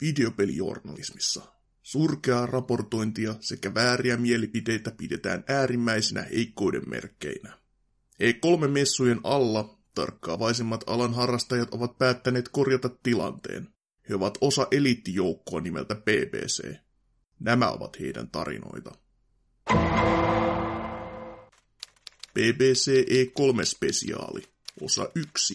Videopelijournalismissa surkeaa raportointia sekä vääriä mielipiteitä pidetään äärimmäisinä heikkouden merkkeinä. E3-messujen alla tarkkaavaisemmat alan harrastajat ovat päättäneet korjata tilanteen. He ovat osa eliittijoukkoa nimeltä BBC. Nämä ovat heidän tarinoita. BBC E3-spesiaali, osa 1.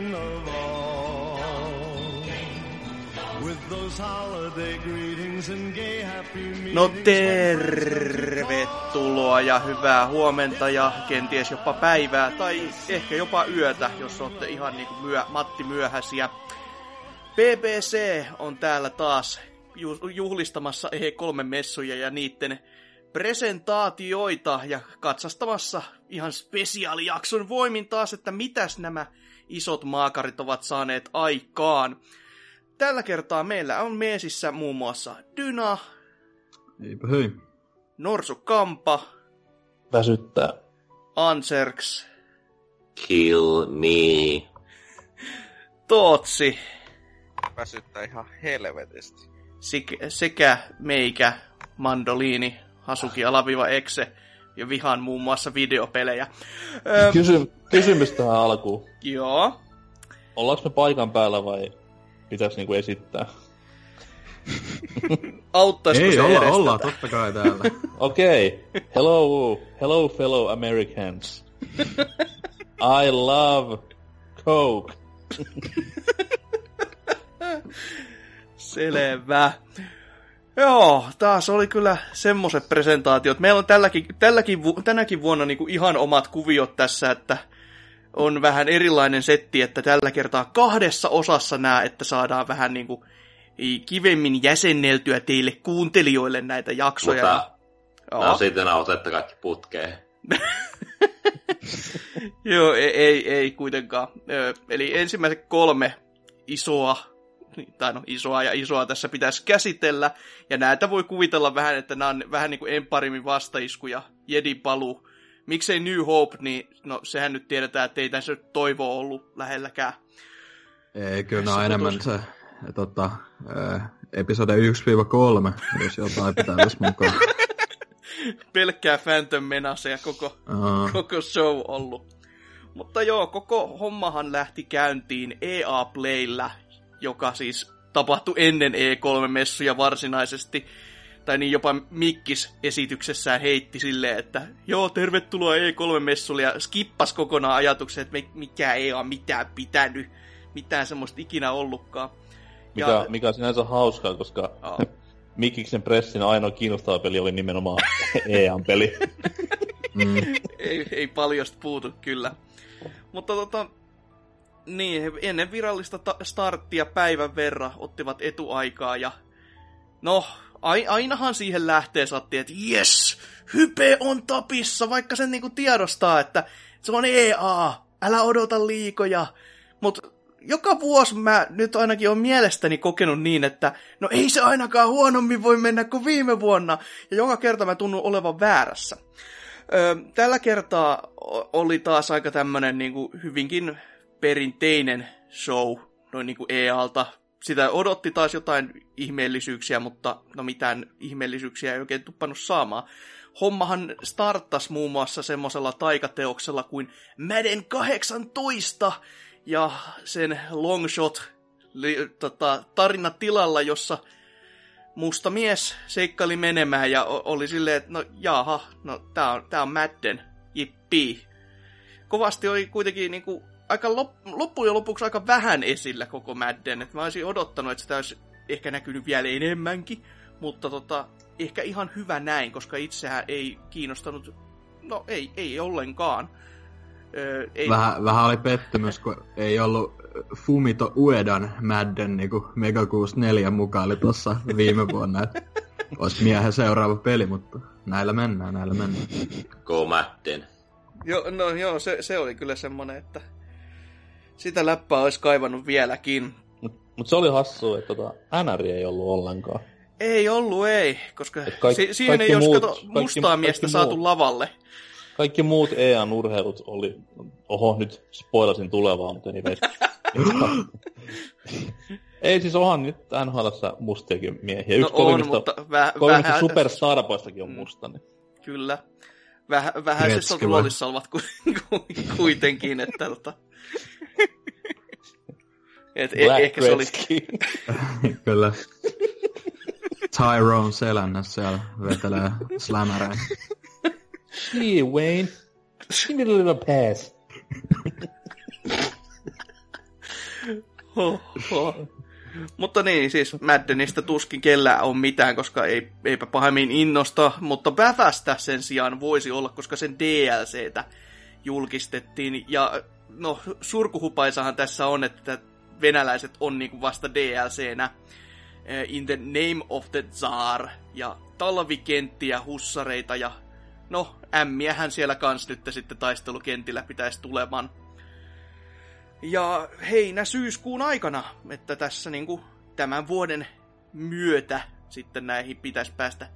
No tervetuloa ja hyvää huomenta ja kenties jopa päivää tai ehkä jopa yötä, jos olette ihan niin kuin myö, Matti myöhäisiä. BBC on täällä taas juhlistamassa E3-messuja ja niiden presentaatioita ja katsastamassa ihan spesiaalijakson voimin taas, että mitäs nämä isot maakarit ovat saaneet aikaan. Tällä kertaa meillä on meesissä muun muassa Dyna. Eipä hei. Norsu Kampa. Väsyttää. Anserks. Kill me. Tootsi. Väsyttää ihan helvetisti. Sik- sekä meikä, Mandoliini, Hasuki Alaviva Exe ja vihan muun muassa videopelejä. Kysy- kysymys tähän alkuun. Joo. Ollaanko me paikan päällä vai pitäisi niinku esittää. Auttaisiko Ei, se olla, edes tätä? totta kai täällä. Okei. Okay. Hello, hello fellow Americans. I love Coke. Selvä. Joo, taas oli kyllä semmoset presentaatiot. Meillä on tälläkin, tälläkin, tänäkin vuonna niinku ihan omat kuviot tässä, että on vähän erilainen setti, että tällä kertaa kahdessa osassa nämä, että saadaan vähän niinku kivemmin jäsenneltyä teille kuuntelijoille näitä jaksoja. Mutta no sitten otetta kaikki putkeen. Joo, ei, ei, ei kuitenkaan. Ö, eli ensimmäiset kolme isoa, tai no isoa ja isoa tässä pitäisi käsitellä. Ja näitä voi kuvitella vähän, että nämä on vähän niin kuin Emparimin vastaisku ja Jedi palu. Miksei New Hope, niin no sehän nyt tiedetään, että ei tässä nyt toivo ollut lähelläkään. Ei, kyllä nämä on enemmän se tota, ää, episode 1-3, jos jotain pitää tässä mukaan. Pelkkää Phantom Menace ja koko, Uh, koko show ollut. Mutta joo, koko hommahan lähti käyntiin EA Playllä, joka siis tapahtui ennen E3-messuja varsinaisesti. Tai niin jopa Mikkis esityksessään heitti silleen, että joo, tervetuloa E3-messulle ja skippas kokonaan ajatuksen, että mikä ei ole mitään pitänyt, mitään semmoista ikinä ollutkaan. Mikä, Ja- mikä on sinänsä hauskaa, koska Aa. Mikiksen pressin ainoa kiinnostava peli oli nimenomaan EAN-peli. mm, ei, ei paljosta puutu kyllä. Mutta tota, niin, ennen virallista ta- starttia päivän verran ottivat etuaikaa ja no, ainahan siihen lähtee saattiin, että yes, hype on tapissa, vaikka sen niinku tiedostaa, että se on EA, älä odota liikoja. Mutta joka vuosi mä nyt ainakin on mielestäni kokenut niin, että no ei se ainakaan huonommin voi mennä kuin viime vuonna. Ja joka kerta mä tunnun olevan väärässä. Ö, tällä kertaa oli taas aika tämmönen niinku hyvinkin perinteinen show noin niinku EAlta. Sitä odotti taas jotain ihmeellisyyksiä, mutta no mitään ihmeellisyyksiä ei oikein tuppannut saamaan. Hommahan starttas muun muassa semmoisella taikateoksella kuin Madden 18 ja sen longshot tota, tarina tilalla, jossa musta mies seikkaili menemään ja oli silleen, että no jaha, no tää on, tää on Madden, jippii. Kovasti oli kuitenkin niinku aika lop- loppujen lopuksi aika vähän esillä koko Madden, että mä olisin odottanut, että sitä olisi ehkä näkynyt vielä enemmänkin, mutta tota, ehkä ihan hyvä näin, koska itsehän ei kiinnostanut, no ei, ei ollenkaan. Öö, ei, vähän, vähän oli pettymys, kun ei ollut Fumito Uedan Madden niinku Mega 64 mukaan oli tuossa viime vuonna, että olisi miehen seuraava peli, mutta näillä mennään, näillä mennään. Go Madden. Joo, no joo, se, se oli kyllä semmonen, että sitä läppää olisi kaivannut vieläkin. Mutta mut se oli hassu, että tota, NR ei ollut ollenkaan. Ei ollut, ei, koska kaikki, si- siihen ei muut, olisi kato, mustaa kaikki, miestä kaikki saatu muut. lavalle. Kaikki muut EAN urheilut oli, oho nyt spoilasin tulevaa, mutta niin Ei siis onhan nyt nhl mustiakin miehiä. Yksi no on, mutta väh, vähän... superstarpoistakin on musta. Niin. Kyllä. Väh, vähäisessä roolissa ovat kuitenkin, että tota... Et e- ehkä se oli... Kyllä. Tyrone selännässä siellä vetelee slämäreen. Gee, Wayne. Give me a little pass. Mutta niin, siis Maddenista tuskin kellään on mitään, koska ei, eipä pahemmin innosta, mutta Bäfästä sen sijaan voisi olla, koska sen DLCtä julkistettiin. Ja no, surkuhupaisahan tässä on, että venäläiset on niinku vasta DLCnä eh, In the Name of the Tsar ja talvikenttiä, hussareita ja no, ämmiähän siellä kans nyt sitten taistelukentillä pitäisi tulemaan. Ja heinä-syyskuun aikana, että tässä niinku tämän vuoden myötä sitten näihin pitäisi päästä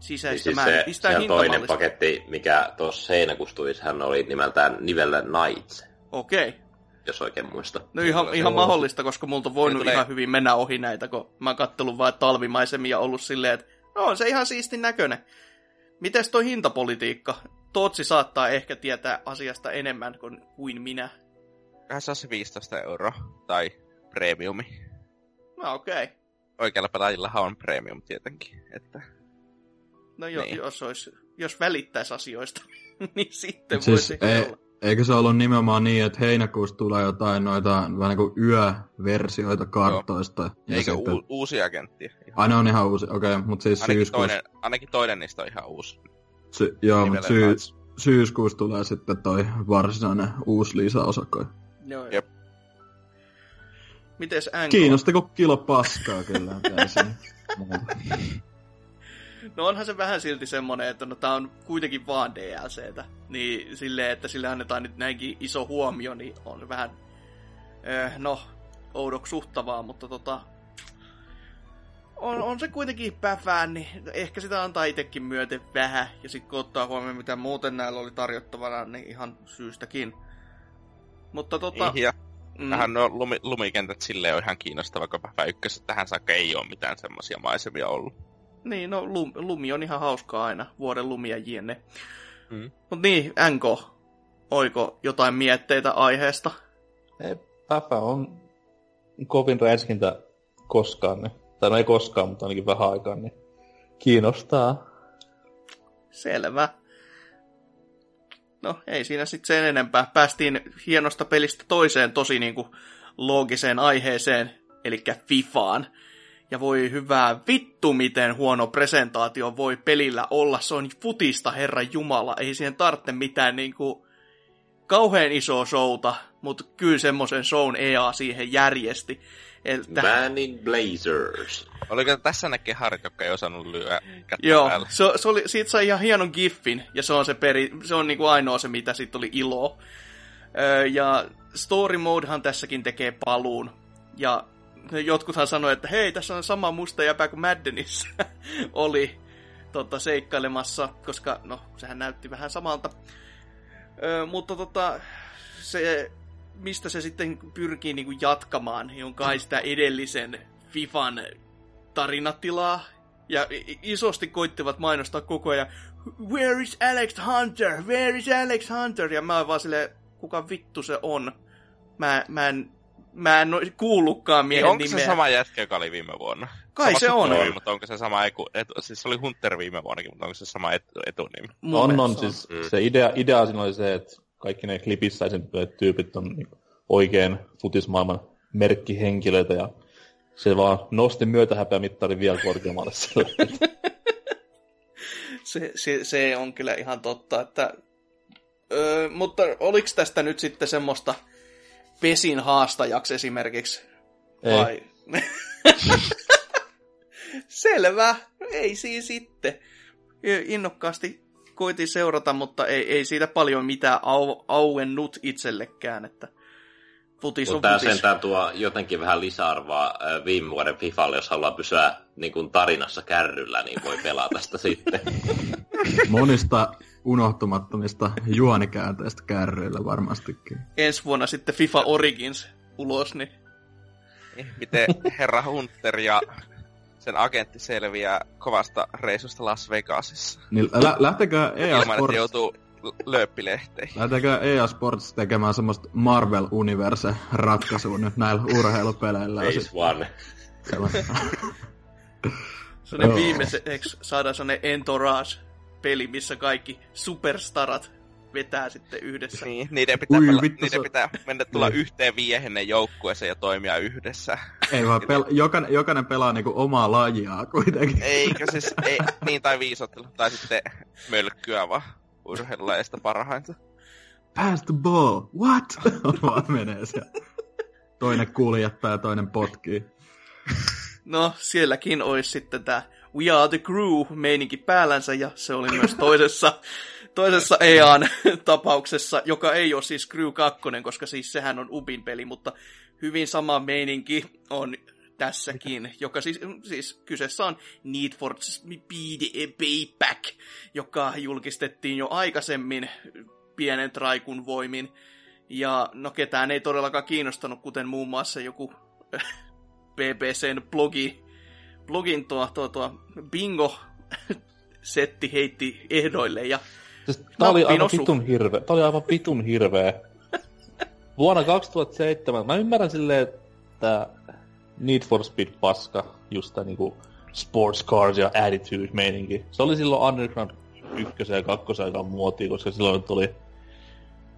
sisäistämään. Siis se, se toinen paketti, mikä tuossa heinäkuussa tuli, hän oli nimeltään Nivelle Nights. Okei. Okay jos oikein muista. No ihan, ihan mahdollista, koska multa on voinut tulee... ihan hyvin mennä ohi näitä, kun mä oon kattellut vaan talvimaisemmin ja ollut silleen, että no on se ihan siistin näköinen. Mites toi hintapolitiikka? Tootsi saattaa ehkä tietää asiasta enemmän kuin, kuin minä. Vähän se 15 euroa, tai premiumi. No okei. Okay. Oikealla pelaajillahan on premium tietenkin, että... No jo, niin. jos, olisi, jos välittäisi asioista, niin sitten siis voisi ei, olla. Eikö se ollut nimenomaan niin, että heinäkuussa tulee jotain noita vähän niin kuin yöversioita kartoista? Joo. Ja Eikö sitten... u- uusia kenttiä? Ai ne on ihan uusi, okei, okay, mutta siis ainakin syyskuussa... Toinen, ainakin toinen niistä on ihan uusi. Sy- joo, mutta syy- syyskuussa tulee sitten toi varsinainen uusi lisäosakoi. Joo, Jep. Mites NK? Kiinnostako kilo paskaa kyllä. No onhan se vähän silti semmonen, että no tää on kuitenkin vaan DLCtä. Niin silleen, että sille annetaan nyt näinkin iso huomio, niin on vähän, äh, no, oudoksuhtavaa, mutta tota, on, on se kuitenkin päfään, niin ehkä sitä antaa itsekin myöten vähän. Ja sitten kun ottaa huomioon, mitä muuten näillä oli tarjottavana, niin ihan syystäkin. Mutta tota... Ja mm. vähän no lumi, lumikentät silleen on ihan kiinnostava, kun Päfä ykkössä tähän saakka ei ole mitään semmoisia maisemia ollut. Niin, no lum, lumi on ihan hauskaa aina, vuoden lumia jne. Mm. Mut niin, NK, oiko jotain mietteitä aiheesta? Ei, Päfä on kovin räiskintä koskaan, niin, tai no ei koskaan, mutta ainakin vähän aikaa, niin kiinnostaa. Selvä. No, ei siinä sitten sen enempää. Päästiin hienosta pelistä toiseen tosi niinku loogiseen aiheeseen, eli FIFAan. Ja voi hyvää vittu, miten huono presentaatio voi pelillä olla. Se on futista, herra Jumala. Ei siihen tarvitse mitään niinku kauhean isoa showta, mutta kyllä semmoisen shown EA siihen järjesti. Että... Man in Blazers. Oliko tässä ne keharit, jotka ei osannut lyödä Joo, se, se oli, siitä sai ihan hienon giffin, ja se on, se peri, se on niinku ainoa se, mitä sitten oli ilo. Öö, ja story modehan tässäkin tekee paluun. Ja jotkuthan sanoi, että hei, tässä on sama musta jäpä kuin Maddenissa oli tota, seikkailemassa, koska no, sehän näytti vähän samalta. Ö, mutta tota, se, mistä se sitten pyrkii niin kuin jatkamaan, on kai sitä edellisen FIFAn tarinatilaa. Ja isosti koittivat mainostaa koko ajan, Where is Alex Hunter? Where is Alex Hunter? Ja mä oon vaan silleen, kuka vittu se on? Mä, mä en mä en ole kuullutkaan miehen onko nimeä. se sama jätkä, joka oli viime vuonna? Kai sama se on. Oli, mutta onko se sama etu, etu, siis se oli Hunter viime vuonnakin, mutta onko se sama etu, etunimi? Mun on, on, siis mm. se idea, idea siinä oli se, että kaikki ne klipissä tyypit on niin oikein futismaailman merkkihenkilöitä ja se vaan nosti myötähäpeämittarin vielä korkeammalle se, se, se, on kyllä ihan totta, että... Öö, mutta oliko tästä nyt sitten semmoista pesin haastajaksi esimerkiksi. Ei. Vai? Selvä. Ei siinä sitten. Innokkaasti koitin seurata, mutta ei, ei siitä paljon mitään au, auennut itsellekään, että futis on tämä sentään tuo jotenkin vähän lisäarvoa viime vuoden Fifalle, jos haluaa pysyä niin kuin tarinassa kärryllä, niin voi pelata sitä sitten. Monista unohtumattomista juonikäänteistä kärryillä varmastikin. Ensi vuonna sitten FIFA Origins ulos, niin Miten herra Hunter ja sen agentti selviää kovasta reissusta Las Vegasissa. Niin lä- lähtekää EA Ilman, Sports, joutuu l- lööppilehteen. lähtekää EA Sports tekemään semmoista Marvel Universe ratkaisua nyt näillä urheilupeleillä. Phase sit one. Joo. viimeiseksi saadaan sellainen Entourage-peli, missä kaikki superstarat vetää sitten yhdessä. Niin, niiden pitää, Ui, pela- vittu, niiden se- pitää mennä tulla Niin. yhteen viehenne joukkueeseen ja toimia yhdessä. Ei vaan, pel- jokainen, jokainen pelaa niinku omaa lajiaan kuitenkin. Eikö siis, ei, niin tai viisottelu, tai sitten mölkkyä vaan urheilulajista parhainta. Pass the ball. What? vaan menee siellä. Toinen kuljettaa ja toinen potkii. No, sielläkin olisi sitten tämä We Are The Crew-meininki päällänsä, ja se oli myös toisessa, toisessa EAN tapauksessa, joka ei ole siis Crew 2, koska siis sehän on Ubin peli, mutta hyvin sama meininki on tässäkin, joka siis, siis kyseessä on Need for Speed Payback, joka julkistettiin jo aikaisemmin pienen traikun voimin. Ja no ketään ei todellakaan kiinnostanut, kuten muun muassa joku BBCn blogi, blogin tuo, tuo, tuo bingo setti heitti ehdoille ja Siis tää oli aivan osu. vitun hirveä. Tää oli aivan vitun hirveä. Vuonna 2007, mä ymmärrän silleen, että Need for Speed paska, just tää niinku sports cars ja attitude meininki. Se oli silloin Underground 1 ja 2 aikaan muotia, koska silloin tuli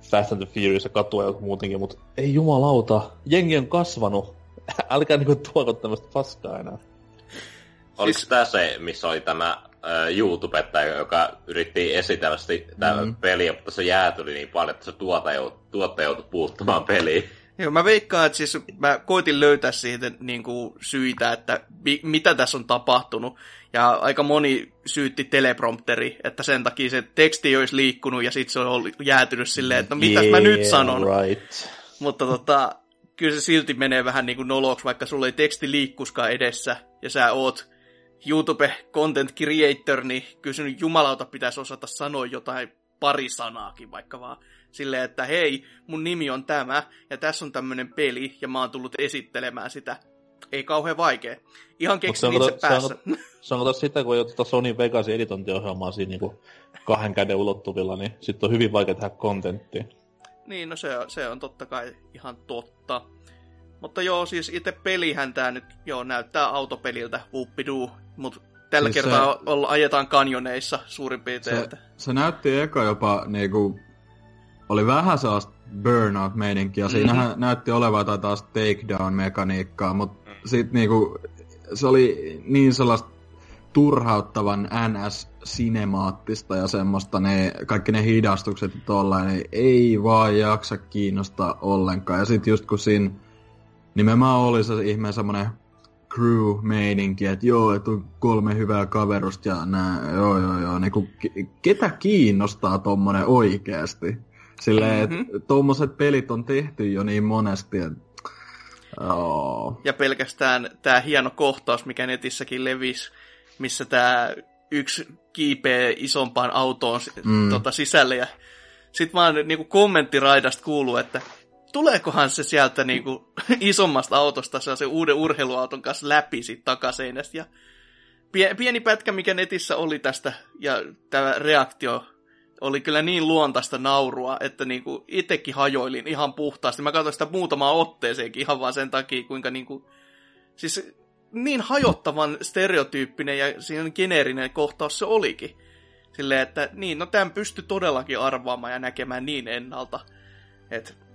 Fast and the Furious ja katua muutenkin, mutta ei jumalauta, jengi on kasvanut. Älkää niinku tuoko tämmöstä paskaa enää. Oliko Siis- tämä se, missä oli tämä YouTubettaja, joka yritti esitellä sitä Mm. mm. peliä, mutta se jäätyi niin paljon, että se tuota joutui, joutui puuttumaan peliin. Joo, mä veikkaan, että siis mä koitin löytää siitä niin kuin syitä, että mi- mitä tässä on tapahtunut. Ja aika moni syytti teleprompteri, että sen takia se teksti olisi liikkunut ja sitten se on jäätynyt silleen, että no mitäs mä nyt sanon. Right. Mutta tota, kyllä se silti menee vähän niin kuin noloksi, vaikka sulla ei teksti liikkuskaan edessä ja sä oot YouTube content creator, niin nyt jumalauta pitäisi osata sanoa jotain pari sanaakin vaikka vaan. Silleen, että hei, mun nimi on tämä ja tässä on tämmönen peli ja mä oon tullut esittelemään sitä. Ei kauhean vaikea. Ihan keksin itse on päässä. Kato sitä, kun ei ole tuota Sony Vegasin editointiohjelmaa siinä niinku kahden käden ulottuvilla, niin sitten on hyvin vaikea tehdä kontenttia. Niin, no se on, se on totta kai ihan totta. Mutta joo, siis itse pelihän tää nyt joo, näyttää autopeliltä, whoopidoo, mutta tällä Siis kertaa se... olla, ajetaan kanjoneissa suurin piirtein. Se, että- se näytti eka jopa niinku, oli vähän sellaista burnout-meininkiä. Siinähän Mhm. näytti olevan jotain taas takedown-mekaniikkaa, mutta sit niinku, se oli niin sellaista turhauttavan NS-sinemaattista ja semmoista, ne, kaikki ne hidastukset ja tollain, niin ei vaan jaksa kiinnostaa ollenkaan. Ja sit just kun siinä nimenomaan oli se ihmeen semmonen crew-meininki, että joo, että on kolme hyvää kaverusta ja nää, joo, joo, joo, niinku, ke- ketä kiinnostaa tommonen oikeasti? Silleen, Mhm. että tommoset pelit on tehty jo niin monesti, että oh. Ja pelkästään tämä hieno kohtaus, mikä netissäkin levisi, missä tämä yksi kiipee isompaan autoon Mm. tota, sisälle ja sit vaan niinku kommenttiraidasta kuuluu, että tuleekohan se sieltä niinku isommasta autosta sellaisen uuden urheiluauton kanssa läpi siitä takaseinästä. Ja pie- pieni pätkä, mikä netissä oli tästä, ja tämä reaktio oli kyllä niin luontaista naurua, että niinku itsekin hajoilin ihan puhtaasti. Mä katsoin sitä muutamaa otteeseenkin ihan vaan sen takia, kuinka niinku... Siis niin hajottavan stereotyyppinen ja siinä geneerinen kohtaus se olikin. Silleen, että niin, no tämän pystyi todellakin arvaamaan ja näkemään niin ennalta. Et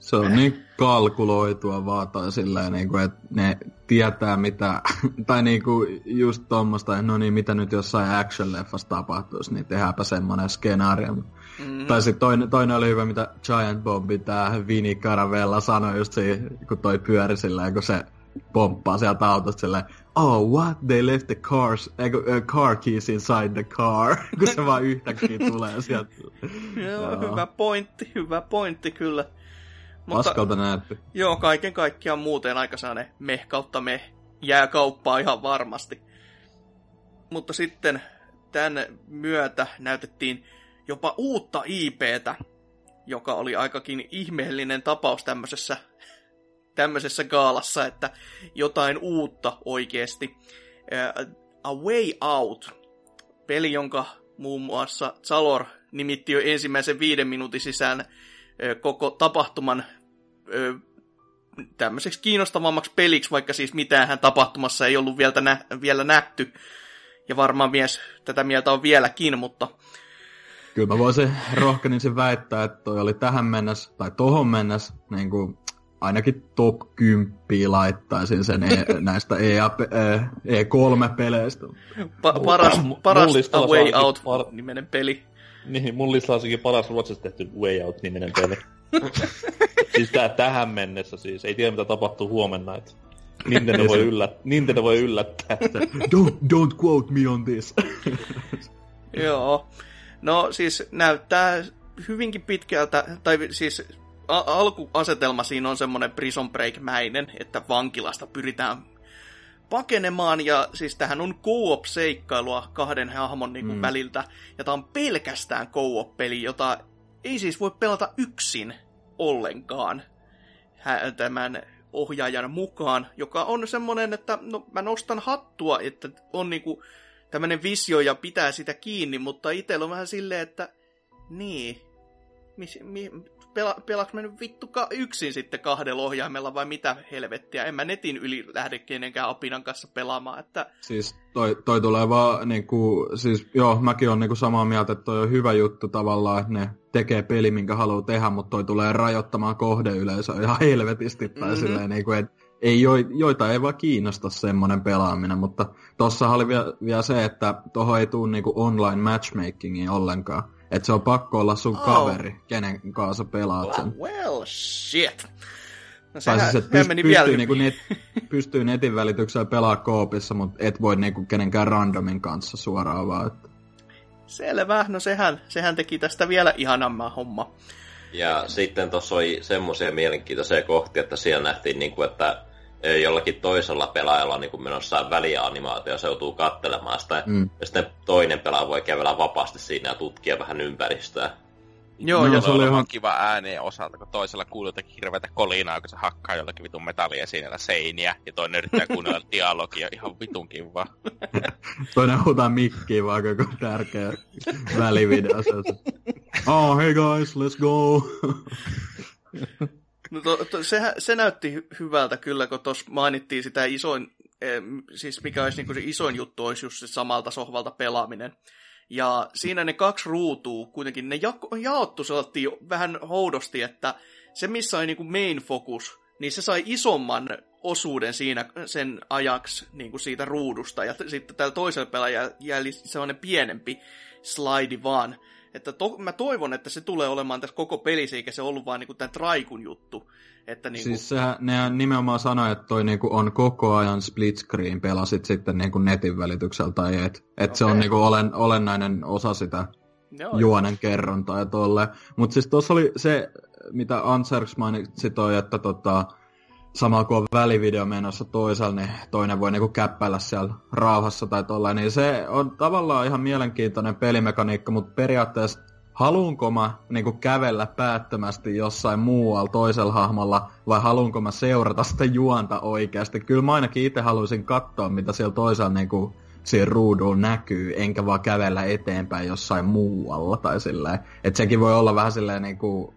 Se on niin kalkuloitua vaan tai silleen, niin kuin, että ne tietää mitä, tai niin kuin just tuommoista, no niin, mitä nyt jossain action-leffassa tapahtuisi, niin tehdäänpä semmoinen skenaario. Mm-hmm. Tai sitten toinen, toinen oli hyvä, mitä Giant Bombi, tää Vini Caravella sanoi just siinä, kun toi pyöri silleen, kun se pomppaa sieltä autosta silleen, oh what, they left the cars, uh, car keys inside the car, kun se vaan yhtäkkiä tulee sieltä. Joo, hyvä pointti, hyvä pointti kyllä. Mutta, Paskalta näytti. Joo, kaiken kaikkiaan muuten aika sellainen meh kautta meh jää kauppaa ihan varmasti. Mutta sitten tämän myötä näytettiin jopa uutta IPtä, joka oli aikakin ihmeellinen tapaus tämmöisessä, tämmöisessä gaalassa, että jotain uutta oikeasti. A Way Out, peli, jonka muun muassa Zalor nimitti jo ensimmäisen viiden minuutin sisään koko tapahtuman tämmöiseksi kiinnostavammaksi peliksi, vaikka siis mitään tapahtumassa ei ollut vielä, nä- vielä nähty. Ja varmaan mies tätä mieltä on vieläkin, mutta... Kyllä mä voisin rohkenin väittää, että toi oli tähän mennessä, tai tohon mennessä, niin kuin ainakin top 10 laittaisin sen e- näistä E, 3 e peleistä Pa- paras paras A Way Out par- nimenen peli. Niin, mun listalla onkin paras Ruotsissa tehty Way Out nimenen peli. siis tää tähän mennessä siis. Ei tiedä mitä tapahtuu huomenna. Että Nintendo voi, yllät, Nintendo voi yllättää. don't, don't quote me on this. Joo. No siis näyttää hyvinkin pitkältä, tai siis a- alkuasetelma siinä on semmoinen Prison Break-mäinen, että vankilasta pyritään pakenemaan, ja siis tähän on co-op-seikkailua kahden hahmon niin mm. väliltä, ja tämä on pelkästään co-op-peli, jota ei siis voi pelata yksin ollenkaan tämän ohjaajan mukaan, joka on semmoinen, että no, mä nostan hattua, että on niinku tämmöinen visio ja pitää sitä kiinni, mutta itsellä on vähän silleen, että niin, mis, mi, pela, pelaaks mä nyt vittu ka- yksin sitten kahdella ohjaimella vai mitä helvettiä? En mä netin yli lähde kenenkään apinan kanssa pelaamaan. Että... Siis toi, toi tulee vaan niinku, siis joo, mäkin on niinku samaa mieltä, että toi on hyvä juttu tavallaan, että ne tekee peli, minkä haluaa tehdä, mutta toi tulee rajoittamaan kohdeyleisöä ihan helvetisti tai mm-hmm. silleen niinku, että ei, joita ei vaan kiinnosta semmoinen pelaaminen, mutta tossa oli vielä, vielä se, että tuohon ei tule niinku online matchmakingia ollenkaan. Että se on pakko olla sun oh. kaveri, kenen kanssa pelaat sen. Well, shit. No sehän, tai siis, että pyst- meni pystyy, niinku net, pystyy netin välityksellä pelaa koopissa, mutta et voi niinku kenenkään randomin kanssa suoraan vaan. Että... Selvä, no sehän, sehän teki tästä vielä ihanammaa homma. Ja sitten tuossa oli semmoisia mielenkiintoisia kohtia, että siellä nähtiin, niin kuin, että jollakin toisella pelaajalla on niin kuin menossa välianimaatio, se joutuu kattelemaan sitä, mm. ja sitten toinen pelaaja voi kävellä vapaasti siinä ja tutkia vähän ympäristöä. Joo, no, ja se oli ihan kiva ääneen osalta, kun toisella kuuluu jotakin hirveätä kolinaa, kun se hakkaa jollakin vitun metallia seiniä, ja toinen yrittää kuunnella dialogia ihan vitun kivaa. toinen huutaa mikkiä vaan koko tärkeä välivideo. oh, hey guys, let's go! No to, to, se, se näytti hyvältä kyllä, kun tuossa mainittiin sitä isoin, eh, siis mikä olisi niin se isoin juttu, olisi just se samalta sohvalta pelaaminen. Ja siinä ne kaksi ruutua, kuitenkin ne ja, jaottu sellaisia vähän houdosti, että se missä oli niin main focus, niin se sai isomman osuuden siinä sen ajaksi niin kuin siitä ruudusta. Ja sitten tällä toisella pelaajalla jäi sellainen pienempi slide vaan. Että to, mä toivon, että se tulee olemaan tässä koko pelissä, eikä se ollut vaan niinku tämän Traikun juttu. Että niinku... Siis sehän, ne nimenomaan sanoi, että toi niinku on koko ajan split screen, pelasit sitten niinku netin välityksellä tai et. Että okay. se on niinku olen, olennainen osa sitä Joo, juonen kerrontaa ja tolle. Mutta siis tuossa oli se, mitä Anserks mainitsi toi, että tota, samalla kun on välivideo menossa toisella, niin toinen voi niinku käppäillä siellä rauhassa tai tollain, niin se on tavallaan ihan mielenkiintoinen pelimekaniikka, mutta periaatteessa haluanko mä niinku kävellä päättömästi jossain muualla toisella hahmolla, vai haluanko mä seurata sitä juonta oikeasti. Kyllä mä ainakin itse haluaisin katsoa, mitä siellä toisella niinku siinä ruudulla näkyy, enkä vaan kävellä eteenpäin jossain muualla tai silleen. Että sekin voi olla vähän silleen niinku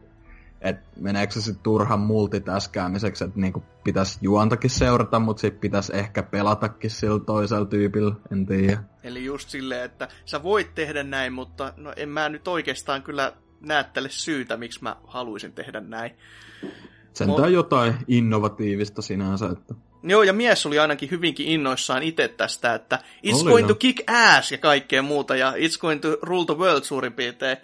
että meneekö se sitten turhan multitaskäämiseksi, että niinku pitäisi juontakin seurata, mutta sitten pitäisi ehkä pelatakin sillä toisella tyypillä, en tiedä. Eli just silleen, että sä voit tehdä näin, mutta no en mä nyt oikeastaan kyllä näe tälle syytä, miksi mä haluaisin tehdä näin. Sentään Mo- jotain innovatiivista sinänsä. Että... Joo, ja mies oli ainakin hyvinkin innoissaan itse tästä, että it's oli going no. to kick ass ja kaikkea muuta, ja it's going to rule the world suurin piirtein.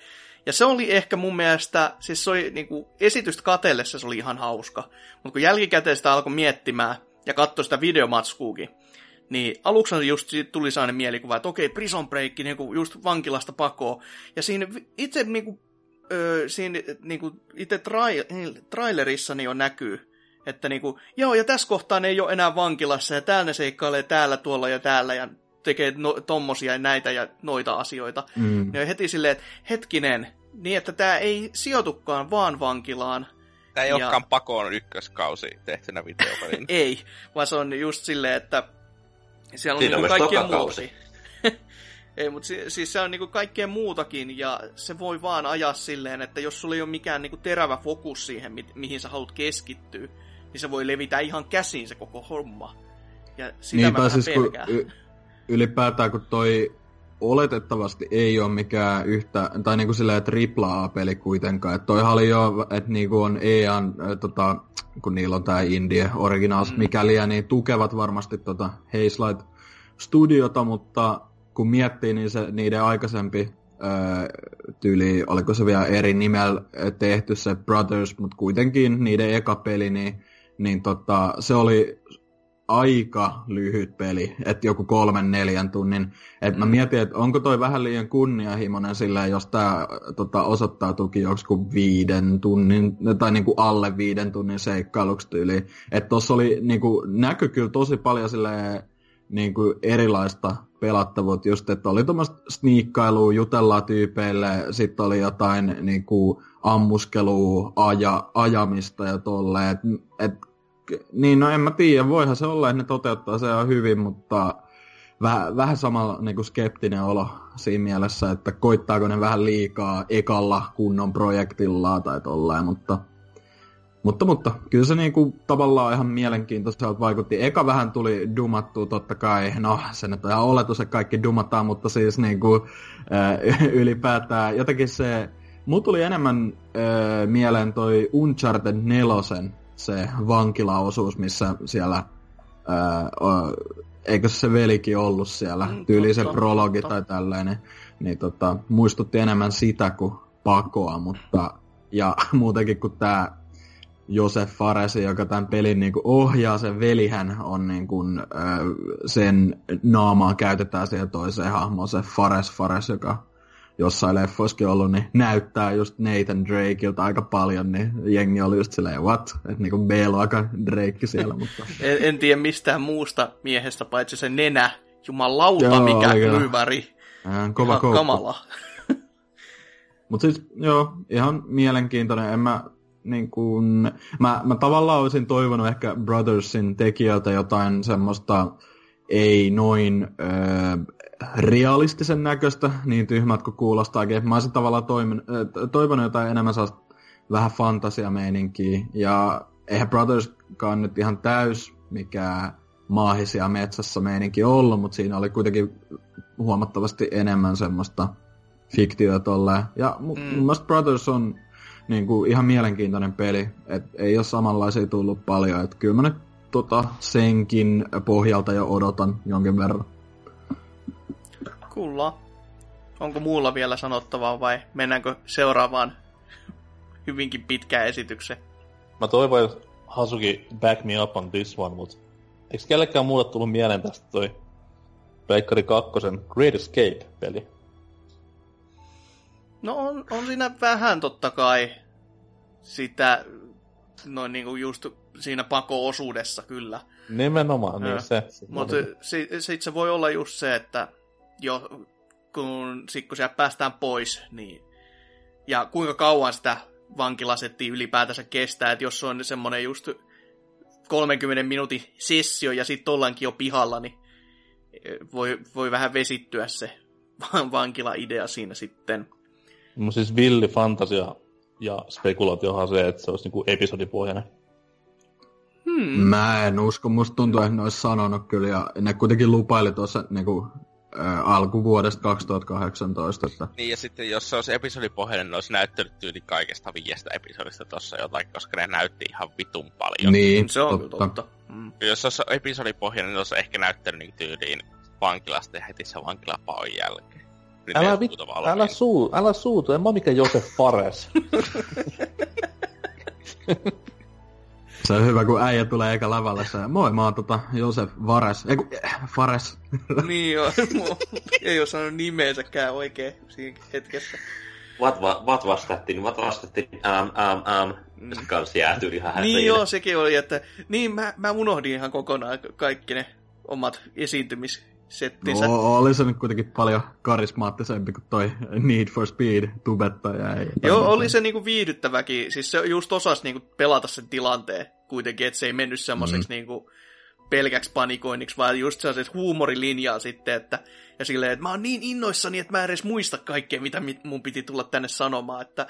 Ja se oli ehkä mun mielestä, siis se oli niinku, esitystä katellessa se oli ihan hauska. Mutta kun jälkikäteen sitä alkoi miettimään ja katsoi sitä videomatskuukin, niin aluksi just tuli sellainen mielikuva, että okei, Prison Break, niinku just vankilasta pakoon. Ja siinä itse niinku, öö, siinä niinku, itse trai- trailerissa niin jo näkyy, että niinku, joo, ja tässä kohtaa ne ei ole enää vankilassa, ja täällä ne seikkailee täällä, tuolla ja täällä, ja tekee no, tommosia ja näitä ja noita asioita. Mm. Ja heti silleen, että hetkinen, niin että tämä ei sijoitukaan vaan vankilaan. Tämä ei ja... olekaan pakoon ykköskausi tehtynä videopelin. ei, vaan se on just silleen, että siellä on niinku kaikkea muuta. ei, mutta si- siis se on niinku kaikkea muutakin, ja se voi vaan ajaa silleen, että jos sulla ei ole mikään niinku terävä fokus siihen, mi- mihin sä haluat keskittyä, niin se voi levitä ihan käsiin se koko homma. Ja sitä niin, mä siis kun y- ylipäätään kun toi oletettavasti ei ole mikään yhtä, tai niinku silleen tripla A-peli kuitenkaan. Että toihan oli jo, että niinku on EAN, tota, kun niillä on tää Indie Originals, mm. mikäli niin tukevat varmasti tota Hazelight Studiota, mutta kun miettii, niin se niiden aikaisempi öö, tyyli, oliko se vielä eri nimellä tehty se Brothers, mutta kuitenkin niiden eka peli, niin, niin tota, se oli aika lyhyt peli, että joku kolmen neljän tunnin. Et mä mietin, että onko toi vähän liian kunnianhimoinen sillä, jos tämä tota, osoittautuukin joku viiden tunnin, tai niinku alle viiden tunnin seikkailuksi tyyli. Että tuossa oli, niinku, näky kyllä tosi paljon silleen, niinku, erilaista pelattavuutta, just että oli tuommoista sniikkailua, jutellaan tyypeille, sitten oli jotain niinku, ammuskelua, aja, ajamista ja tolleen, että et niin, no en mä tiedä, voihan se olla, että ne toteuttaa se on hyvin, mutta vähän, vähän samalla niin kuin skeptinen olo siinä mielessä, että koittaako ne vähän liikaa ekalla kunnon projektilla tai tolleen, mutta, mutta, mutta. Kyllä se niin kuin, tavallaan ihan mielenkiintoiselta vaikutti. Eka vähän tuli dumattua totta kai, no se nyt on ihan oletus, että kaikki dumataan, mutta siis niin kuin, äh, ylipäätään jotenkin se, mulla tuli enemmän äh, mieleen toi Uncharted 4 se vankilaosuus, missä siellä, ää, eikö se velikin ollut siellä, mm, tyyli se prologi totta. tai tällainen, niin tota, muistutti enemmän sitä kuin pakoa, mutta ja muutenkin kuin tämä Josef Faresi, joka tämän pelin niin kuin ohjaa, sen velihän on niin kuin, sen naamaa käytetään siihen toiseen hahmoon, se Fares Fares, joka jossain leffoissakin ollut, niin näyttää just Nathan Drakeilta aika paljon, niin jengi oli just silleen, what? Että niinku B-luokan Drake siellä, mutta... en, en, tiedä mistään muusta miehestä, paitsi se nenä. Jumalauta, joo, mikä kylväri. Äh, kova ihan kamala. Mutta siis, joo, ihan mielenkiintoinen. En mä, niin kun, mä, mä tavallaan olisin toivonut ehkä Brothersin tekijältä jotain semmoista ei noin öö, realistisen näköistä, niin tyhmät kuin kuulostaakin. Mä olisin tavallaan toimin, toivonut jotain enemmän sellaista vähän fantasiameininkiä. Ja eihän Brotherskaan nyt ihan täys mikä maahisia metsässä meininki ollut, mutta siinä oli kuitenkin huomattavasti enemmän semmoista fiktiota tolleen. Ja mm. mun mielestä Brothers on niin kuin, ihan mielenkiintoinen peli, et ei ole samanlaisia tullut paljon, että kyllä mä nyt tota, senkin pohjalta jo odotan jonkin verran. Kyllä. Onko muulla vielä sanottavaa vai mennäänkö seuraavaan hyvinkin pitkään esitykseen? Mä toivon, että Hasuki back me up on this one, mutta eikö kellekään muulle tullut mieleen tästä toi Pleikkari 2 Great Escape-peli? No on, on siinä vähän totta kai sitä noin niinku just siinä pako-osuudessa kyllä. Nimenomaan, niin se. Mutta sitten se voi olla just se, että jo, kun, sit kun sieltä päästään pois, niin ja kuinka kauan sitä vankilasetti ylipäätänsä kestää, että jos on semmoinen just 30 minuutin sessio ja sitten ollaankin jo pihalla, niin voi, voi vähän vesittyä se vankila-idea siinä sitten. No siis villi fantasia ja spekulaatiohan se, että se olisi niinku episodipohjainen. Hmm. Mä en usko, musta tuntuu, että ne olisi sanonut kyllä, ja ne kuitenkin lupaili tuossa niinku alkuvuodesta 2018. Että... Niin, ja sitten jos se olisi episodipohjainen, niin olisi näyttänyt tyyli kaikesta viiestä episodista tossa jotain, koska ne näytti ihan vitun paljon. Niin, se on totta. totta. Mm. Jos se olisi episodipohjainen, niin olisi ehkä näyttänyt niin tyyliin vankilasta ja heti se vankilapaon jälkeen. Nyt älä, vit, älä, suu, älä suutu, en mä mikä Josef Fares. Se on hyvä, kun äijä tulee eikä lavalle se, moi, mä oon tota Josef Vares, ei kun, äh, Fares. niin joo, ei oo sanonut nimeensäkään oikein siinä hetkessä. Vat, va, vat vastattiin, vat vastattiin, äm, äm, äm. Mm. Kans jäätyi ihan Niin joo, sekin oli, että niin mä, mä unohdin ihan kokonaan kaikki ne omat esiintymis settinsä. No, oli se nyt kuitenkin paljon karismaattisempi kuin toi Need for Speed tubettaja. Ei, Joo, oli se niinku viihdyttäväkin. Siis se just osasi niinku pelata sen tilanteen kuitenkin, että se ei mennyt semmoiseksi mm. niinku pelkäksi panikoinniksi, vaan just sellaiset huumorilinjaa sitten, että ja silleen, että mä oon niin innoissani, että mä en edes muista kaikkea, mitä mun piti tulla tänne sanomaan, että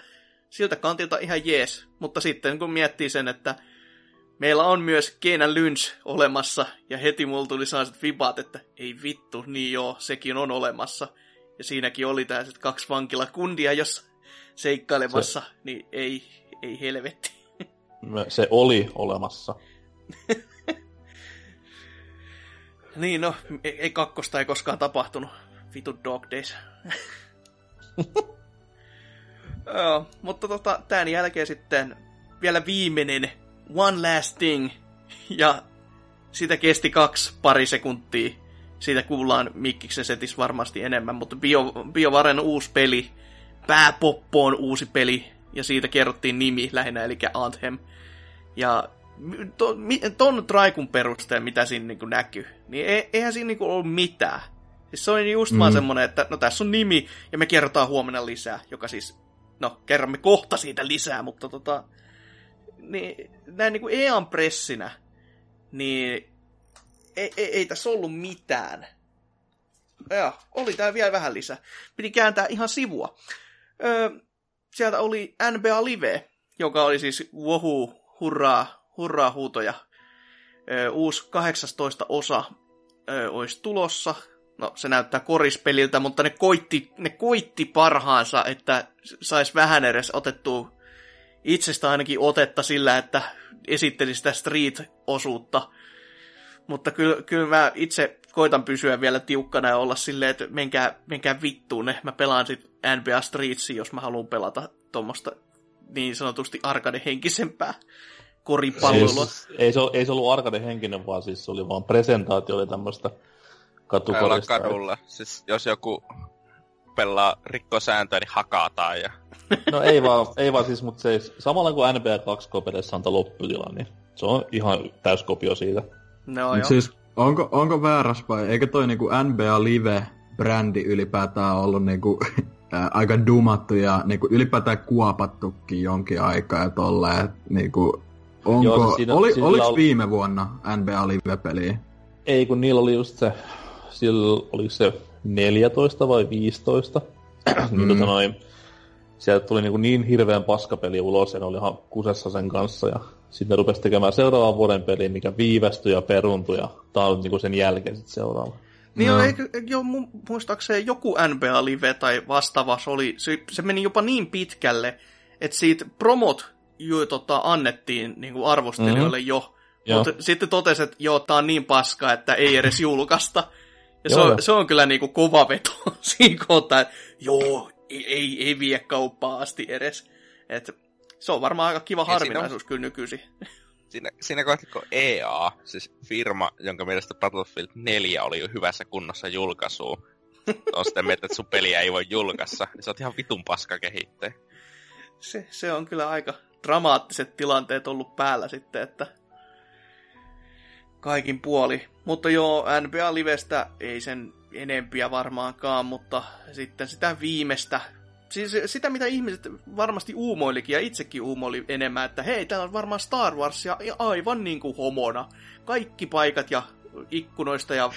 siltä kantilta ihan jees. Mutta sitten kun miettii sen, että Meillä on myös Keenan Lynch olemassa, ja heti mulla tuli sellaiset vibat, että ei vittu, niin joo, sekin on olemassa. Ja siinäkin oli tällaiset kaksi vankilakundia, jos seikkailemassa, se, niin ei, ei helvetti. Se oli olemassa. niin no, ei, ei kakkosta ei koskaan tapahtunut. Vitu Dog Days. Joo, mutta tota, tämän jälkeen sitten vielä viimeinen One Last Thing, ja sitä kesti kaksi pari sekuntia. Siitä kuullaan Mikkiksen setis varmasti enemmän, mutta Bio, BioVaren uusi peli, Pääpoppoon uusi peli, ja siitä kerrottiin nimi lähinnä, eli Anthem. Ja to, ton Traikun perusteella, mitä siinä niin näkyy, niin e, eihän siinä niin ollut mitään. Siis se on just mm. vaan semmonen, että no tässä on nimi, ja me kerrotaan huomenna lisää, joka siis, no kerromme kohta siitä lisää, mutta tota, niin näin niin kuin EAN pressinä, niin ei, ei, ei tässä ollut mitään. Ja, oli tää vielä vähän lisää. Piti kääntää ihan sivua. Öö, sieltä oli NBA Live, joka oli siis wohu, hurraa, hurraa huutoja. Öö, uusi 18 osa öö, olisi tulossa. No, se näyttää korispeliltä, mutta ne koitti, ne koitti parhaansa, että sais vähän edes otettua itsestä ainakin otetta sillä, että esitteli sitä Street-osuutta. Mutta kyllä, kyllä mä itse koitan pysyä vielä tiukkana ja olla silleen, että menkää, menkää vittuun ne. Mä pelaan sit NBA Streetsia, jos mä haluan pelata tuommoista niin sanotusti arcade-henkisempää koripalloa. Siis, ei, se, ei se ollut arcade-henkinen, vaan siis se oli vaan presentaatio, oli tämmöistä katukorista. kadulla. Siis jos joku pelaa rikkosääntöä, niin hakataan ja No ei vaan, ei vaan siis, mutta se samalla kuin NBA 2 kopelissa antaa lopputila, niin se on ihan täyskopio siitä. No joo. Siis onko, onko väärässä vai eikö toi niinku NBA Live-brändi ylipäätään ollut niinku, ää, aika dumattu ja niinku ylipäätään kuopattukin jonkin aikaa ja tolleen, niinku, onko, Joo, siis siinä, oli, oliko oli... viime vuonna NBA Live-peliä? Ei, kun niillä oli just se, sillä oli se 14 vai 15, niin mm. tota noin, sieltä tuli niin, niin hirveän paskapeli ulos ja ne oli ihan kusessa sen kanssa ja sitten ne rupesi tekemään seuraavan vuoden peli, mikä viivästyi ja peruntui ja tää on niin sen jälkeen sitten seuraava. Niin no. eikö, jo, muistaakseni joku NBA Live tai vastaava se oli, se, se meni jopa niin pitkälle, että siitä promot jo, tota, annettiin niin kuin arvostelijoille mm-hmm. jo, mutta sitten totesi, että joo, tää on niin paska, että ei edes julkaista. Ja se, on, se on kyllä niinku kova veto siinä kohtaa, että joo, ei, ei, ei vie kauppaa asti edes. Et se on varmaan aika kiva harvinaisuus on... kyllä nykyisin. Siinä, siinä kohtaa, kun EA, siis firma, jonka mielestä Battlefield 4 oli jo hyvässä kunnossa julkaisuun, on sitten mieltä, että sun peliä ei voi julkaissa, niin se on ihan vitun paska kehittää. Se, se on kyllä aika dramaattiset tilanteet ollut päällä sitten, että kaikin puoli. Mutta joo, NBA Livestä ei sen enempiä varmaankaan, mutta sitten sitä viimeistä, siis sitä mitä ihmiset varmasti uumoilikin ja itsekin uumoili enemmän, että hei, täällä on varmaan Star Warsia aivan niin kuin homona. Kaikki paikat ja ikkunoista ja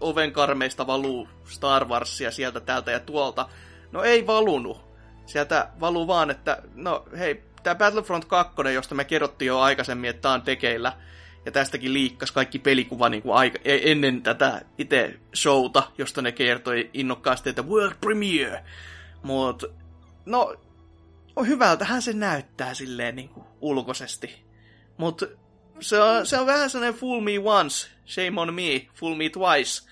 ovenkarmeista valuu Star Warsia sieltä, täältä ja tuolta. No ei valunut. Sieltä valuu vaan, että no hei, tämä Battlefront 2, josta me kerrottiin jo aikaisemmin, että tämä on tekeillä, Ja tästäkin liikkas kaikki pelikuva niin kuin aika, e- ennen tätä itse showta, josta ne kertoi innokkaasti, että World Premiere. Mutta no, hyvältähän se näyttää silleen niin kuin ulkoisesti. Mutta se on, se on vähän sellainen fool me once, shame on me, fool me twice.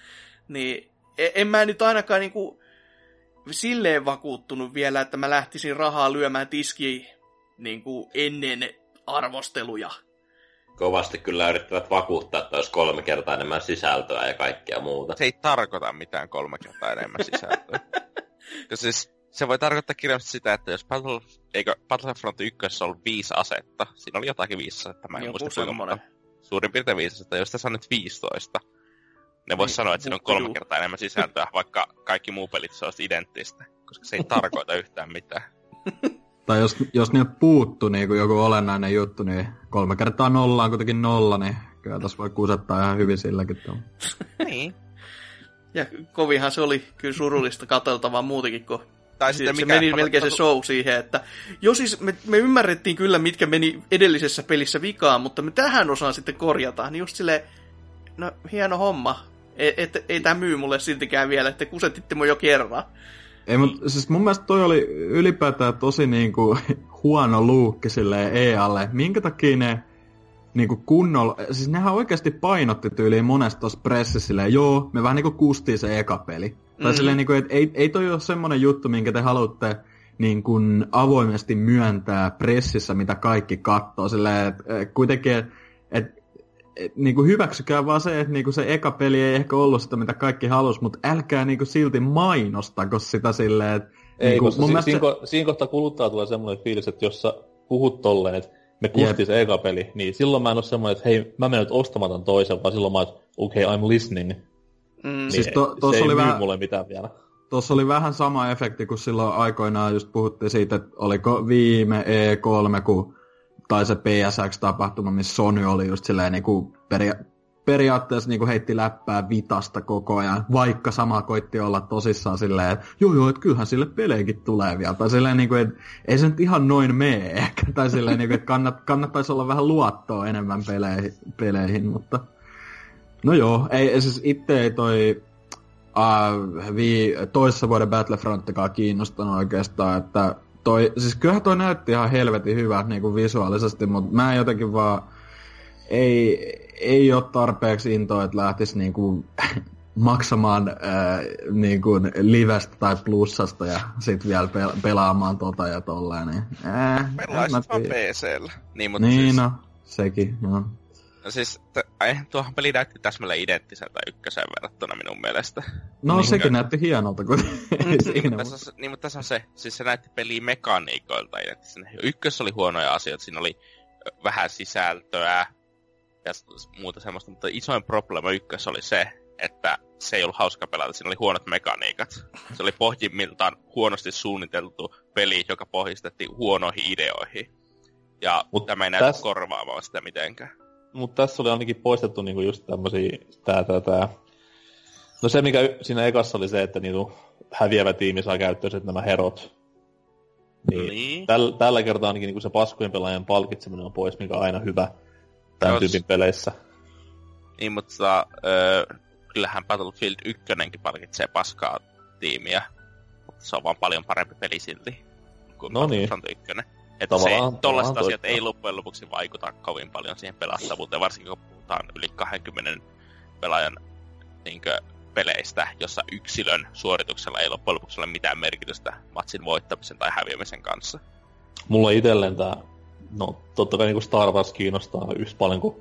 Niin e- en mä nyt ainakaan niinku silleen vakuuttunut vielä, että mä lähtisin rahaa lyömään tiskiin niinku ennen arvosteluja. Kovasti kyllä yrittävät vakuuttaa, että olisi kolme kertaa enemmän sisältöä ja kaikkea muuta. Se ei tarkoita mitään kolme kertaa enemmän sisältöä. Koska siis se voi tarkoittaa kirjallisesti sitä, että jos Battle, eikö Battlefront 1 ollut viisi asetta, siinä oli jotakin viisi asetta, mä en Joku muista kuinka semmonen. Suurin piirtein viisi asetta, jos tässä on nyt 15. Ne vois Niin, sanoa, että siinä on kolme kertaa enemmän sisältöä, vaikka kaikki muu pelit se olisi identtistä. Koska se ei tarkoita yhtään mitään. Tai jos, jos niiltä puuttu niin joku olennainen juttu, niin kolme kertaa nolla on kuitenkin nolla, niin kyllä tässä voi kusettaa ihan hyvin silläkin niin. Ja kovinhan se oli kyllä surullista katseltavaa muutenkin, kun Tai se, sitten se mikä... meni melkein se show siihen, että jo siis me, me ymmärrettiin kyllä, mitkä meni edellisessä pelissä vikaan, mutta me tähän osaan sitten korjataan. Niin just silleen, no hieno homma. E, et, ei tämä myy mulle siltikään vielä, että kusetitte mun jo kerran. Ei, mutta siis mun mielestä toi oli ylipäätään tosi niinku huono luukki silleen EAlle. Minkä takia ne niinku kunnolla, siis nehän oikeasti painotti tyyliin monesta tossa pressissä silleen, joo, me vähän niinku kustiin se eka peli. Mm. Tai silleen niinku, että ei, ei toi ole semmonen juttu, minkä te haluatte niin kuin avoimesti myöntää pressissä, mitä kaikki katsoo. Silleen, että kuitenkin, että et, et, niin kuin hyväksykää vaan se, että niin kuin se eka peli ei ehkä ollut sitä, mitä kaikki halus, mutta älkää niin kuin silti mainostako sitä silleen, että Ei, niin kuin, koska si- mielestä siinä, ko- siinä kohtaa kuluttaa tulee semmoinen fiilis, että jos sä puhut tolleen, että me kustiin se eka peli, niin silloin mä en ole semmoinen, että hei, mä menen nyt ostamaan tämän toisen, vaan silloin mä oon, että okei, okay, I'm listening. Mm. Niin Siis to- to, se ei oli myy vähän- mulle mitään vielä. Tuossa oli vähän sama efekti, kun silloin aikoinaan just puhuttiin siitä, että oliko viime E3, kun, tai se PSX-tapahtuma, missä Sony oli just silleen niin kuin peria- periaatteessa niin kuin heitti läppää vitasta koko ajan, vaikka sama koitti olla tosissaan silleen, että joo joo, että kyllähän sille pelejäkin tulee vielä. Tai silleen, niin kuin, että ei se nyt ihan noin mene ehkä. Tai silleen, niin kuin, että kannat, kannattaisi olla vähän luottoa enemmän peleihin, peleihin mutta... No joo, ei, siis itse ei toi uh, vii, toissa vuoden Battlefrontikaan kiinnostanut oikeastaan, että toi, siis kyllähän toi näytti ihan helvetin hyvältä niin kuin visuaalisesti, mutta mä jotenkin vaan ei, ei ole tarpeeksi intoa, että lähtisi niin kuin, maksamaan ää, niin kuin livestä tai plussasta ja sitten vielä pel- pelaamaan tota ja tolleen. Niin, mä Pelaisit vaan. PCllä. Niin, mutta Niin siis, no, sekin, no. No siis, t- ai, tuohon peli näytti täsmälleen identtiseltä ykköseen verrattuna minun mielestä. No Niin, sekin näytti hienolta, kun ei niin, siinä. mutta tässä, on, se- niin, mutta tässä on se, siis se näytti peliä mekaniikoilta identtisenä. Ykkössä oli huonoja asioita, siinä oli vähän sisältöä ja muuta semmoista, mutta isoin probleema ykkössä oli se, että se ei ollut hauska pelata, siinä oli huonot mekaniikat. Se oli pohjimmiltaan huonosti suunniteltu peli, joka pohjistettiin huonoihin ideoihin. Ja Mut Mut tämä ei näytä täs- korvaamaan sitä mitenkään. Mutta tässä oli ainakin poistettu niinku just tämmösiä, tää, tää, tää. No se, mikä siinä ekassa oli se, että niinku häviävä tiimi saa käyttöön nämä herot. Niin, Niin. Täl, tällä kertaa ainakin niinku se paskojen pelaajan palkitseminen on pois, mikä on aina hyvä tämän Jos- tyypin peleissä. Niin, mutta öö, kyllähän Battlefield 1 palkitsee paskaa tiimiä. Mutta se on vaan paljon parempi peli silti kuin No niin. Battlefront 1. Että se ei, Tavallaan- tollaiset tavallaan asiat ei loppujen lopuksi vaikuta kovin paljon siihen pelattavuuteen, varsinkin kun puhutaan yli 20 pelaajan niinkö, peleistä, jossa yksilön suorituksella ei loppujen lopuksi ole mitään merkitystä matsin voittamisen tai häviämisen kanssa. Mulla itselleen tää, no totta kai niinku Star Wars kiinnostaa yhtä paljon kuin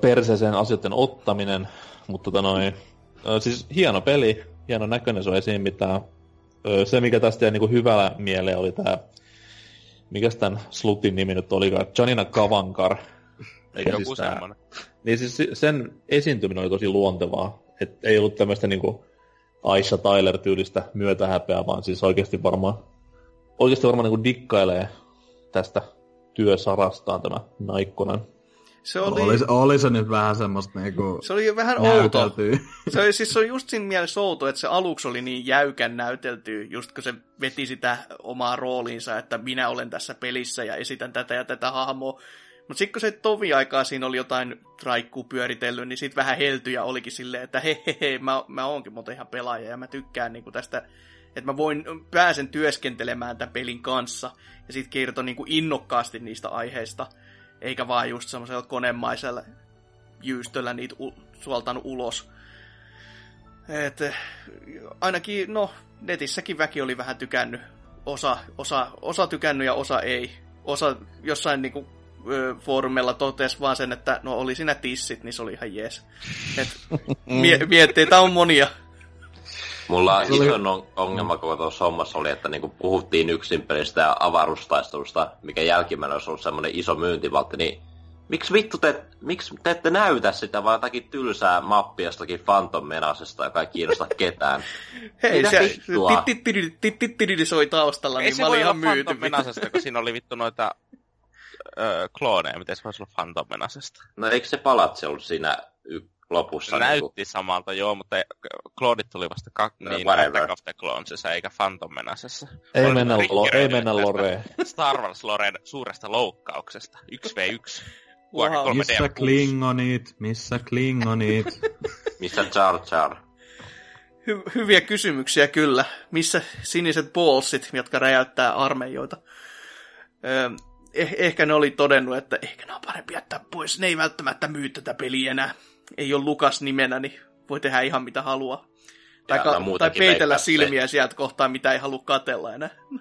perseeseen asioiden ottaminen, mutta tota noin, siis hieno peli, hieno näköinen, se on ei siinä mitään. Se mikä tästä jäi niinku hyvällä mieleen oli tää, mikäs tän slutin nimi nyt olikaan, Janina Kavankar. Eikä Joku siis semmonen. Niin siis se- sen esiintyminen oli tosi luontevaa. Et ei ollut tämmöistä niinku Aisha Tyler-tyylistä myötähäpeää, vaan siis oikeasti varmaan, oikeasti varmaan niinku dikkailee tästä työsarastaan tämä Naikkonen. Se oli, Oli, oli se nyt vähän semmoista niinku se oli vähän outo. Se, oli, siis se on just siinä mielessä outo, että se aluksi oli niin jäykän näytelty, just kun se veti sitä omaa rooliinsa, että minä olen tässä pelissä ja esitän tätä ja tätä hahmoa. Mutta sitten kun se tovi aikaa siinä oli jotain traikkuu pyöritellyt, niin sitten vähän heltyjä olikin silleen, että hei, hei, hei mä, mä oonkin muuten ihan pelaaja ja mä tykkään niinku tästä, että mä voin, pääsen työskentelemään tämän pelin kanssa. Ja sitten kertoi niinku innokkaasti niistä aiheista, eikä vaan just semmoisella konemaisella jyystöllä niitä u- suoltanut ulos. Et, ainakin, no, netissäkin väki oli vähän tykännyt. Osa, osa, osa tykännyt ja osa ei. Osa jossain niinku, foorumilla totesi vaan sen, että no oli siinä tissit, niin se oli ihan jees. Et, mie- mietteitä on monia. Mulla isoin on, ongelma koko tuossa hommassa oli, että niinku puhuttiin yksin pelistä ja avaruustaistelusta, mikä jälkimmäinen olisi ollut semmoinen iso myyntivaltti, niin miksi vittu te, miksi te ette näytä sitä, vaan jotakin tylsää mappia jostakin Phantom Menasesta, joka ei kiinnosta ketään? Hei, Mitä se vittua? tittitididi soi taustalla, Ei niin mä olin ihan myyty. Phantom Menasesta, kun siinä oli vittu noita öö, klooneja. Miten se voisi olla Phantom Menasesta? No eikö se palatsi ollut siinä y- lopussa? Se näytti samalta, joo, mutta kloonit tuli vasta kak- No, niin. Attack of the Clonesissa, eikä Phantom Menasessa. Ei Oli mennä, lo, ei mennä Loreen. Star Wars Loren suuresta loukkauksesta. 1v1. Wow. Wow. Missä Klingonit? Missä Klingonit? Missä Jar Jar? Hy- hyviä kysymyksiä kyllä. Missä siniset ballsit, jotka räjäyttää armeijoita? Öö, eh- ehkä ne oli todennut, että ehkä ne on parempi jättää pois. Ne ei välttämättä myy tätä peliä enää. Ei ole Lukas nimenä, niin voi tehdä ihan mitä haluaa. Tai, ka- tai peitellä että se- silmiä sieltä kohtaa, mitä ei halua katella enää.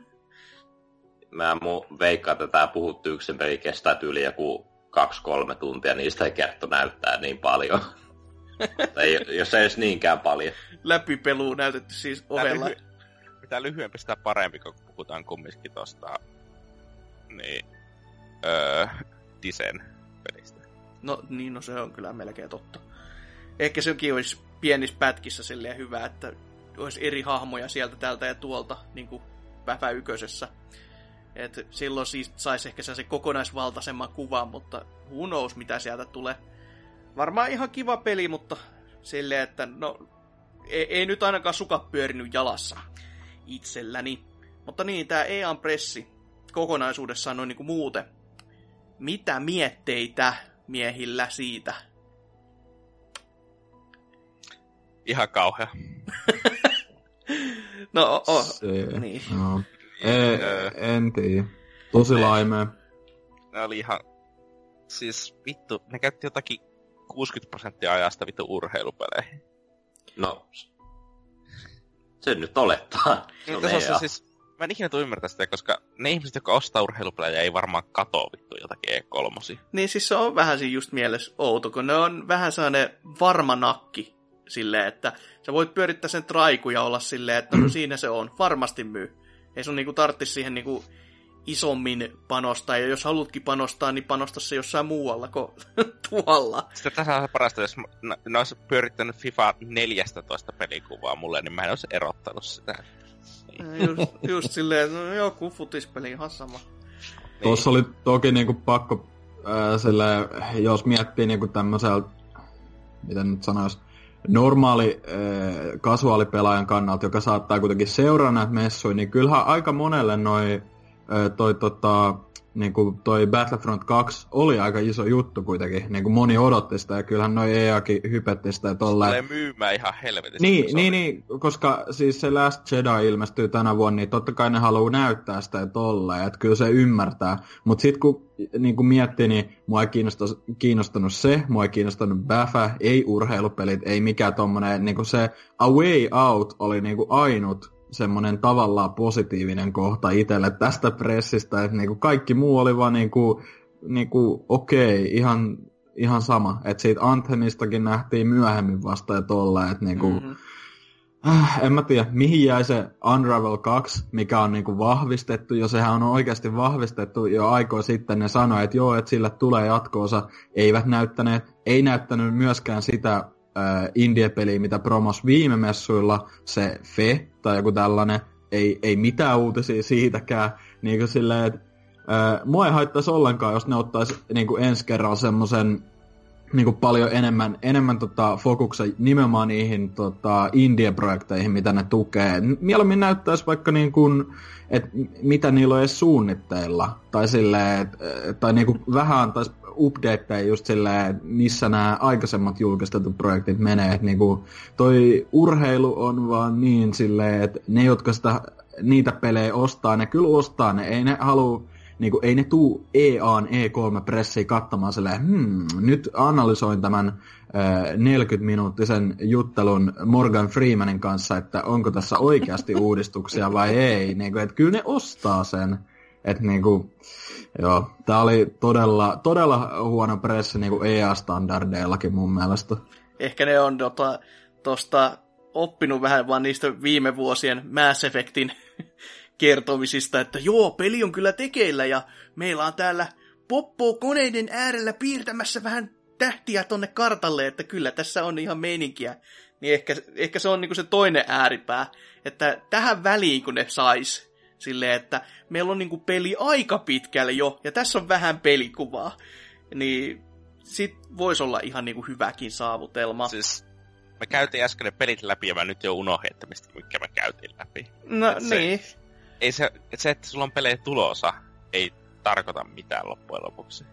Mä mu- veikkaan, että tää puhuttu yksin peli kestää yli joku kaksi-kolme tuntia, niistä ei kerto näyttää niin paljon. tai jos ei edes niinkään paljon. Läpipelu näytetty siis ovella. Lyhy- mitä lyhyempi sitä parempi, kun puhutaan kumminkin tosta niin, öö, Disen. No niin, no se on kyllä melkein totta. Ehkä sekin olisi pienissä pätkissä silleen hyvä, että olisi eri hahmoja sieltä täältä ja tuolta, niin kuin Päfä ykkösessä. Et silloin siis saisi ehkä se kokonaisvaltaisemman kuvan, mutta who knows, mitä sieltä tulee. Varmaan ihan kiva peli, mutta silleen, että no, ei, ei nyt ainakaan sukat pyörinyt jalassa itselläni. Mutta niin, tämä EAN pressi kokonaisuudessaan on niin kuin muuten. Mitä mietteitä miehillä siitä? Ihan kauhea. No, o, o, Se, niin. no. Ei, en tiedä. Tosi laimea. Ne oli ihan... Siis vittu, ne käytti jotakin 60 prosenttia ajasta vittu urheilupeleihin. No, se nyt olettaa. Se Niin, on tässä on se siis, mä en ikinä tule ymmärtää sitä, koska ne ihmiset, jotka ostaa urheilupelejä, ei varmaan katoa vittu jotakin E3. niin siis se on vähän siinä just mielessä outo, kun ne on vähän sellainen varma nakki silleen, että sä voit pyörittää sen traiku ja olla silleen, että no siinä se on, varmasti myy. Ei sun niinku tarttis siihen niinku isommin panostaa, ja jos halutkin panostaa, niin panosta se jossain muualla kuin tuolla. Sitten tässä on se parasta, jos ne olisi pyörittänyt FIFA 14 pelikuvaa mulle, niin mä en olisi erottanut sitä. Just, just silleen, no joku futispeli ihan sama. Niin. Tuossa oli toki niinku pakko, ää, sille, jos miettii niinku tämmöiseltä, miten nyt sanois, normaali ää, kasuaalipelaajan kannalta, joka saattaa kuitenkin seuraa näitä messuja, niin kyllähän aika monelle noi, ää, toi, tota, niinku toi Battlefront 2 oli aika iso juttu kuitenkin. Niinku moni odotti sitä ja kyllähän noi EAkin hypetti sitä ja tolleen. Tulee myymään ihan helvetisti. Niin, se niin, niin, koska siis se Last Jedi ilmestyy tänä vuonna, niin totta kai ne haluaa näyttää sitä ja tolleen, että kyllä se ymmärtää. Mutta sitten kun niin kun miettii, niin mua ei kiinnostanut, se, mua ei kiinnostanut Baffa, ei urheilupelit, ei mikään tommonen, niin se A Way Out oli niin ainut semmoinen tavallaan positiivinen kohta itselle tästä pressistä, että niin kaikki muu oli vaan niin kuin, niin kuin, okei, ihan, ihan sama. Että siitä Anthemistakin nähtiin myöhemmin vasta ja tolleen, että niinku, Mhm. äh, en mä tiedä, mihin jäi se Unravel 2, mikä on niinku vahvistettu, jo sehän on oikeasti vahvistettu jo aikoja sitten, ne sanoi, että joo, että sille tulee jatkoosa, eivät näyttäneet, ei näyttänyt myöskään sitä äh, indie-peliä, mitä promos viime messuilla, se Fe tai joku tällainen, ei, ei mitään uutisia siitäkään, niin kuin silleen, että äh, mua ei haittaisi ollenkaan, jos ne ottaisi niin kuin ensi kerralla semmoisen niin kuin paljon enemmän, enemmän tota, fokuksen nimenomaan niihin tota, indie-projekteihin, mitä ne tukee. Mieluummin näyttäisi vaikka niin kuin, että mitä niillä on edes suunnitteilla. Tai, silleen, tai niin kuin vähän antaisi updateja just silleen, missä nämä aikaisemmat julkistetut projektit menee. Että niin kuin, toi urheilu on vaan niin silleen, että ne, jotka sitä, niitä pelejä ostaa, ne kyllä ostaa, ne ei ne halua niin kuin, ei ne tuu EAN E3-pressiin katsomaan silleen, hmm, nyt analysoin tämän äh, 40-minuuttisen juttelun Morgan Freemanin kanssa, että onko tässä oikeasti uudistuksia vai ei. Niin kuin, että kyllä ne ostaa sen. Että niin kuin, joo, tää oli todella, todella huono pressi niin kuin EA-standardeillakin mun mielestä. Ehkä ne on tota, oppinut vähän vaan niistä viime vuosien Mass Effectin kertomisista, että joo, peli on kyllä tekeillä ja meillä on täällä Poppo koneiden äärellä piirtämässä vähän tähtiä tonne kartalle, että kyllä tässä on ihan meininkiä. Niin ehkä, ehkä se on niinku se toinen ääripää, että tähän väliin kun ne sais, silleen, että meillä on niinku peli aika pitkälle jo, ja tässä on vähän pelikuvaa, niin sit voisi olla ihan niinku hyväkin saavutelma. Siis me käytiin äsken ne pelit läpi, ja mä nyt jo unohdin, että mistä mikä me käytiin läpi. No Et niin. Se, ei se, se, että sulla on pelejä tulossa, ei tarkoita mitään loppujen lopuksi.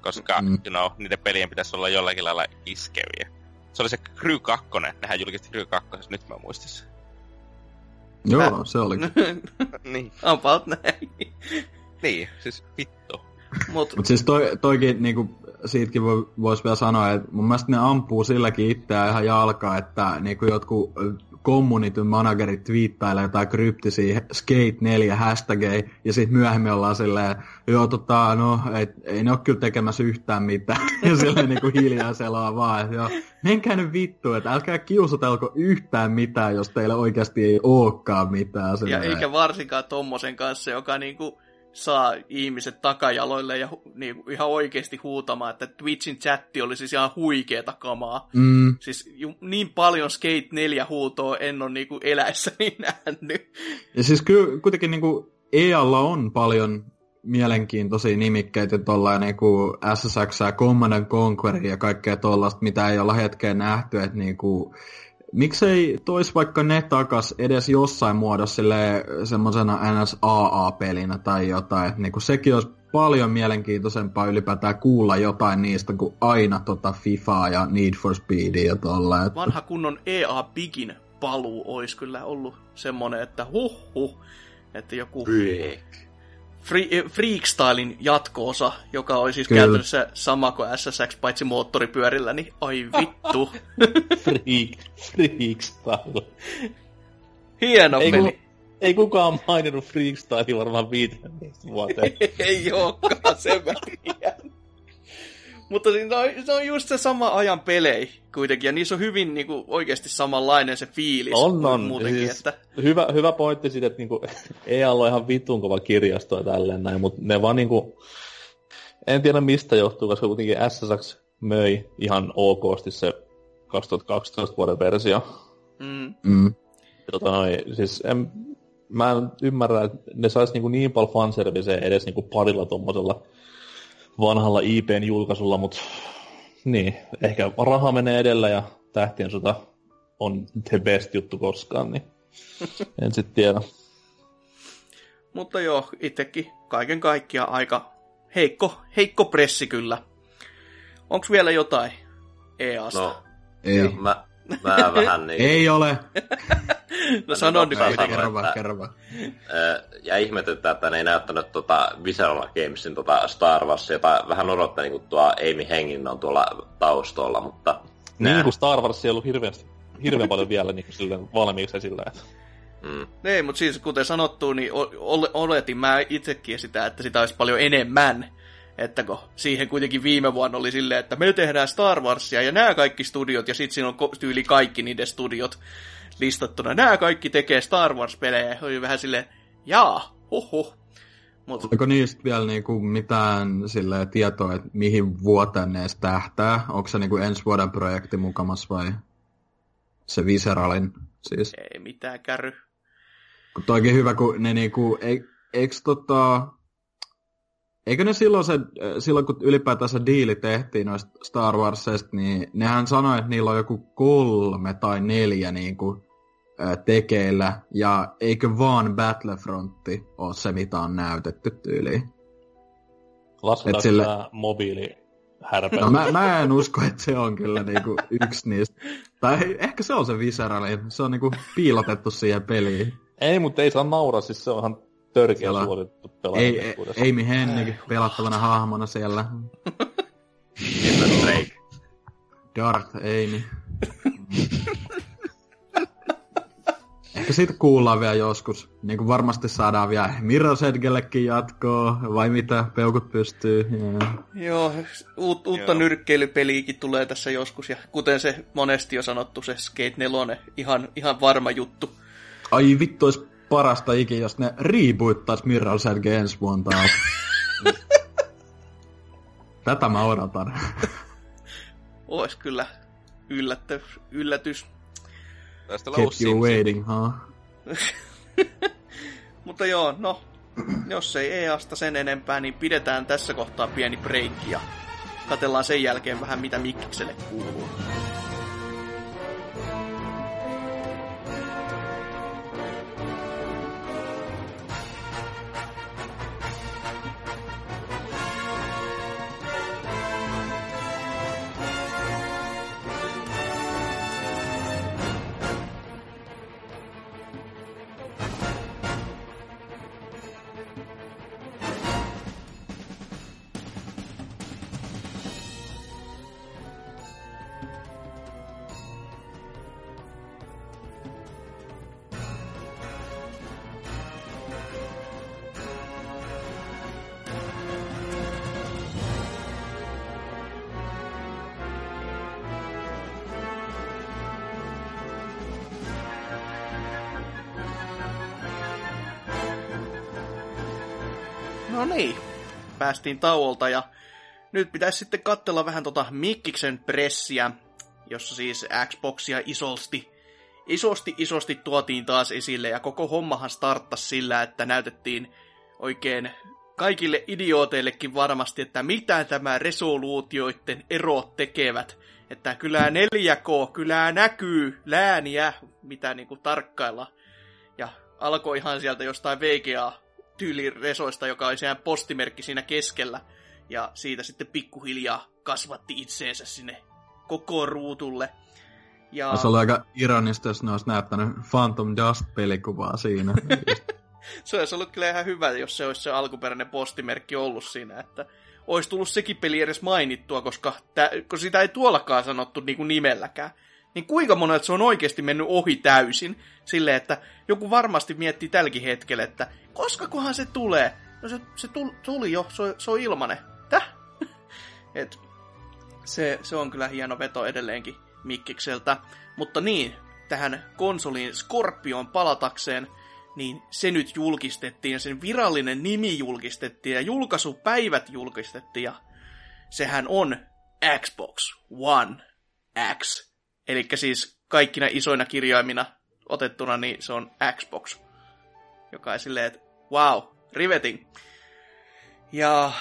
Koska, mm. you know, niiden pelien pitäisi olla jollakin lailla iskeviä. Se oli se Crew 2, nehän julkisti Crew 2, nyt mä muistin Joo, se oli. niin. About näin. niin, siis vittu. Mut, Mut siis toi, toikin niinku, siitäkin voi, voisi vielä sanoa, että mun mielestä ne ampuu silläkin itseään ihan jalkaa, että niinku jotkut community managerit twiittailee jotain kryptisiä Skate 4 hashtageja, ja sitten myöhemmin ollaan silleen, joo tota, no, et, ei ne ole kyllä tekemässä yhtään mitään. ja silleen niinku hiljaa selaa vaan, että joo, menkää nyt vittu, että älkää kiusatelko yhtään mitään, jos teillä oikeasti ei olekaan mitään. Silleen. Ja eikä varsinkaan tommosen kanssa, joka niinku saa ihmiset takajaloille ja niin, ihan oikeasti huutamaan, että Twitchin chatti oli siis ihan huikeeta kamaa. Mm. Siis ju, niin paljon Skate 4 huutoa en ole niin kuin eläessäni nähnyt. Ja siis kyllä kuitenkin niin kuin EAlla on paljon mielenkiintoisia nimikkeitä tuolla niin kuin SSX ja Command Conquer ja kaikkea tuollaista, mitä ei olla hetkeen nähty, että niin kuin, miksei tois vaikka ne takas edes jossain muodossa semmoisena NSAA-pelinä tai jotain, että niinku sekin olisi paljon mielenkiintoisempaa ylipäätään kuulla jotain niistä kuin aina tota FIFA ja Need for Speedia ja tolla. Että... Vanha kunnon EA Bigin paluu olisi kyllä ollut semmonen, että huh huh, että joku... Break Free, eh, Freakstylin jatko-osa, joka oli siis Kyllä. käytännössä sama kuin SSX, paitsi moottoripyörillä, niin ai vittu. Freak, Freakstyle. Hieno ei, peli. Ku, ei kukaan maininnut Freakstyle varmaan 15 vuoteen. ei olekaan sen väliä. Mutta se on, se on just se sama ajan pelei kuitenkin, ja niissä on hyvin niin kuin, oikeasti samanlainen se fiilis. On, on. Muutenkin, siis että... hyvä, hyvä pointti siitä, että niin kuin, ei ollut ihan vitun kova kirjasto ja tälleen näin, mutta ne vaan niin kuin, en tiedä mistä johtuu, koska kuitenkin SSX möi ihan okosti se 2012 vuoden versio. Mm. Mm. Ja, tota, noi, siis en, mä en ymmärrä, että ne sais niin, niin paljon fanserviceä edes niin parilla tuommoisella vanhalla IPn julkaisulla, mutta niin, ehkä raha menee edellä ja tähtien sota on the best juttu koskaan, niin en sitten tiedä. Mutta joo, itsekin kaiken kaikkiaan aika heikko, heikko pressi kyllä. Onko vielä jotain EAsta? No, ei. Mä, mä vähän niin... ei ole. no sano nyt kuitenkin. Kerro vaan, kerro vaan. Ja ihmetyttää, että ne ei näyttänyt tuota Visceral Gamesin tuota Star Wars, jota vähän odottaa niin kuin tuo Amy Hengin on tuolla taustalla, mutta... Niin kuin Star Wars ei ollut hirveästi, hirveän paljon vielä niin kuin valmiiksi esillä. Että... Mm. Ei, mutta siis kuten sanottu, niin oletin mä itsekin sitä, että sitä olisi paljon enemmän. Että kun siihen kuitenkin viime vuonna oli silleen, että me tehdään Star Warsia ja nämä kaikki studiot, ja sitten siinä on tyyli kaikki niiden studiot listattuna. Nämä kaikki tekee Star Wars-pelejä. Oli vähän silleen, jaa, huhhuh. Mut... Onko niistä vielä niinku mitään sille tietoa, että mihin vuoteen ne edes tähtää? Onko se niinku ensi vuoden projekti mukamas vai se Visceralin siis? Ei mitään kärry. Kun toikin hyvä, kun ne niinku, eikö tota, Eikö ne silloin, se, silloin kun ylipäätään se diili tehtiin noista Star Warsista, niin nehän sanoi, että niillä on joku kolme tai neljä niin kuin, tekeillä, ja eikö vaan Battlefrontti ole se, mitä on näytetty tyyliin? Lasketaanko sille... tämä mobiili härpä? No mä, mä, en usko, että se on kyllä niinku yksi niistä. Tai ehkä se on se Viscerali, se on niinku piilotettu siihen peliin. Ei, mutta ei saa nauraa, siis se on ihan törkeä siellä... suoritettu pelaaja. Ei, ei, Amy Hennig pelattavana hahmona siellä. Drake. Darth Amy. Ehkä siitä kuullaan vielä joskus. Niin kuin varmasti saadaan vielä Mirror's Edgellekin jatkoa, vai mitä, peukut pystyy. Yeah. Joo, uut, uutta Joo. nyrkkeilypeliäkin tulee tässä joskus, ja kuten se monesti jo sanottu, se Skate 4, ihan, ihan varma juttu. Ai vittu, olisi parasta ikinä, jos ne reboottaisi Mirror's Edge ensi vuonna taas. Tätä mä odotan. Ois kyllä yllätys. yllätys. Tästä Kept you waiting, huh? Mutta joo, no, jos ei EAsta sen enempää, niin pidetään tässä kohtaa pieni breikki ja katellaan sen jälkeen vähän mitä Mikkikselle kuuluu. Päästiin tauolta ja nyt pitäisi sitten katsella vähän tota Mikkiksen pressiä, jossa siis Xboxia isosti, isosti isosti tuotiin taas esille ja koko hommahan starttasi sillä, että näytettiin oikein kaikille idiooteillekin varmasti, että mitä tämä resoluutioiden erot tekevät. Että kyllä 4K, kyllä näkyy lääniä, mitä niinku tarkkailla. Ja alkoi ihan sieltä jostain VGA tyyliresoista, joka oli sehän postimerkki siinä keskellä. Ja siitä sitten pikkuhiljaa kasvatti itseensä sinne koko ruutulle. Ja... Se oli aika ironista, jos ne olisi näyttänyt Phantom Dust-pelikuvaa siinä. se olisi ollut kyllä ihan hyvä, jos se olisi se alkuperäinen postimerkki ollut siinä, että olisi tullut sekin peli edes mainittua, koska tä, kun sitä ei tuollakaan sanottu niin kuin nimelläkään niin kuinka monet se on oikeasti mennyt ohi täysin? Sille, että joku varmasti miettii tälläkin hetkellä, että koska kohan se tulee? No se, se tuli jo, se, se on ilmanen. Täh? Et, se, se on kyllä hieno veto edelleenkin Mikkikseltä. Mutta niin, tähän konsoliin Scorpion palatakseen, niin se nyt julkistettiin sen virallinen nimi julkistettiin ja julkaisupäivät julkistettiin ja sehän on Xbox One X Eli siis kaikkina isoina kirjaimina otettuna, niin se on Xbox. Joka on silleen, että wow, riveting. Ja...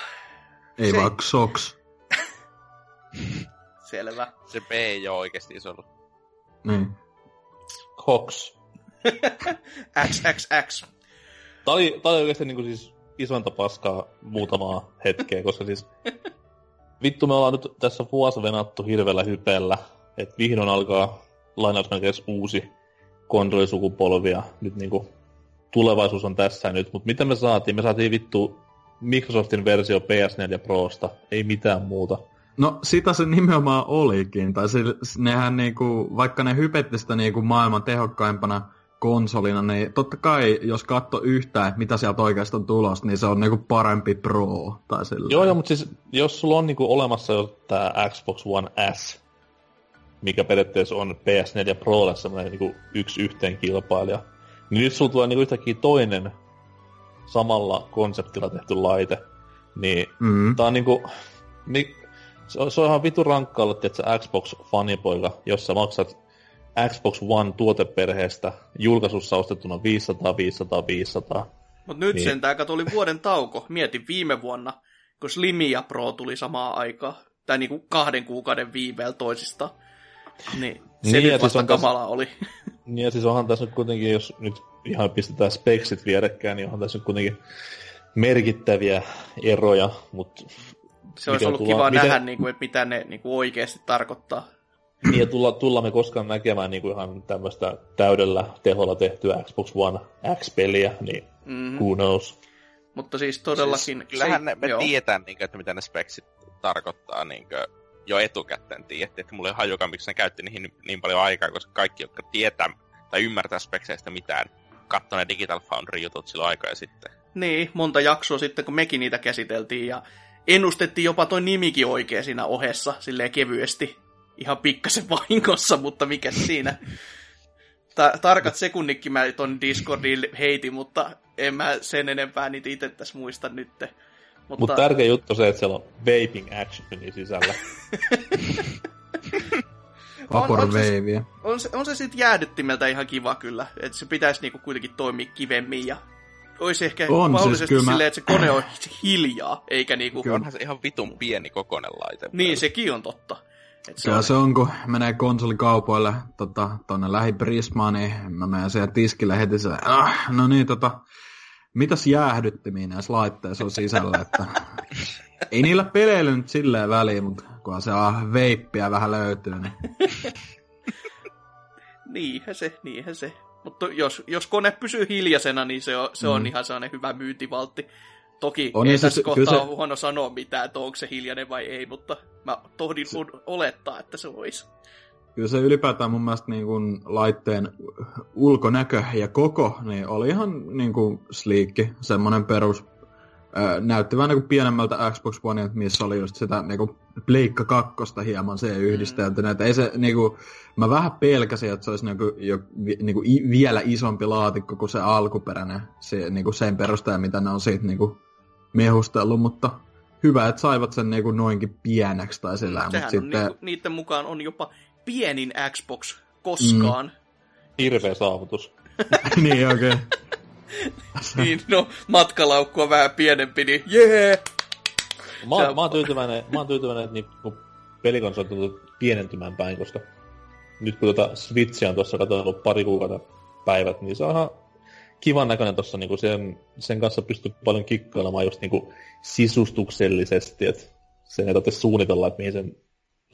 Ei se... vaan Xox. Selvä. Se B ei ole oikeasti iso. Niin. Cox. XXX. Tää oli, tää oli oikeasti niinku siis isointa paskaa muutamaa hetkeä, koska siis vittu me ollaan nyt tässä vuosi venattu hirveällä hypellä että vihdoin alkaa lainausmerkeissä uusi konsolisukupolvi ja nyt niinku tulevaisuus on tässä nyt. Mutta mitä me saatiin? Me saatiin vittu Microsoftin versio PS4 Prosta, ei mitään muuta. No sitä se nimenomaan olikin, tai se, nehän niinku, vaikka ne hypetti sitä niinku maailman tehokkaimpana konsolina, niin totta kai, jos katso yhtään, mitä sieltä oikeastaan on tulossa, niin se on niinku parempi Pro. Tai sillä. Joo, joo, mutta siis jos sulla on niinku olemassa jo tämä Xbox One S, mikä periaatteessa on PS4 Prolle semmoinen niin yksi yhteen kilpailija. Niin nyt sulla tulee niin yhtäkkiä toinen samalla konseptilla tehty laite. Niin mm. tää on niinku... Niin, se, on, se on ihan vitu rankkaa olla, että Xbox-fanipoika, jos sä maksat Xbox One tuoteperheestä julkaisussa ostettuna 500, 500, 500. Mutta nyt niin. sen tää oli vuoden tauko. Mietin viime vuonna kun Slimi ja Pro tuli samaan aikaan, tai niin kuin kahden kuukauden viiveellä toisista. Niin se niin, nyt vasta siis kamala tässä, oli. Niin ja siis onhan tässä nyt kuitenkin, jos nyt ihan pistetään speksit vierekkäin, niin onhan tässä nyt kuitenkin merkittäviä eroja, mutta... Se olisi ollut tulla, kiva miten... nähdä, niin kuin, että mitä ne niin kuin oikeasti tarkoittaa. Niin, ja tulla, tulla me koskaan näkemään niin kuin ihan tämmöistä täydellä teholla tehtyä Xbox One X-peliä, niin mm-hmm. who knows. Mutta siis todellakin... Siis, kyllähän se, ne, me joo. tiedetään, niin kuin, että mitä ne speksit tarkoittaa niin kuin, jo etukäteen tiedettiin, että mulla ei hajukaan, miksi ne käytti niihin niin paljon aikaa, koska kaikki, jotka tietää tai ymmärtää spekseistä mitään, katsoi ne Digital Foundry-jutut silloin aikaa sitten. Niin, monta jaksoa sitten, kun mekin niitä käsiteltiin, ja ennustettiin jopa toi nimikin oikein siinä ohessa, silleen kevyesti. Ihan pikkasen vahingossa, mutta mikä siinä. Ta- tarkat sekunnikki mä ton Discordin heitin, mutta en mä sen enempää niitä itse tässä muista nytte. Mutta Mut tärkeä juttu on se, että siellä on vaping actioni sisällä. Vapor on, on, se, on, se, on se sitten jäädyttimeltä ihan kiva kyllä. Että se pitäisi niinku kuitenkin toimia kivemmin ja olisi ehkä on, siis mahdollisesti siis silleen, mä... että se kone on hiljaa, eikä niinku... Kyllä. Onhan se ihan vitun pieni kokonen laite. Niin, sekin on totta. Et se, on... se on, kun menee konsolikaupoille tota, tonne lähiprismaan, niin mä menen siihen tiskille heti se, ah, no niin, tota, mitäs jäähdyttimiä näissä laitteissa on sisällä, että ei niillä peleillä nyt silleen väliin, mutta kun se on veippiä vähän löytyy, niin... niinhän se, niinhän se. Mutta jos, jos kone pysyy hiljaisena, niin se on, se on mm. ihan sellainen hyvä myyntivaltti. Toki on ei tässä kohtaa se... huono sanoa mitään, että onko se hiljainen vai ei, mutta mä tohdin se... olettaa, että se olisi. Kyllä se ylipäätään mun mielestä niin kuin laitteen ulkonäkö ja koko niin oli ihan niin kuin sleekki, semmoinen perus. näytti vähän niin kuin pienemmältä Xbox One, missä oli just sitä niin kuin Pleikka kakkosta hieman se yhdisteltynä. Mm. ei se, niin kuin, mä vähän pelkäsin, että se olisi niin kuin, jo, niin kuin, vielä isompi laatikko kuin se alkuperäinen se, niin kuin sen perusteella, mitä ne on siitä niin kuin, mehustellut, mutta hyvä, että saivat sen niin kuin, noinkin pieneksi tai sillä. Mm, mutta sitten... niin, niiden mukaan on jopa pienin Xbox koskaan. Mm. Hirveä saavutus. niin, okei. Okay. niin, no, matkalaukku on vähän pienempi, niin jee! Yeah! Mä, oon, mä, oon tyytyväinen, mä oon tyytyväinen, että niin, pelikonsolit on pienentymään päin, koska nyt kun tuota Switchia on tuossa katsonut pari kuukautta päivät, niin se on ihan kivan näköinen tuossa, niin sen, sen kanssa pystyy paljon kikkailemaan just niin sisustuksellisesti, että sen ei tarvitse suunnitella, että mihin sen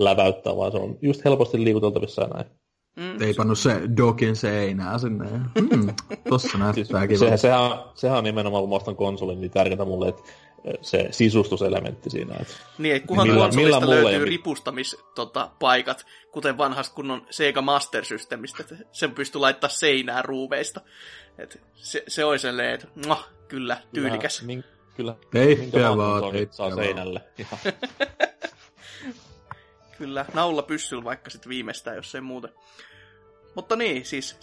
läväyttää, vaan se on just helposti liikuteltavissa ja näin. Mm. Teipannut se dokin seinää sinne. Mm, tossa näyttää siis, se, sehän, sehän on nimenomaan, kun mä ostan konsolin, niin tärkeintä mulle, että se sisustuselementti siinä. Että niin, kunhan millä, konsolista millä löytyy ei... ripustamispaikat, tota, kuten vanhasta kunnon Sega Master Systemistä, että sen pystyy laittaa seinään ruuveista. Et se, se olisi sellainen, että kyllä, tyylikäs. Min, kyllä, teippiä vaan, teippiä saa seinälle. kyllä, naulla pyssyllä vaikka sitten viimeistään, jos ei muuta. Mutta niin, siis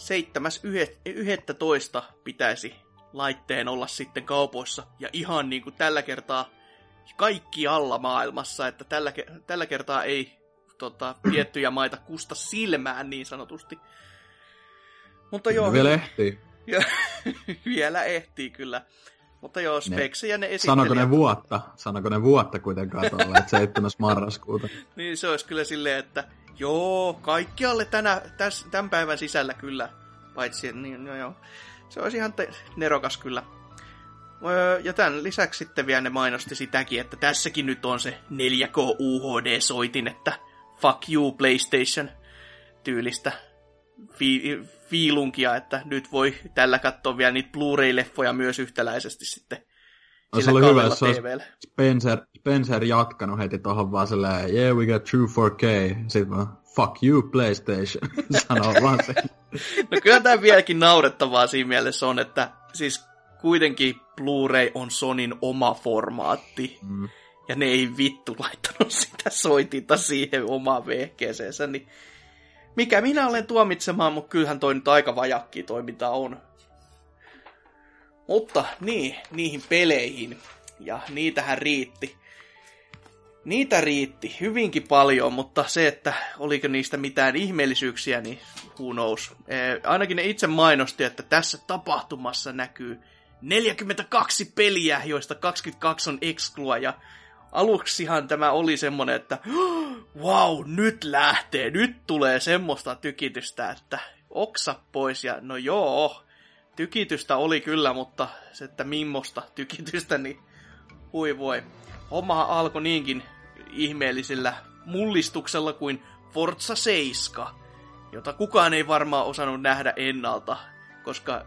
7.11. pitäisi laitteen olla sitten kaupoissa. Ja ihan niin kuin tällä kertaa kaikki alla maailmassa, että tällä, tällä kertaa ei tota, tiettyjä maita kusta silmään niin sanotusti. Mutta joo. Vielä ehtii. vielä ehtii kyllä. Mutta joo, speksejä ne, ne esittelijät... Sanoko ne vuotta? Sanoko ne vuotta kuitenkaan tuolla, että 7. marraskuuta? niin se olisi kyllä silleen, että joo, kaikkialle tänä, täs, tämän päivän sisällä kyllä. Paitsi, niin no joo. Se olisi ihan te- nerokas kyllä. Ja tämän lisäksi sitten vielä ne mainosti sitäkin, että tässäkin nyt on se 4K UHD-soitin, että fuck you PlayStation tyylistä fi- fiilunkia, että nyt voi tällä katsoa vielä niitä Blu-ray-leffoja myös yhtäläisesti sitten no, se oli hyvä, jos Spencer, Spencer jatkanut heti tohon vaan silleen, yeah, we got true 4K. Sitten vaan, fuck you PlayStation, sanoo vaan se. no kyllä tämä vieläkin naurettavaa siinä mielessä on, että siis kuitenkin Blu-ray on Sonin oma formaatti. Mm. Ja ne ei vittu laittanut sitä soitinta siihen omaan vehkeeseensä, niin mikä minä olen tuomitsemaan, mutta kyllähän toi nyt aika vajakki toiminta on. Mutta niin, niihin peleihin. Ja niitähän riitti. Niitä riitti hyvinkin paljon, mutta se, että oliko niistä mitään ihmeellisyyksiä, niin who knows. Eh, ainakin ne itse mainosti, että tässä tapahtumassa näkyy 42 peliä, joista 22 on exclua ja aluksihan tämä oli semmonen, että wow, nyt lähtee, nyt tulee semmoista tykitystä, että oksa pois ja no joo, tykitystä oli kyllä, mutta se, että mimmosta tykitystä, niin hui voi. Hommahan alkoi niinkin ihmeellisellä mullistuksella kuin Forza 7, jota kukaan ei varmaan osannut nähdä ennalta, koska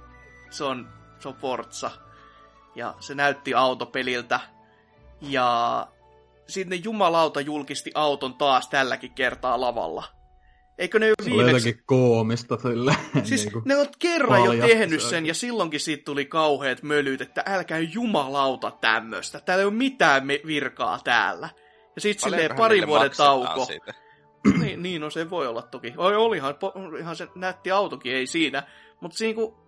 se on, se on Forza. Ja se näytti autopeliltä. Ja sitten jumalauta julkisti auton taas tälläkin kertaa lavalla. Eikö ne jo viimeksi... Se jotenkin koomista sille. Siis niin ne on kerran jo tehnyt sen, ja silloinkin siitä tuli kauheat mölyt, että älkää jumalauta tämmöstä. Täällä ei ole mitään virkaa täällä. Ja sitten silleen pari vuoden tauko. niin, niin, no se voi olla toki. Oi, olihan ihan se nätti autokin, ei siinä. Mutta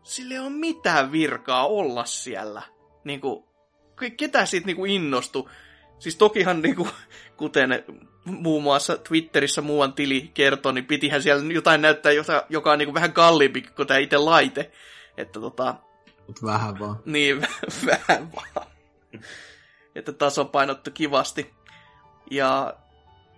sille ei ole mitään virkaa olla siellä. Niinku, ketä siitä niinku innostui? Siis tokihan niinku, kuten muun muassa Twitterissä muuan tili kertoi, niin pitihän siellä jotain näyttää, jota, joka on niinku vähän kalliimpi kuin tämä itse laite. Että tota... Mut vähän vaan. Niin, vähän vaan. että tasapainottu kivasti. Ja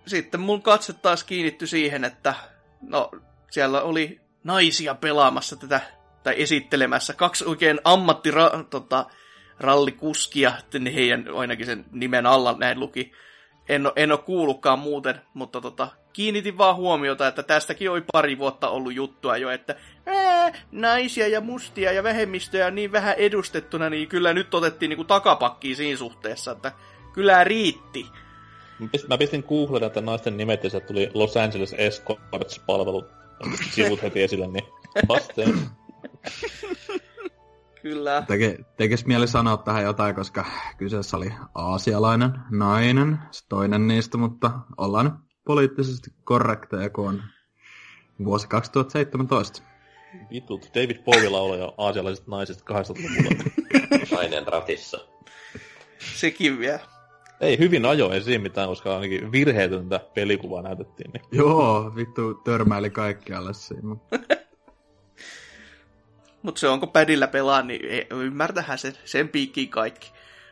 sitten mun katse taas kiinnitty siihen, että no, siellä oli naisia pelaamassa tätä, tai esittelemässä. Kaksi oikein ammattira, tota, rallikuskia, heidän ainakin sen nimen alla näin luki. En, ole, en ole kuullutkaan muuten, mutta tota, kiinnitin vaan huomiota, että tästäkin oli pari vuotta ollut juttua jo, että ää, naisia ja mustia ja vähemmistöjä on niin vähän edustettuna, niin kyllä nyt otettiin niinku takapakkiin siinä suhteessa, että kyllä riitti. Mä pistin, Googleen että naisten nimet ja tuli Los Angeles Escorts-palvelu sivut heti esille, niin vasteen. Kyllä. Teke, tekes mieli sanoa tähän jotain, koska kyseessä oli aasialainen nainen, se toinen niistä, mutta ollaan poliittisesti korrekteja, kun on vuosi 2017. Vitut, David Bowie jo aasialaisista naisista 80-luvulla. Nainen ratissa. Sekin vielä. Ei hyvin ajo esiin mitään, koska ainakin virheetöntä pelikuvaa näytettiin. Niin. Joo, vittu törmäili kaikkialle siinä. Mutta se onko pädillä pelaa, niin ymmärtähän sen, sen piikkiin kaikki.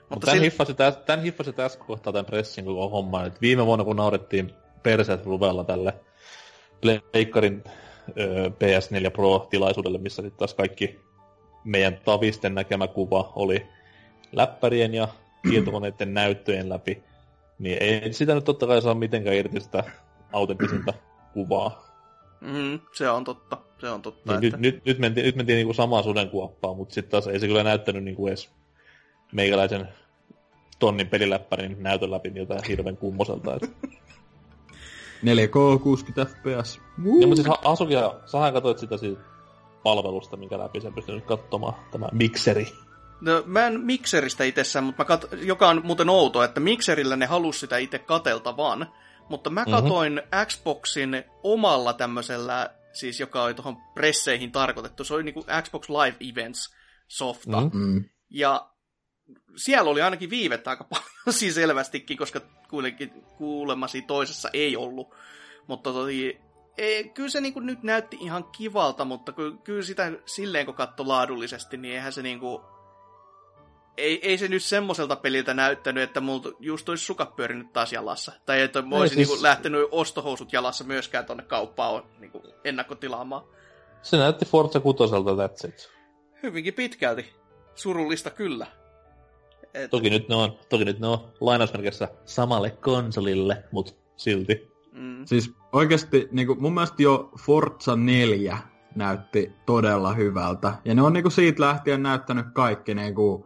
Mutta tämän, sillä... hiffasi täs, tämän hiffasi tässä kohtaa tämän pressin koko homman. Et viime vuonna kun naurettiin perseet ruvella tälle Pleikkarin PS4 Pro-tilaisuudelle, missä sitten taas kaikki meidän tavisten näkemä kuva oli läppärien ja tietokoneiden näyttöjen läpi, niin ei sitä nyt totta kai saa mitenkään irti sitä autenttisinta kuvaa. Mm, se on totta, se on totta. Niin että... nyt, nyt, nyt mentiin, nyt mentiin niinku samaa sudenkuoppaa, mutta sitten taas ei se kyllä näyttänyt niinku edes meikäläisen tonnin peliläppärin näytön läpi niin jotain hirveän kummoselta. Että... 4K 60 fps. Niin, mutta siis Asukia, sähän katsoit sitä siitä palvelusta, minkä läpi sen pystynyt katsomaan, tämä mikseri. No, mä en mikseristä itsessään, mutta mä kat- joka on muuten outo, että mikserillä ne halusi sitä itse kateltavan, mutta mä mhm. katoin mm-hmm. Xboxin omalla tämmöisellä, siis joka oli tuohon presseihin tarkoitettu, se oli niinku Xbox Live Events softa. Mm-hmm. Ja siellä oli ainakin viivettä aika paljon, siis selvästikin, koska kuitenkin kuulemasi toisessa ei ollut. Mutta toi, ei, kyllä se niinku nyt näytti ihan kivalta, mutta kyllä, kyllä sitä silleen kun katsoi laadullisesti, niin eihän se niinku ei, ei se nyt semmoiselta peliltä näyttänyt, että multa just olisi sukat pyörinyt taas jalassa. Tai että mä olisin siis... niin lähtenyt ostohousut jalassa myöskään tonne kauppaan niin kuin ennakkotilaamaan. Se näytti Forza 6 that's it. Hyvinkin pitkälti. Surullista kyllä. Et... Toki, nyt ne on, toki nyt ne on lainausmerkissä samalle konsolille, mutta silti. Mm. Siis oikeasti niin kuin, mun mielestä jo Forza 4 näytti todella hyvältä. Ja ne on niin kuin, siitä lähtien näyttänyt kaikki niin kuin,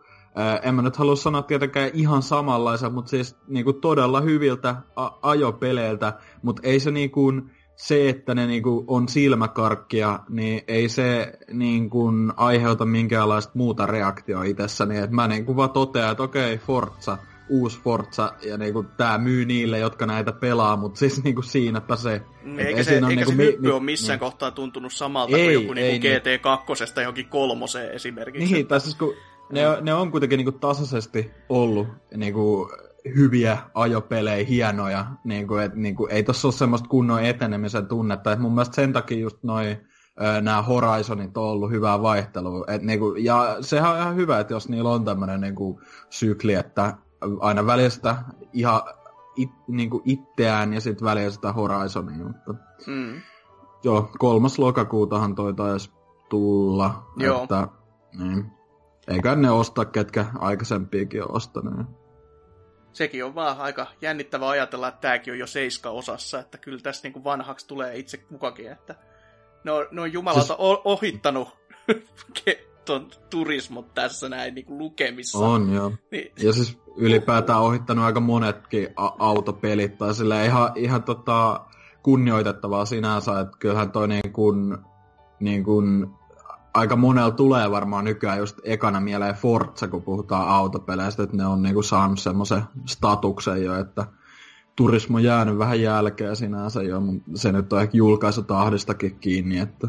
en mä nyt halua sanoa tietenkään ihan samanlaisia, mutta siis niinku todella hyviltä a- ajopeleiltä, mutta ei se niinku, se, että ne niinku on silmäkarkkia, niin ei se niinku aiheuta minkäänlaista muuta reaktioa itsessäni. Et mä niinku vaan totean, että okei, Forza, uusi Forza, ja niinku tää myy niille, jotka näitä pelaa, mutta siis niinku siinäpä se. Eikä se, eikä niinku, se hyppy mi- ole missään niin. kohtaa tuntunut samalta ei, kuin joku niinku ei, GT2 niin. johonkin kolmoseen esimerkiksi. Niin, tai siis kun ne, ne on kuitenkin niinku tasaisesti ollut niinku hyviä ajopelejä, hienoja. Niinku, et, niinku, ei tossa ole semmoista kunnon etenemisen tunnetta. Et mun mielestä sen takia just noin nämä Horizonit on ollut hyvää vaihtelua. Et, niinku, ja sehän on ihan hyvä, että jos niillä on tämmöinen niinku, sykli, että aina välistä ihan it, niinku itseään ja sitten välillä sitä Horizonia, mutta... Mm. Joo, kolmas lokakuutahan toi taisi tulla. Joo. Että, niin. Eikä ne osta, ketkä aikaisempiakin on ostanut. Sekin on vaan aika jännittävä ajatella, että tämäkin on jo seiska osassa, että kyllä tässä niin kuin vanhaksi tulee itse kukakin, että ne on, ne on jumalalta siis... ohittanut ton turismot tässä näin niin lukemissa. On, joo. Niin. Ja siis ylipäätään ohittanut aika monetkin a- autopelit, tai sille ihan, ihan tota, kunnioitettavaa sinänsä, että kyllähän toi niin kuin, niin kuin, aika monella tulee varmaan nykyään just ekana mieleen Forza, kun puhutaan autopeleistä, että ne on niin kuin saanut semmoisen statuksen jo, että turismo jäänyt vähän jälkeen sinänsä jo, mutta se nyt on ehkä julkaisutahdistakin kiinni, että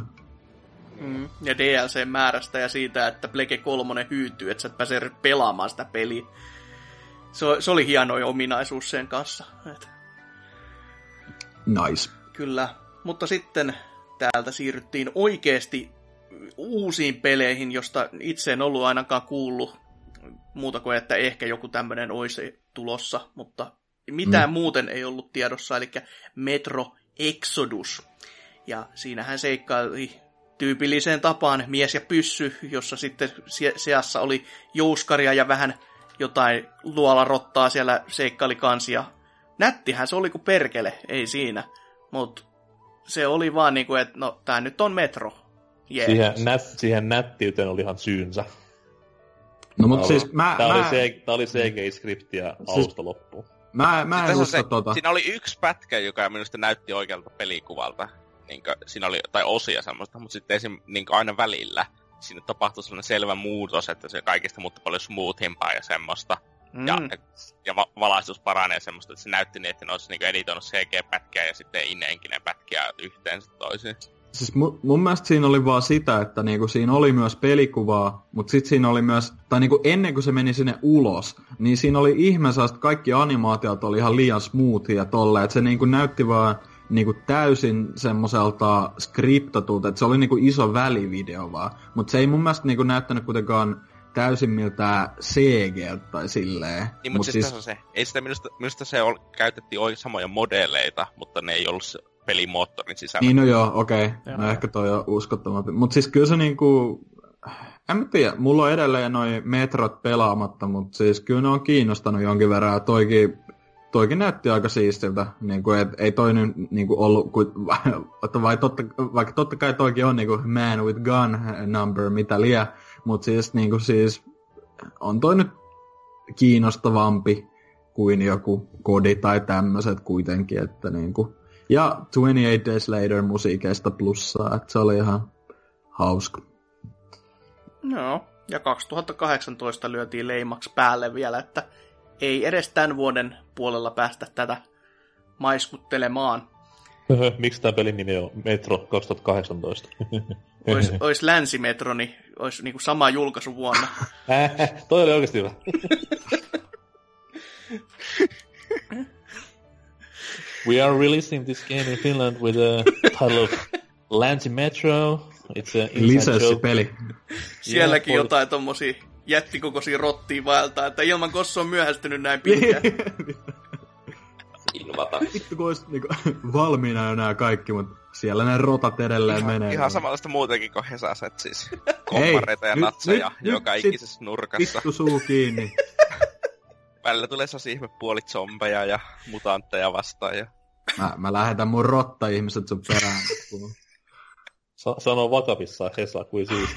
Mm. Ja DLC-määrästä ja siitä, että Plege 3 hyytyy, että sä et pääse pelaamaan sitä peliä. Se, se oli hieno ominaisuus sen kanssa. Et... Nice. Kyllä. Mutta sitten täältä siirryttiin oikeasti uusiin peleihin, josta itse en ollut ainakaan kuullut muuta kuin, että ehkä joku tämmöinen olisi tulossa, mutta mitään mm. muuten ei ollut tiedossa, eli Metro Exodus. Ja siinähän seikkaili tyypilliseen tapaan mies ja pyssy, jossa sitten seassa oli jouskaria ja vähän jotain luolarottaa siellä seikkaili kansia. Nättihän se oli kuin perkele, ei siinä. Mutta se oli vaan niinku, että no tää nyt on metro. Yeah. Siihen, nät, siihen nättiyteen oli ihan syynsä. No mutta siis mä... Tää, mä... Oli, C, tää oli CGI-skriptiä siis, alusta loppuun. Mä, mä en usko tota. Siinä oli yksi pätkä, joka minusta näytti oikealta pelikuvalta niin kuin, siinä oli, tai osia semmoista, mutta sitten esim, niin aina välillä siinä tapahtui sellainen selvä muutos, että se kaikista mutta paljon smoothimpaa ja semmoista. Mm. Ja, ja va- valaistus paranee semmoista, että se näytti niin, että ne olisi niin editoinut CG-pätkiä ja sitten inenkinen pätkiä yhteen toisiin. Siis mun, mun mielestä siinä oli vaan sitä, että niinku siinä oli myös pelikuvaa, mutta sitten siinä oli myös, tai niinku ennen kuin se meni sinne ulos, niin siinä oli ihme että kaikki animaatiot oli ihan liian smoothia ja tolle, että se niinku näytti vaan niinku täysin semmoiselta skriptatulta, että se oli niinku iso välivideo vaan. Mutta se ei mun mielestä niinku näyttänyt kuitenkaan täysin miltä CG tai silleen. Niin, mutta Mut siis, siis... se. Ei sitä minusta, minusta se ol, käytettiin oikein samoja modeleita, mutta ne ei ollut se pelimoottorin sisällä. Niin no joo, okei. Okay. No ehkä toi on uskottavampi. Mutta siis kyllä se niinku... En mä tiedä, mulla on edelleen noin metrot pelaamatta, mutta siis kyllä ne on kiinnostanut jonkin verran. Toikin toikin näytti aika siistiltä, niin kuin, et, ei toi nyt niin kuin ollut, kuin, vai totta, vaikka totta kai toikin on niin kuin man with gun number, mitä liian, mutta siis, niin kuin, siis on toi nyt kiinnostavampi kuin joku kodi tai tämmöiset kuitenkin, että niin kuin, ja 28 Days Later musiikeista plussaa, että se oli ihan hauska. No, ja 2018 lyötiin leimaksi päälle vielä, että ei edes tämän vuoden puolella päästä tätä maiskuttelemaan. Miksi tämä pelin nimi on Metro 2018? Ois, ois Länsimetro, niin olisi niinku sama julkaisu vuonna. Äh, toi oli oikeasti hyvä. We are releasing this game in Finland with a title of Länsimetro. It's a Lisenssipeli. Sielläkin yeah, jotain tommosia jättikokoisia rottia vaeltaa, että ilman kossa on myöhästynyt näin pitkään. Invata. Vittu kun olisi niinku, valmiina jo nämä kaikki, mutta siellä ne rotat edelleen ihan, menee. Ihan samanlaista muutenkin kuin Hesaset, siis kommareita ja natseja nyt, joka nyt, ikisessä sit, nurkassa. Vittu suu kiinni. Välillä tulee sellaisia ihme puolit zombeja ja mutantteja vastaan. Ja... Mä, mä lähetän mun rotta-ihmiset sun perään. Sa- sano vakavissaan Hesa kuin siis.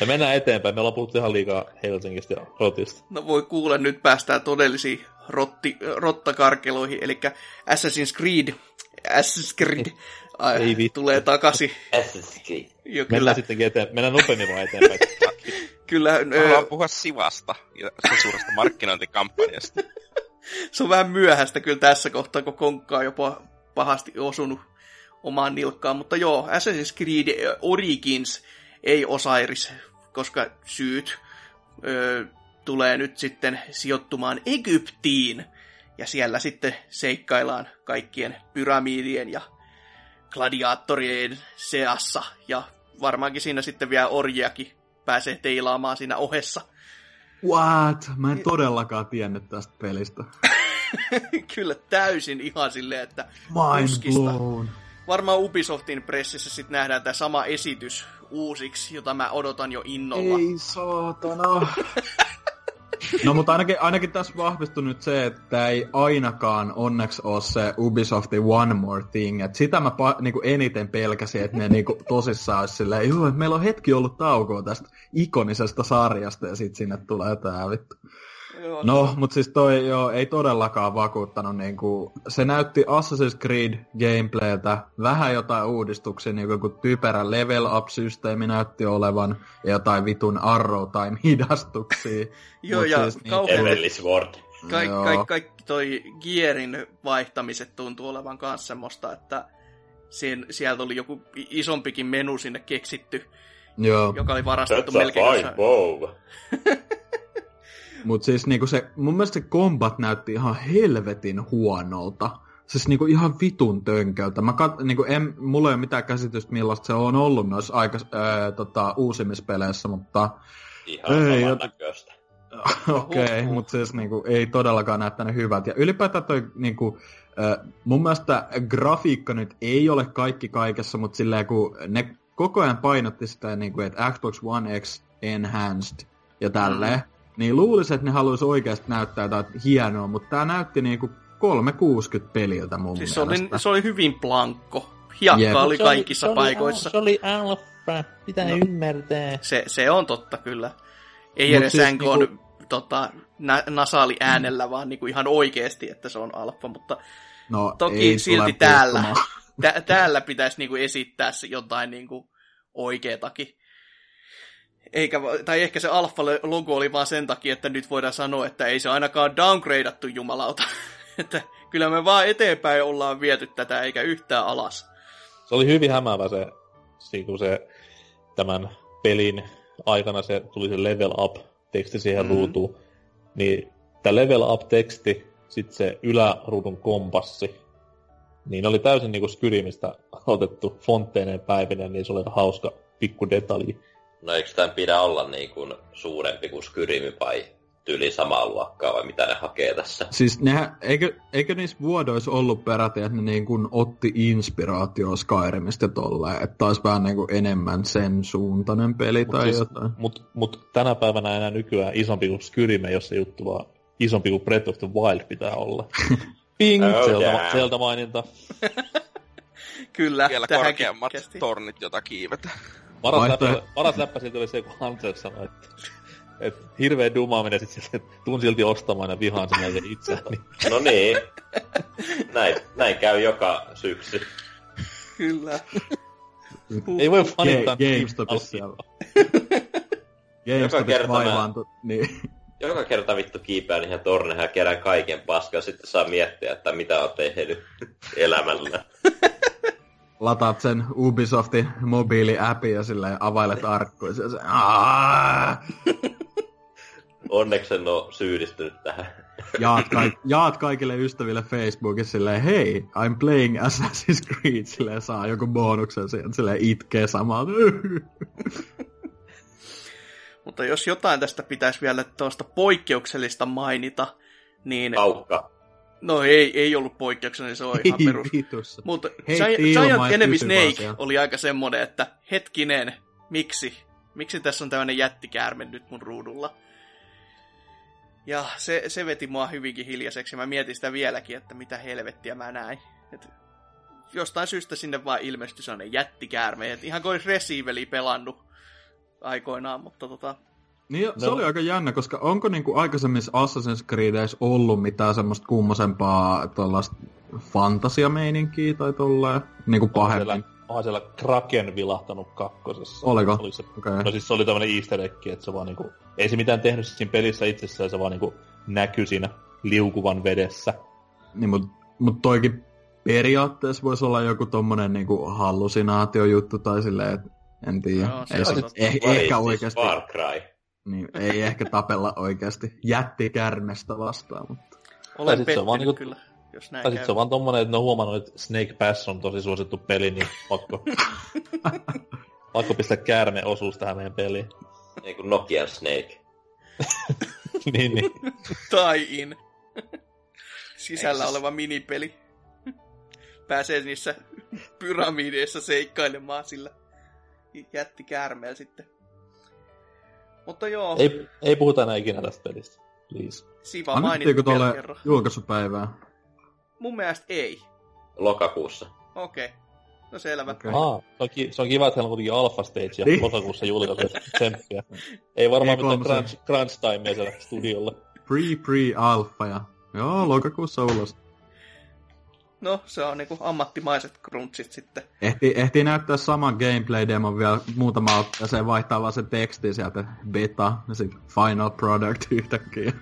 Ja mennään eteenpäin. Me ollaan puhuttu ihan liikaa Helsingistä ja Rotista. No voi kuulla, nyt päästään todellisiin rotti, rottakarkeloihin. Eli Assassin's Creed, Assassin's Creed ai, Ei tulee takaisin. Assassin's Creed. Jo, mennään sittenkin eteen, mennään nopeammin vaan eteenpäin. kyllä. Haluan puhua Sivasta ja sen suuresta markkinointikampanjasta. Se on vähän myöhäistä kyllä tässä kohtaa, kun konkka on jopa pahasti osunut omaan nilkkaan. Mutta joo, Assassin's Creed Origins ei Osiris, koska syyt ö, tulee nyt sitten sijoittumaan Egyptiin. Ja siellä sitten seikkaillaan kaikkien pyramidien ja gladiaattorien seassa. Ja varmaankin siinä sitten vielä orjiakin pääsee teilaamaan siinä ohessa. What? Mä en todellakaan tiennyt tästä pelistä. Kyllä täysin ihan silleen, että Mind puskista. blown. Varmaan Ubisoftin pressissä sitten nähdään tämä sama esitys uusiksi, jota mä odotan jo innolla. Ei saatana. No mutta ainakin, ainakin tässä vahvistui nyt se, että ei ainakaan onneksi ole se Ubisoftin One More Thing. Et sitä mä pa- niinku eniten pelkäsin, että ne niinku tosissaan olisi silleen, joo, meillä on hetki ollut taukoa tästä ikonisesta sarjasta ja sitten sinne tulee tää vittu. No, mutta siis toi joo, ei todellakaan vakuuttanut. Niinku, se näytti Assassin's Creed gameplayltä vähän jotain uudistuksia, niinku kun typerä level up-systeemi näytti olevan, ja jotain vitun arrow time hidastuksia. Joo, ja siis niin- kauhean Heavenly Sword. Kaik, Joo. kaik, kaikki toi Gearin vaihtamiset tuntuu olevan myös semmoista, että siinä, sieltä oli joku isompikin menu sinne keksitty, Joo, joka oli varastettu That's a melkein fine jossain- bow. mutta siis niinku se, mun mielestä se combat näytti ihan helvetin huonolta. Siis niinku ihan vitun tönköltä. Mä kat, niinku en, mulla ei ole mitään käsitystä millaista se on ollut noissa aika, ää, tota, uusimispeleissä, mutta Ihan Ei. Okei, okay, Huhhuh. mutta siis niinku, ei todellakaan näyttänyt hyvältä. Ja ylipäätään toi, niinku, äh, mun mielestä grafiikka nyt ei ole kaikki kaikessa, mutta silleen kun ne koko ajan painotti sitä, niinku, että Xbox One X Enhanced ja tälleen, mm. Niin luulisin, että ne haluaisi oikeasti näyttää jotain hienoa, mutta tää näytti niinku 360 peliltä mun Siis se oli, mielestä. se oli hyvin plankko. Hiakka Jep. oli kaikissa paikoissa. Se oli alfa, pitää no. ymmärtää. Se, se on totta kyllä. Ei Mut edes siis siis NK niinku- tota, na- nasaali äänellä, vaan niinku ihan oikeesti, että se on alfa, mutta no, toki ei silti täällä. tä- täällä pitäisi niinku esittää se jotain niinku oikeetakin. Eikä, tai ehkä se alfa-logo oli vaan sen takia, että nyt voidaan sanoa, että ei se ainakaan downgradeattu jumalauta. että kyllä me vaan eteenpäin ollaan viety tätä, eikä yhtään alas. Se oli hyvin hämäävä se, se, kun se tämän pelin aikana se tuli se level up teksti siihen mm. ruutuun. Niin tämä level up teksti, sitten se yläruudun kompassi, niin oli täysin niinku Skyrimistä otettu fontteineen päivinen, niin se oli hauska pikku detalji. No eikö tämän pidä olla niin kuin suurempi kuin Skyrimi vai tyyli samaa luokkaa vai mitä ne hakee tässä? Siis nehän, eikö, eikö niissä vuodoissa ollut peräti, että ne niin kuin otti inspiraatio Skyrimistä tolleen, että taisi vähän niin kuin enemmän sen suuntainen peli Mut tai siis- jotain. Mut, mut tänä päivänä enää nykyään isompi kuin Skyrime, jos se juttu vaan isompi kuin Breath of the Wild pitää olla. Ping! Oh, sieltä, damn. sieltä maininta. Kyllä, Vielä tähänkin korkeammat kesti. tornit, jota kiivetään. Paras Vaihtoeh- läppä, paras läppä siltä oli se, kun Hunter sanoi, että, että hirveä dumaaminen sit että tuun silti ostamaan ja vihaan sen näiden itseäni. No niin. näin, näin käy joka syksy. Kyllä. Ei voi fanittaa Ge- niin GameStopissa. GameStopissa kerta mä- vaivaantu, niin Joka kerta vittu kiipeän ihan tornehan ja kerään kaiken paskaa, sitten saa miettiä, että mitä on tehnyt elämällä. Lataat sen Ubisoftin mobiili-appi ja silleen availet arkkuja. Ja se! Onneksi en ole syyllistynyt tähän. jaat, kaik- jaat kaikille ystäville Facebookissa silleen, hei, I'm playing Assassin's Creed, silleen saa joku bonuksen sieltä, silleen itkee samaa. Mutta jos jotain tästä pitäisi vielä tuosta poikkeuksellista mainita, niin... Aukka. No ei, ei ollut poikkeuksellinen, se on ihan perus. vitussa. Mutta Giant, Enemy Snake siellä. oli aika semmonen, että hetkinen, miksi? Miksi tässä on tämmöinen jättikäärme nyt mun ruudulla? Ja se, se veti mua hyvinkin hiljaiseksi. Mä mietin sitä vieläkin, että mitä helvettiä mä näin. Et jostain syystä sinne vaan ilmestyi sellainen jättikäärme. Et ihan kuin olisi pelannut aikoinaan, mutta tota... Niin, se No. oli aika jännä, koska onko niinku aikaisemmissa Assassin's Creedeissä ollut mitään semmoista kummosempaa tuollaista fantasiameininkiä tai tolleen, niinku Onhan siellä, pahemmin? onhan siellä Kraken vilahtanut kakkosessa. Oliko? Oli se, Okei. No siis se oli tämmönen easter egg, että se vaan niinku, ei se mitään tehnyt siinä pelissä itsessään, se vaan niinku näkyi siinä liukuvan vedessä. Niin, mut, mut toikin periaatteessa voisi olla joku tommonen niinku hallusinaatiojuttu tai silleen, et en tiedä. Se ei se, eh, ehkä this oikeasti, Far Cry. Niin, ei ehkä tapella oikeasti jättikärmestä vastaan, mutta Olen sit se on vaan pettynyt niinku- kyllä, jos näin Tai käy. se on vaan tommonen, että ne on huomannut, että Snake Pass on tosi suosittu peli, niin pakko, pakko pistää käärme osuus tähän meidän peliin. Ei kun Nokian Snake. niin, niin. tai in. Sisällä siis- oleva minipeli. Pääsee niissä pyramideissa seikkailemaan sillä jättikäärmeellä sitten. Mutta joo, Ei, ei puhuta enää ikinä tästä pelistä. Please. Siva mainittu vielä kerran. julkaisupäivää? Mun mielestä ei. Lokakuussa. Okei. Okay. No selvä. Okei. Aha, se on, ki- se on kiva, että heillä on kuitenkin Alpha Stage ja Niin. lokakuussa julkaisu tsemppiä. Ei varmaan mitään crunch, crunch timea siellä studiolla. Pre-pre-alpha ja... Joo, lokakuussa ulos. No, se on niinku ammattimaiset crunchit sitten. Ehti, ehti näyttää saman gameplay-demon vielä muutama otteeseen vaihtaa vaan se teksti sieltä beta ja sitten final product yhtäkkiä.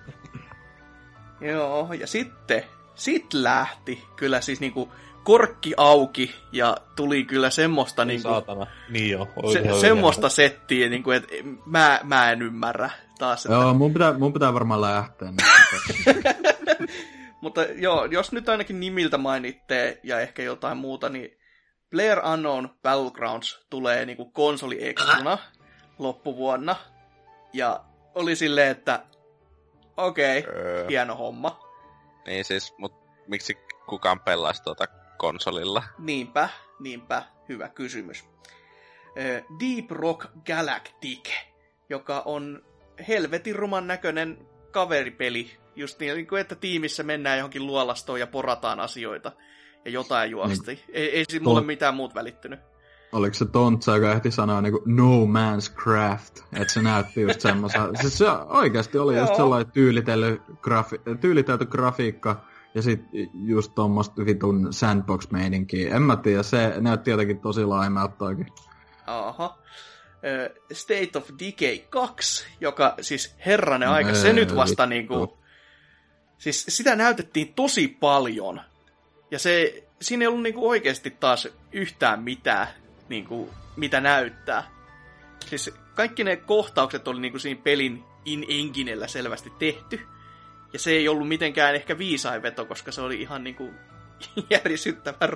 Joo, ja sitten, sit lähti kyllä siis niinku korkki auki ja tuli kyllä semmoista Niin niinku, saatana. Niin joo. se, semmoista settiä, niinku, että mä, mä en ymmärrä taas. Että, Joo, mun pitää, mun pitää varmaan lähteä. Mutta joo, jos nyt ainakin nimiltä mainitte ja ehkä jotain muuta, niin Player Unknown Battlegrounds tulee niinku konsoli loppuvuonna. Ja oli silleen, että okei, okay, Öö, hieno homma. niin siis, mut miksi kukaan pelaisi tuota konsolilla? Niinpä, niinpä, hyvä kysymys. Deep Rock Galactic, joka on helvetin ruman näköinen kaveripeli. Just niin, kuin että tiimissä mennään johonkin luolastoon ja porataan asioita ja jotain juosti. Ei, ei siinä mulle mitään muut välittynyt. Oliko se Tontsa, joka ehti sanoa niinku no man's craft, että se näytti just semmoisen, siis se oikeasti oli just sellainen tyylitelty, grafi, tyylitelty grafiikka, ja sit just tuommoista vitun sandbox-meininkiä. En mä tiedä, se näytti jotenkin tosi laimelta oikein. Aha. State of Decay 2, joka siis herranen aika, se nyt vasta vittu. niinku... Siis sitä näytettiin tosi paljon. Ja se, siinä ei ollut niinku oikeasti taas yhtään mitään, niinku, mitä näyttää. Siis kaikki ne kohtaukset oli niinku siinä pelin in-enginellä selvästi tehty. Ja se ei ollut mitenkään ehkä viisain veto, koska se oli ihan niinku järisyttävän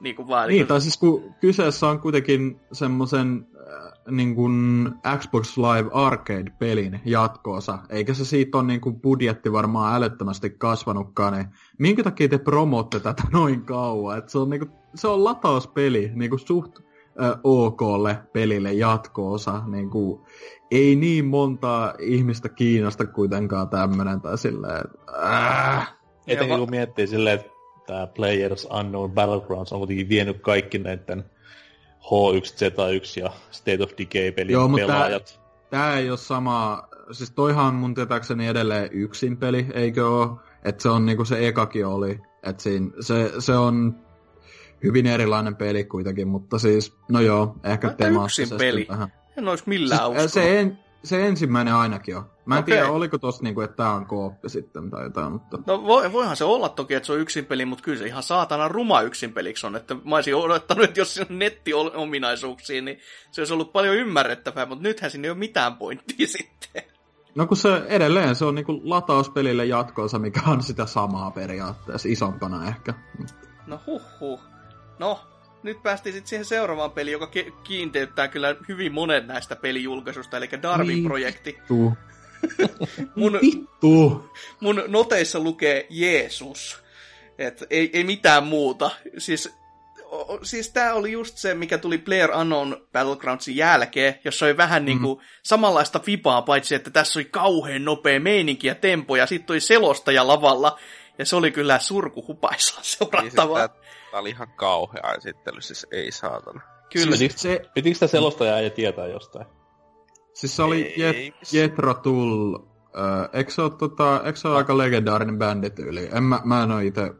rumaa. Niinku vaan Niin, tai siis kun kyseessä on kuitenkin semmoisen äh, niin kuin Xbox Live Arcade-pelin jatkoosa, eikä se siitä ole niin kuin budjetti varmaan älyttömästi kasvanutkaan, niin minkä takia te promotte tätä noin kauan? Et se, on niin kuin, se on latauspeli, niin kuin suht äh, OKlle pelille jatkoosa, niin kuin, ei niin montaa ihmistä kiinnosta kuitenkaan tämmönen tai silleen, että äh, Etenkin va- kun miettii silleen, että tämä Players Unknown Battlegrounds on kuitenkin vienyt kaikki näiden H1Z1 ja State of Decay-pelin Joo, mutta pelaajat. Tää ei ole sama, siis toihan on mun tietääkseni edelleen yksin peli, eikö oo? Että se on niinku se ekakin oli. Et siinä, se, se on hyvin erilainen peli kuitenkin, mutta siis, no joo, ehkä yksin temaattisesti peli. vähän. En olisi millään Siis, se, en, se ensimmäinen ainakin on. Mä en Okei. tiedä, oliko tossa niinku, että tää on kooppi sitten tai jotain, mutta... No voi, voihan se olla toki, että se on yksin peli, mutta kyllä se ihan saatana ruma yksin peliksi on. Että mä olisin odottanut, että jos siinä on nettiominaisuuksia, niin se olisi ollut paljon ymmärrettävää, mutta nythän siinä ei ole mitään pointtia sitten. No kun se edelleen, se on niinku latauspelille jatkoosa, mikä on sitä samaa periaatteessa, isompana ehkä. No huh huh. No, nyt päästiin sitten siihen seuraavaan peliin, joka ki- kiinteyttää kyllä hyvin monen näistä pelijulkaisusta, eli Darwin-projekti. Tuu. Mun, Vittu! mun noteissa lukee Jeesus. Et ei, ei mitään muuta. Siis, o, siis tää oli just se, mikä tuli Player Unknown Battlegroundsin jälkeen, jossa oli vähän mm. niinku samanlaista fipaa, paitsi että tässä oli kauhean nopea meininki ja tempo, ja sitten oli selostaja lavalla, ja se oli kyllä surkuhupaisaa Niin siis seurattavaa. Tää, tää oli ihan kauhea esittely, siis ei saatana. Kyllä. Pitikö, Se, pitikö sitä selostajaa ja tietää jostain? Siis se oli Ei, Jet, Jetro Tull. Äh, eikö se ole, tota, eikö se ole aika legendaarinen bändityyli? En mä, mä en ole itse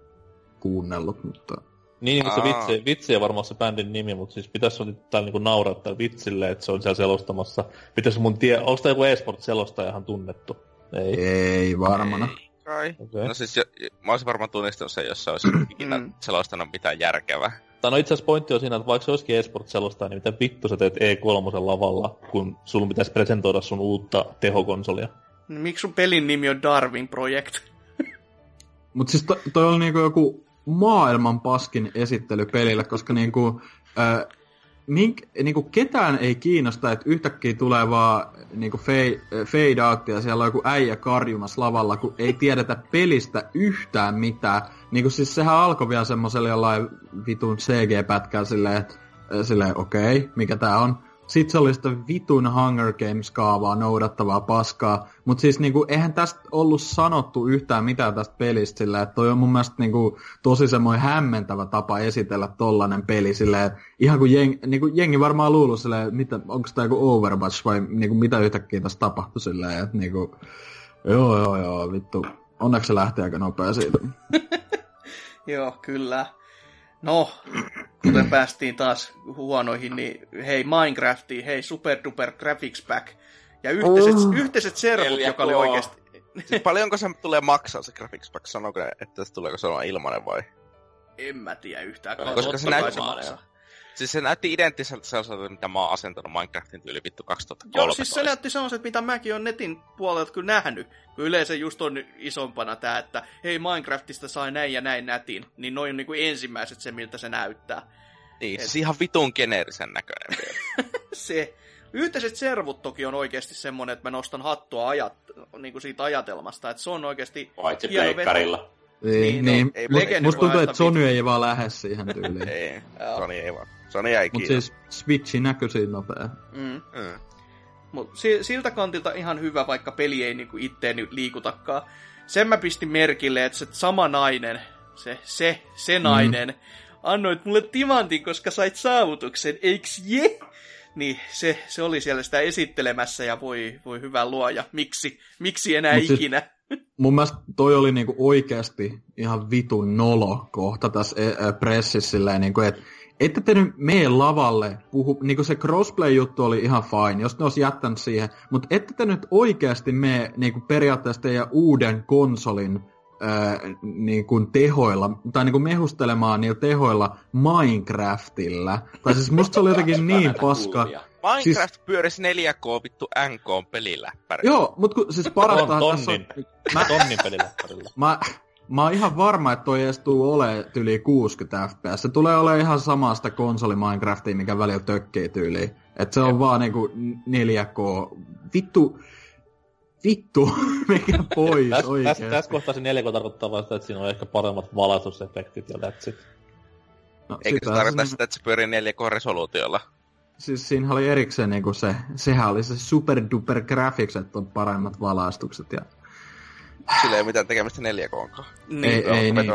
kuunnellut, mutta... Niin, mutta se vitsi, vitsi on varmaan se bändin nimi, mutta siis pitäisi nyt täällä niinku nauraa täällä vitsille, että se on siellä selostamassa. Pitäisi mun tie... Onko tämä joku eSport-selostajahan tunnettu? Ei. Ei varmana. Ei kai. Okei. No siis jo, mä olisin varmaan tunnistanut sen, jos se olisi ikinä Mm. selostanut mitään järkevää. Tai no itse asiassa pointti on siinä, että vaikka se olisikin eSport-selostaja, niin mitä vittu sä teet E3 lavalla, kun sun pitäisi presentoida sun uutta tehokonsolia? Miksi sun pelin nimi on Darwin Project? Mutta siis to, toi oli niinku joku maailman paskin esittely pelille, koska niinku, äh, mink, niinku ketään ei kiinnosta, että yhtäkkiä tulee vaan niinku fade, fade out ja siellä on joku äijä karjumassa lavalla, kun ei tiedetä pelistä yhtään mitään. Niinku siis sehän alkoi vielä semmoisella jollain vitun CG-pätkää silleen, silleen okei, okay, mikä tää on sit se oli sitä vitun Hunger Games-kaavaa noudattavaa paskaa. Mutta siis niinku, eihän tästä ollut sanottu yhtään mitään tästä pelistä sillä, että toi on mun mielestä niinku, tosi semmoinen hämmentävä tapa esitellä tollanen peli silleen, ihan kun jeng, niinku, jengi varmaan luuluu silleen, mitä, onko tämä joku Overwatch vai niinku, mitä yhtäkkiä tässä tapahtui silleen, että niinku, joo joo joo, vittu, onneksi se lähti aika nopea siitä. joo, kyllä. No, kuten päästiin taas huonoihin, niin hei Minecraftiin, hei Super Duper Graphics Pack. Ja yhteiset, oh. yhteiset servut, joka oli oikeasti... Siis paljonko se tulee maksaa se Graphics Pack? Sanoiko että se tuleeko se olla ilmanen vai? En mä tiedä yhtään. Koska se näyttää maksaa. Siis se näytti identtiseltä sellaiselta, mitä mä oon asentanut Minecraftin tyyli vittu 2013. Joo, siis se näytti sellaiset, mitä mäkin on netin puolelta kyllä nähnyt. Kun yleensä just on isompana tää, että hei Minecraftista sai näin ja näin nätin. Niin noin on niinku ensimmäiset se, miltä se näyttää. Niin, Et... siis ihan vitun geneerisen näköinen vielä. se. Yhteiset servut toki on oikeasti semmonen, että mä nostan hattua ajat, niin kuin siitä ajatelmasta, että se on oikeasti Paitsi pleikkarilla. Niin, niin, niin. Ei, musta tuntuu, että Sony ei vaan lähde siihen tyyliin. ei, Sony ei vaan. Sony ei Mutta siis Switchi näkyy siinä nopea. Mm. Mm. Mut siltä kantilta ihan hyvä, vaikka peli ei niinku itteeni liikutakaan. Sen mä pistin merkille, että se sama nainen, se, se, se mm. nainen, mm. annoit mulle timantin, koska sait saavutuksen, eiks je? Niin se, se oli siellä sitä esittelemässä ja voi, voi hyvä luoja. Miksi, miksi enää Mut siis ikinä? Mun mielestä toi oli niinku oikeasti ihan vitun nolo kohta tässä e, e, pressissä silleen, niinku, että ette te nyt mene lavalle puhu, niinku se crossplay-juttu oli ihan fine, jos ne olisi jättänyt siihen, mutta ette te nyt oikeasti mene niinku periaatteessa teidän uuden konsolin ää, niin kuin tehoilla, tai niin kuin mehustelemaan niillä tehoilla Minecraftilla. Tai siis musta se oli jotenkin niin paska. Minecraft siis... pyörisi 4K vittu NK-pelillä. Joo, mutta kun, siis parasta tonnin, tässä on... Mä... tonnin pelillä. Mä, Mä oon ihan varma, että toi edes tuu ole yli 60 fps. Se tulee olemaan ihan samasta konsoli Minecraftia, mikä välillä tökkii tyyliin. Että se on ja. vaan niinku 4K. Vittu, vittu, mikä pois Tässä täs, täs kohtaa se 4K tarkoittaa vasta, että siinä on ehkä paremmat valaistusefektit ja that's it. No, Eikö se tarkoita sitä, että se pyörii 4K-resoluutiolla? Siis siinä oli erikseen niinku se, sehän oli se super duper graphics, että on paremmat valaistukset ja sillä ei ole mitään tekemistä 4 k Niin, ei, ei, niin.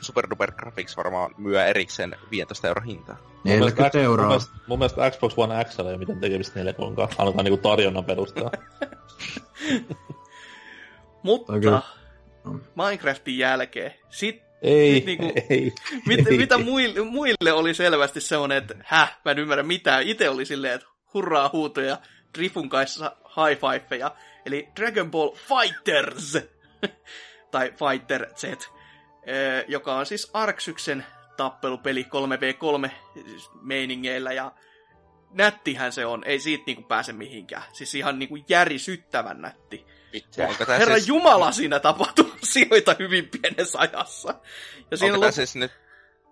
Super Duper Graphics varmaan myö erikseen 15 euro hintaa. 40 euroa. Mun mielestä, mun mielestä Xbox One X ei ole mitään tekemistä 4 k Annetaan niinku tarjonnan perustaa. Mutta okay. Minecraftin jälkeen sit ei, sit niinku, ei, mit, ei. Mitä muille, muille oli selvästi semmonen, että häh, mä en ymmärrä mitään. Itse oli silleen, että hurraa huutoja, Drifun kanssa high fivejä. Eli Dragon Ball Fighters, tai Fighter Z, joka on siis Arksyksen tappelupeli 3v3 meiningeillä ja nättihän se on, ei siitä niinku pääse mihinkään. Siis ihan niinku järisyttävän nätti. Vittu, onko Herra siis... Jumala, siinä tapahtuu asioita hyvin pienessä ajassa. Ja siinä onko lop... siis nyt,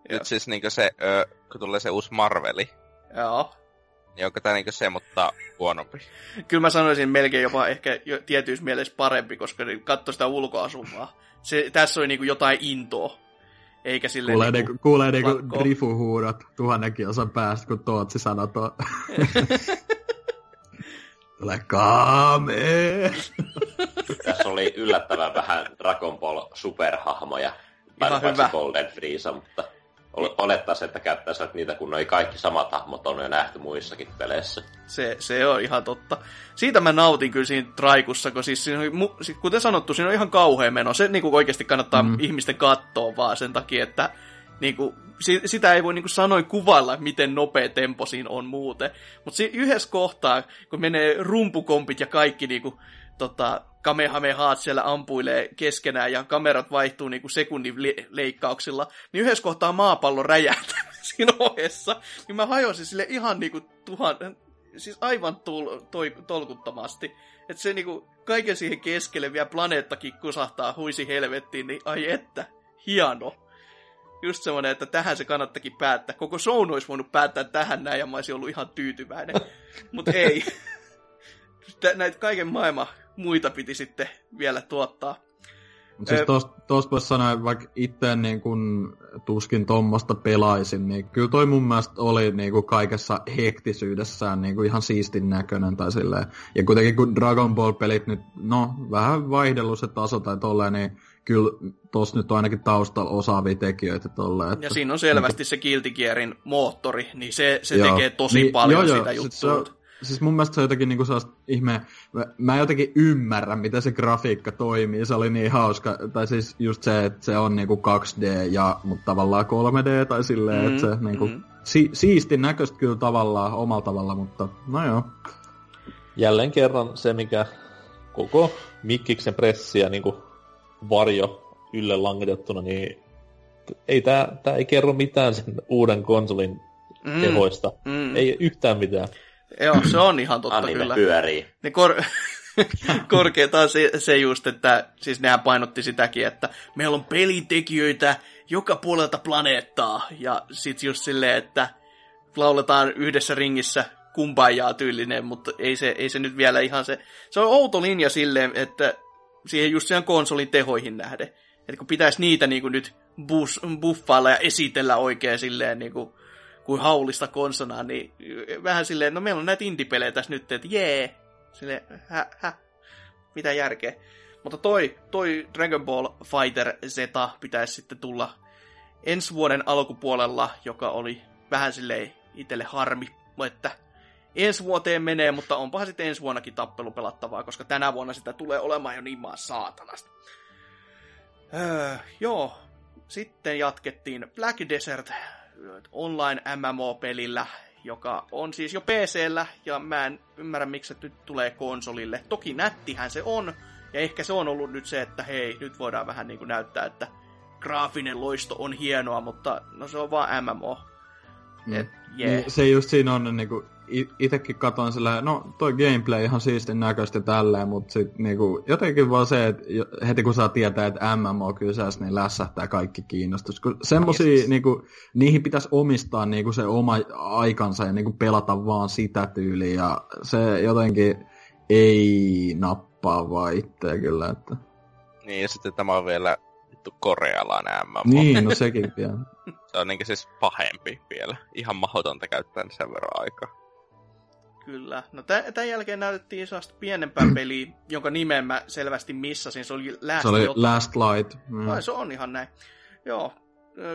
nyt siis niinku se, ö, kun tulee se uusi Marveli? Joo. Niin onko tämä niinku se, mutta huonompi? Kyllä mä sanoisin melkein jopa ehkä jo tietyissä mielessä parempi, koska katso sitä ulkoasumaa. Se, tässä oli niinku jotain intoa. Eikä silleen kuulee niinku, niinku, kuulee niinku drifu-huudot tuhannenkin osan päästä, kun Tootsi sanoo tuo. Tule kaame! Tässä oli yllättävän vähän Dragon Ball superhahmoja. Ihan hyvä. Golden Frieza, mutta olettaisiin, että käyttäisivät niitä, kun ei kaikki samat hahmot on jo nähty muissakin peleissä. Se, se on ihan totta. Siitä mä nautin kyllä siinä traikussa, kun siis, siinä oli, kuten sanottu, siinä on ihan kauhea meno. Se niin kuin oikeasti kannattaa mm. ihmisten katsoa vaan sen takia, että niin kuin, sitä ei voi niin kuin sanoin kuvailla, miten nopea tempo siinä on muuten. Mutta yhdessä kohtaa, kun menee rumpukompit ja kaikki niin kuin, tota, kamehamehaat siellä ampuilee keskenään ja kamerat vaihtuu niinku sekunnin le- leikkauksilla, niin yhdessä kohtaa maapallo räjähtää siinä ohessa. Niin mä hajosin sille ihan niinku tuhan, siis aivan tul, toi, tolkuttomasti. Että se niinku kaiken siihen keskelle vielä planeettakin kusahtaa huisi helvettiin, niin ai että, hieno. just semmoinen, että tähän se kannattakin päättää. Koko show olisi voinut päättää tähän näin ja mä olisin ollut ihan tyytyväinen. Mutta ei. Näitä kaiken maailman muita piti sitten vielä tuottaa. Mut siis tuosta voisi sanoa, vaikka itse niin kun tuskin tuommoista pelaisin, niin kyllä toi mun mielestä oli niin kuin kaikessa hektisyydessään niin kuin ihan siistin näköinen tai silleen. Ja kuitenkin kun Dragon Ball-pelit nyt, no vähän vaihdellut se taso tai tolleen, niin kyllä tuossa nyt on ainakin taustalla osaavia tekijöitä tolleen. Että, ja siinä on selvästi se Guilty Gearin moottori, niin se, se joo, tekee tosi niin, paljon joo, sitä juttua siis mun mielestä se on jotenkin niinku sellaista ihme... Mä, mä jotenkin ymmärrän, miten se grafiikka toimii. Se oli niin hauska. Tai siis just se, että se on niinku 2D, ja, mutta tavallaan 3D tai silleen, mm, että se mm. niinku... Mm. Si- siistin näköistä kyllä tavallaan omalla tavalla, mutta no joo. Jälleen kerran se, mikä koko Mikkiksen pressiä niinku varjo ylle langetettuna, niin ei tää, tää ei kerro mitään sen uuden konsolin mm, tehoista. Mm. Ei yhtään mitään. Joo, se on ihan totta Anime kyllä. pyörii. Ne kor- korkeintaan se, se just, että siis nehän painotti sitäkin, että meillä on pelitekijöitä joka puolelta planeettaa. Ja sit just silleen, että lauletaan yhdessä ringissä kumpaajaa tyylinen, mutta ei se, ei se nyt vielä ihan se... Se on outo linja silleen, että siihen just siihen konsolin tehoihin nähden. Että kun pitäisi niitä niin kuin nyt bus, buffailla ja esitellä oikein silleen niin kuin kuin haulista konsonaa, niin vähän silleen, no meillä on näitä indie-pelejä tässä nyt, että jee, sille hä, hä, mitä järkeä. Mutta toi, toi Dragon Ball Fighter Z pitäisi sitten tulla ensi vuoden alkupuolella, joka oli vähän silleen itselle harmi, että ensi vuoteen menee, mutta onpahan sitten ensi vuonnakin tappelu pelattavaa, koska tänä vuonna sitä tulee olemaan jo niin maan saatanasta. Öö, joo, sitten jatkettiin Black Desert online MMO-pelillä, joka on siis jo PCllä, ja mä en ymmärrä, miksi se nyt tulee konsolille. Toki nättihän se on, ja ehkä se on ollut nyt se, että hei, nyt voidaan vähän niin kuin näyttää, että graafinen loisto on hienoa, mutta no se on vaan MMO. Mm. Et, yeah. niin, se just siinä on, niin kuin, itekin katoin sillä, no toi gameplay ihan siistin näköistä tälleen, mutta sit niinku, jotenkin vaan se, että heti kun saa tietää, että MMO kyseessä, niin lässähtää kaikki kiinnostus. Kun semmosia, yes. niinku, niihin pitäisi omistaa niinku se oma aikansa ja niinku pelata vaan sitä tyyliä, ja se jotenkin ei nappaa vaan itseä kyllä, että... Niin, ja sitten tämä on vielä vittu korealainen MMO. Niin, no sekin vielä. se on niinku siis pahempi vielä. Ihan mahdotonta käyttää sen verran aikaa. Kyllä. No tämän jälkeen näytettiin sellaista pienempää peliä, jonka nimen mä selvästi missasin. Se oli Last, se oli Last Light. Mm. Ai, se on ihan näin. Joo,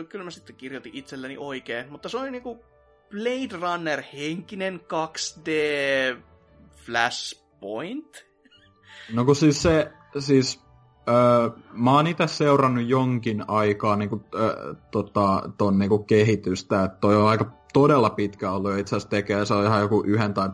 kyllä mä sitten kirjoitin itselleni oikein. Mutta se oli niinku Blade Runner henkinen 2D Flashpoint. No kun siis se, siis Öö, mä oon itse seurannut jonkin aikaa niinku, öö, tota, ton niinku kehitystä, että toi on aika todella pitkä ollut itse asiassa tekee, se on ihan joku yhden tai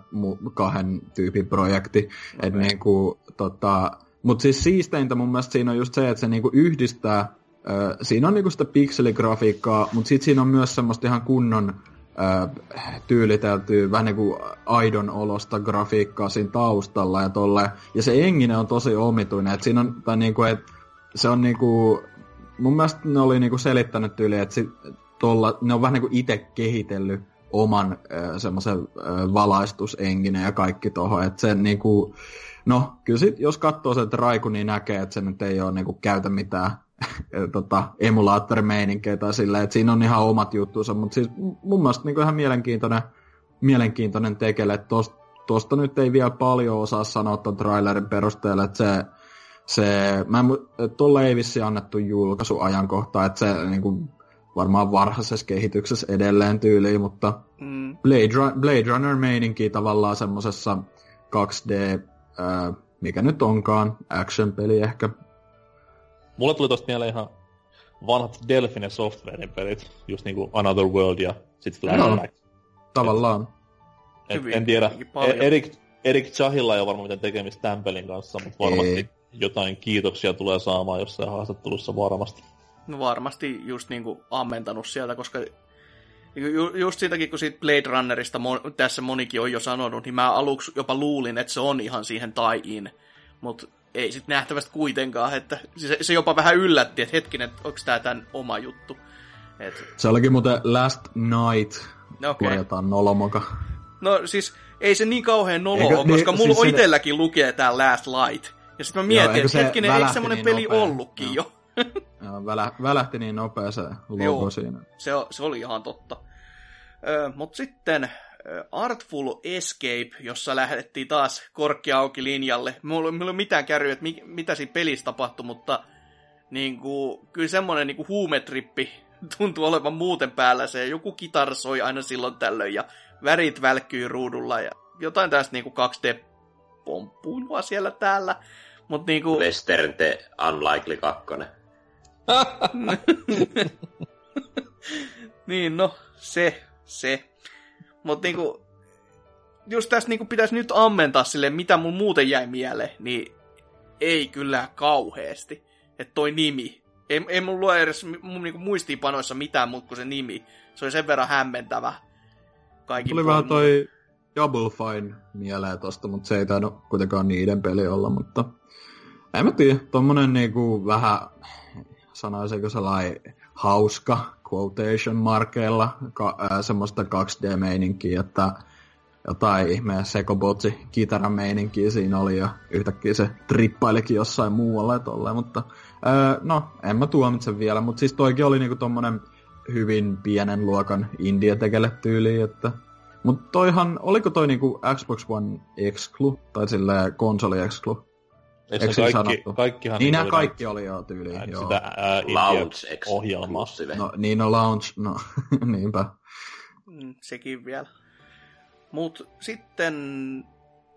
kahden tyypin projekti. Okay. Et niinku, tota, mutta siis siisteintä mun mielestä siinä on just se, että se niinku yhdistää, ö, siinä on niinku sitä pikseligrafiikkaa, mutta sitten siinä on myös semmoista ihan kunnon ö, tyyliteltyä, vähän niinku aidon olosta grafiikkaa siinä taustalla ja tolle. Ja se engine on tosi omituinen, että siinä on, tai niinku, et, se on niinku, mun mielestä ne oli niinku selittänyt tyyli, että sit, tolla, ne on vähän niin kuin itse kehitellyt oman äh, semmoisen äh, valaistusenginen ja kaikki tuohon, että se niinku, no kyllä sit, jos katsoo sen Raiku, niin näkee, että se nyt ei ole niinku käytä mitään tota, emulaattorimeininkejä tai silleen, että siinä on ihan omat juttuunsa, mutta siis mun mielestä niinku ihan mielenkiintoinen, mielenkiintoinen tekele, että tosta, tosta nyt ei vielä paljon osaa sanoa ton trailerin perusteella, että se, se mä en, tolle ei vissi annettu julkaisuajankohta, että se niinku, varmaan varhaisessa kehityksessä edelleen tyyliin, mutta mm. Blade, Run- Blade Runner-meininki tavallaan semmosessa 2D, ää, mikä nyt onkaan, action-peli ehkä. Mulla tuli tosta mieleen ihan vanhat Delphine Softwarein pelit, just niinku Another World ja sit Flashback. No, tavallaan. Et, et, en tiedä, e- Erik, Erik Chahilla ei ole varmaan mitään tekemistä tämän pelin kanssa, mutta varmasti ei. jotain kiitoksia tulee saamaan jossain haastattelussa varmasti. No varmasti just niinku ammentanut sieltä, koska ju, just siitäkin, kun siitä Blade Runnerista tässä monikin on jo sanonut, niin mä aluksi jopa luulin, että se on ihan siihen taiin. Mutta ei sitten nähtävästi kuitenkaan, että se, se jopa vähän yllätti, että hetkinen, onko tämä tämän oma juttu. Et... Se olikin muuten Last Night, okay. korjataan nolomoka. No siis ei se niin kauhean nolo eikö, ole, koska niin, mulla siis itselläkin se... lukee tää Last Light. Ja sitten mä mietin, että se hetkinen, eikö semmonen niin peli nopea. ollutkin no. jo? Välä, välähti niin nopea se logo Joo, siinä. Se, se oli ihan totta. Ö, mut sitten Artful Escape, jossa lähdettiin taas korkki auki linjalle. Mulla, ei ole mitään kärryä, että mi, mitä siinä pelissä tapahtui, mutta niin kuin, kyllä semmoinen niin kuin huumetrippi tuntuu olevan muuten päällä. Se joku kitar soi aina silloin tällöin ja värit välkkyy ruudulla ja jotain tästä niin kuin 2D-pomppuilua siellä täällä. Mut niinku... Western The Unlikely 2. niin, no, se, se. Mutta niinku, jos tässä niinku pitäisi nyt ammentaa sille, mitä mun muuten jäi mieleen, niin ei kyllä kauheasti. Että toi nimi. Ei, ei mun lue edes mun niinku muistiinpanoissa mitään muuta kuin se nimi. Se oli sen verran hämmentävä. Kaikki Tuli vähän toi Double Fine mieleen tosta, mutta se ei tainnut kuitenkaan niiden peli olla, mutta en mä tiedä, tommonen niinku vähän, sanoisinko sellainen hauska quotation markeilla, ka, ää, semmoista 2D-meininkiä, että jotain ihmeen sekobotsi kitarameininkiä siinä oli ja yhtäkkiä se trippailikin jossain muualla tolleen, mutta ää, no, en mä tuomitse vielä, mutta siis toikin oli niinku tommonen hyvin pienen luokan indie tekele tyyli, että mutta toihan, oliko toi niinku Xbox One exclu, tai silleen konsoli exclu? Eikö se kaikki, kaikkihan niin nämä kaikki oli jo tyyli. Ää, joo. Sitä ää, ohjelmaa. No, niin no launch, no niinpä. Mm, sekin vielä. Mut sitten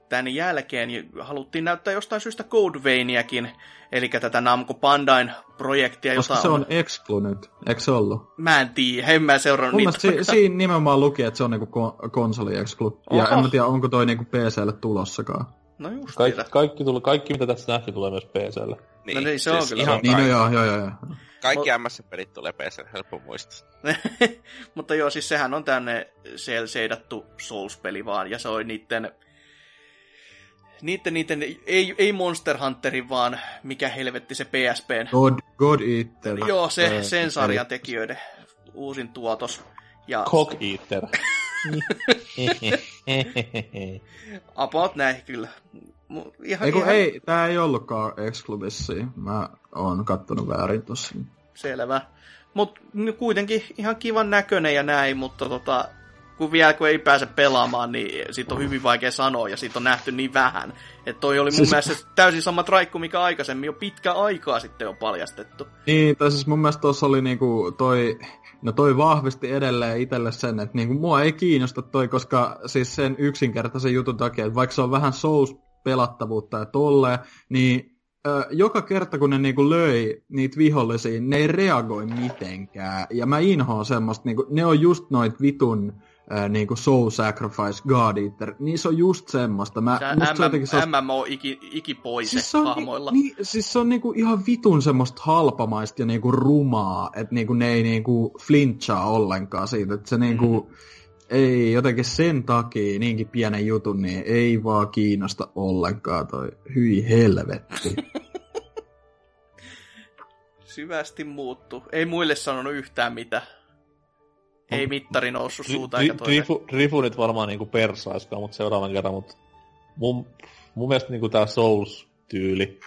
tämän jälkeen haluttiin näyttää jostain syystä Code Veiniäkin, eli tätä Namco Pandain projektia. Koska jota se on Exclu nyt, eikö se ollut? Mä en tiedä, en mä seurannut niitä. Si- siinä nimenomaan luki, että se on niinku ko- konsoli Exclu. Ja en mä tiedä, onko toi niinku PClle tulossakaan. No just Kaik, kaikki, tuli, kaikki, mitä tässä nähty, tulee myös PClle. Niin, no niin, se siis on kyllä. Ihan niin, no joo, joo, joo. Kaikki MS-pelit tulee PClle, helppo muistaa. Mutta joo, siis sehän on tänne seidattu Souls-peli vaan, ja se on niitten niitten, niitten, ei, ei Monster Hunterin, vaan mikä helvetti se PSPn. God, God Eater. Joo, se, sen sarjan tekijöiden uusin tuotos. Ja... Cock Eater. About näin kyllä. Ihan, Eiku, ihan... ei, tää ei ollutkaan x Mä oon kattonut väärin tossa. Selvä. Mut kuitenkin ihan kivan näköinen ja näin, mutta tota, kun vielä kun ei pääse pelaamaan, niin siitä on hyvin vaikea sanoa ja siitä on nähty niin vähän. Että toi oli mun siis... mielestä täysin sama traikku, mikä aikaisemmin jo pitkä aikaa sitten on paljastettu. Niin, tai siis mun mielestä tuossa oli niinku toi, no toi vahvisti edelleen itselle sen, että niinku mua ei kiinnosta toi, koska siis sen yksinkertaisen jutun takia, että vaikka se on vähän Souls pelattavuutta ja tolleen, niin ö, joka kerta kun ne niinku löi niitä vihollisia, ne ei reagoi mitenkään. Ja mä inhoan semmoista, niinku, ne on just noit vitun ää, niin kuin Soul Sacrifice, God Eater, niin se on just semmoista. Mä, se MM, se on... MMO iki, ikipoise siis se on, hahmoilla. Niin, siis se on niinku ihan vitun semmoista halpamaista ja niinku rumaa, että niinku ne ei niinku flinchaa ollenkaan siitä, että se niinku... Mm. Ei, jotenkin sen takia niinkin pienen jutun, niin ei vaan kiinnosta ollenkaan toi hyi helvetti. Syvästi muuttu. Ei muille sanonut yhtään mitään. Ei mittari noussut suuta eikä toiseen. Rifu, rifu nyt varmaan niinku persaiskaan, mutta seuraavan kerran, mutta mun, mun mielestä niinku tää Souls-tyyli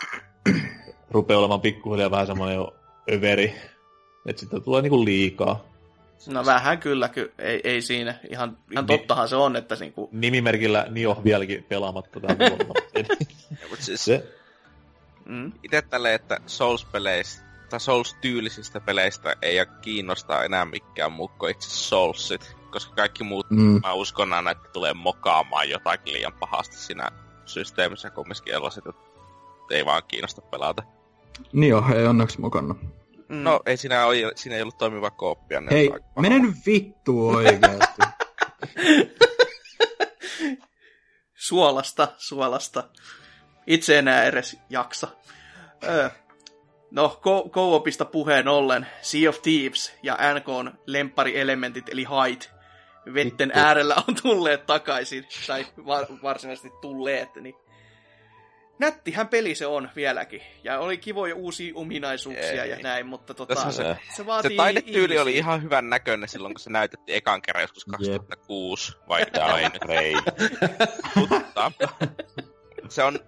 rupeaa olemaan pikkuhiljaa vähän semmonen jo överi. Että sitten tulee niinku liikaa. No vähän kyllä, ky- ei, ei siinä. Ihan, ihan Ni- tottahan se on, että niinku... Nimimerkillä Nio vieläkin pelaamatta täällä siis, se... Mm. Itse tälle, että Souls-peleissä tai Souls-tyylisistä peleistä ei kiinnostaa enää mikään muu kuin itse Soulsit, koska kaikki muut, mm. mä uskon aina, että tulee mokaamaan jotakin liian pahasti siinä systeemissä kumminkin että ei vaan kiinnosta pelata. Niin joo, ei onneksi mukana. Mm. No, ei siinä, ole, siinä ei ollut toimiva kooppia. Hei, mene nyt vittu oikeasti. suolasta, suolasta. Itse enää edes jaksa. Öö, No, co-opista puheen ollen, Sea of Thieves ja NKn lempparielementit eli Hait vetten äärellä on tulleet takaisin, tai var- varsinaisesti tulleet, niin nättihän peli se on vieläkin. Ja oli kivoja uusia ominaisuuksia Ei. ja näin, mutta tota, se, se- se vaatii Se taidetyyli ihmisiä. oli ihan hyvän näköinen silloin, kun se näytettiin ekan kerran joskus 2006 vai jotain. Great. Mutta se on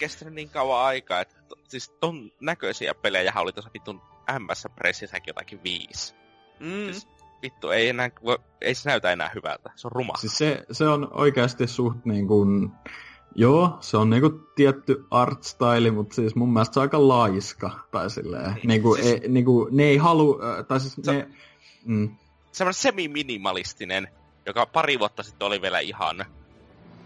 kestänyt niin kauan aikaa, että to, siis ton näköisiä pelejä oli tuossa vitun MS-pressissäkin jotakin viisi. Mm. Siis vittu, ei, enää, voi- ei se näytä enää hyvältä. Se on ruma. Siis se, se on oikeasti suht niin kuin, joo, se on niin kuin tietty art style, mutta siis mun mielestä se on aika laiska, tai silleen, Niin, niin kuin, siis- e, niin kuin, ne ei halu, tai siis Se- ne, mm, Semmoinen semi-minimalistinen, joka pari vuotta sitten oli vielä ihan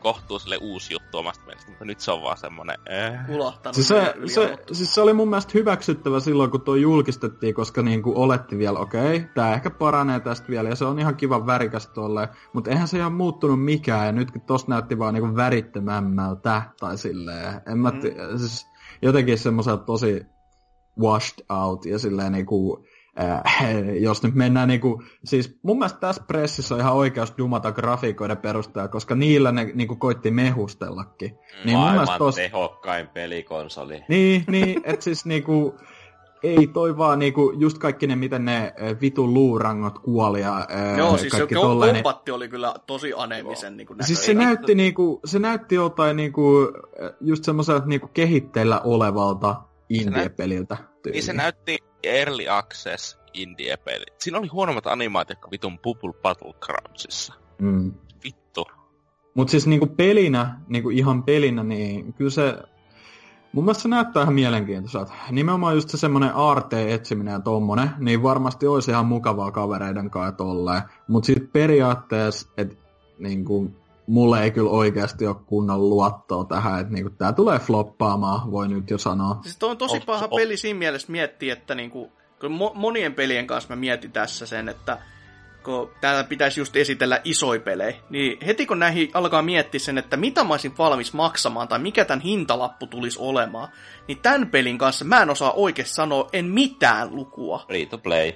kohtuuselle uusi juttu omasta mielestä, mutta nyt se on vaan semmonen... Äh. Kulahtanut. Siis se, se, siis se oli mun mielestä hyväksyttävä silloin, kun tuo julkistettiin, koska niinku oletti vielä, okei, okay, tämä ehkä paranee tästä vielä, ja se on ihan kivan värikäs tolle, mutta eihän se ihan muuttunut mikään, ja nytkin tosta näytti vaan niinku värittömämmältä, tai silleen, en mä Mm. mm. siis jotenkin semmoiselta tosi washed out, ja silleen niinku, äh, jos nyt mennään niinku, siis mun mielestä tässä pressissä on ihan oikeus dumata grafiikoiden perusteella, koska niillä ne niinku koitti mehustellakin. Niin mun mielestä Maailman tos... tehokkain pelikonsoli. Niin, niin että siis niinku, ei toi vaan niinku, just kaikki ne, miten ne vitun luurangot kuoli ja Joo, siis se kaikki ko- tollainen. kombatti oli kyllä tosi aneemisen niin näköinen. Siis se näytti, niinku, se näytti jotain niinku, just semmoiselta niinku kehitteillä olevalta indie-peliltä. Niin se näytti Early Access indie-peli. Siinä oli huonommat animaatiot kuin vitun Bubble Battlegroundsissa. Mm. Vittu. Mutta siis niinku pelinä, niinku ihan pelinä, niin kyllä se... Mun mielestä se näyttää ihan mielenkiintoiselta. Nimenomaan just se semmonen ART-etsiminen ja tommonen, niin varmasti olisi ihan mukavaa kavereiden kanssa tolleen. Mutta sitten periaatteessa, että niinku, mulle ei kyllä oikeasti ole kunnon luottoa tähän, että niinku, tää tulee floppaamaan, voi nyt jo sanoa. Siis toi on tosi Oh, paha oh. peli siinä mielessä miettiä, että niinku, kun mo- monien pelien kanssa mä mietin tässä sen, että kun täällä pitäisi just esitellä isoja pelejä, niin heti kun näihin alkaa miettiä sen, että mitä mä olisin valmis maksamaan tai mikä tämän hintalappu tulisi olemaan, niin tämän pelin kanssa mä en osaa oikein sanoa en mitään lukua. Free to play.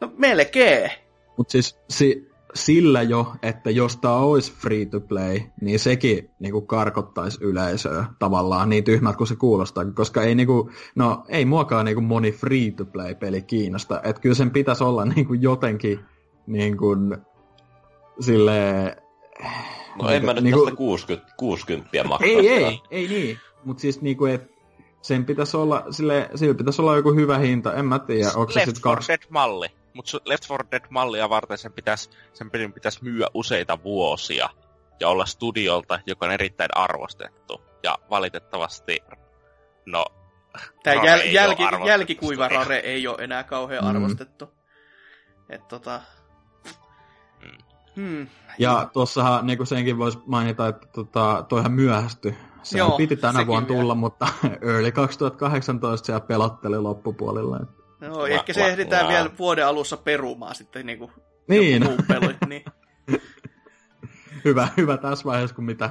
No melkein. Mutta siis si, sillä jo, että jos tää olisi free to play, niin sekin niinku karkottaisi yleisöä tavallaan niin tyhmät kuin se kuulostaa, koska ei niinku, no ei muakaan niinku moni free to play peli kiinnosta, että kyllä sen pitäisi olla niinku jotenkin niinku silleen... No en mä nyt niinku- tästä 60, 60 maksaa. Ei, ei, ei niin, mutta siis niinku, että sen pitäisi olla, sille, sillä pitäisi olla joku hyvä hinta, en mä tiedä, onko se Left sitten 4 kaksi... Dead-malli. Mutta Left 4 Dead-mallia varten sen, pitäisi, sen pelin pitäisi myyä useita vuosia ja olla studiolta, joka on erittäin arvostettu. Ja valitettavasti, no, Tämä jäl- ei jälki- jälkikuiva studio. rare ei ole enää kauhean Mm. arvostettu. Et tota... Mm. Hmm. Ja tuossahan niinku senkin voisi mainita, että tota, toihan myöhästy. Se Joo, piti tänä vuonna tulla, mutta early 2018 siellä pelotteli loppupuolilla. No, La- ehkä se la- ehditään la- vielä vuoden alussa perumaan sitten niinku Niin, joku muu peli. Niin. hyvä, hyvä tässä vaiheessa, kun mitä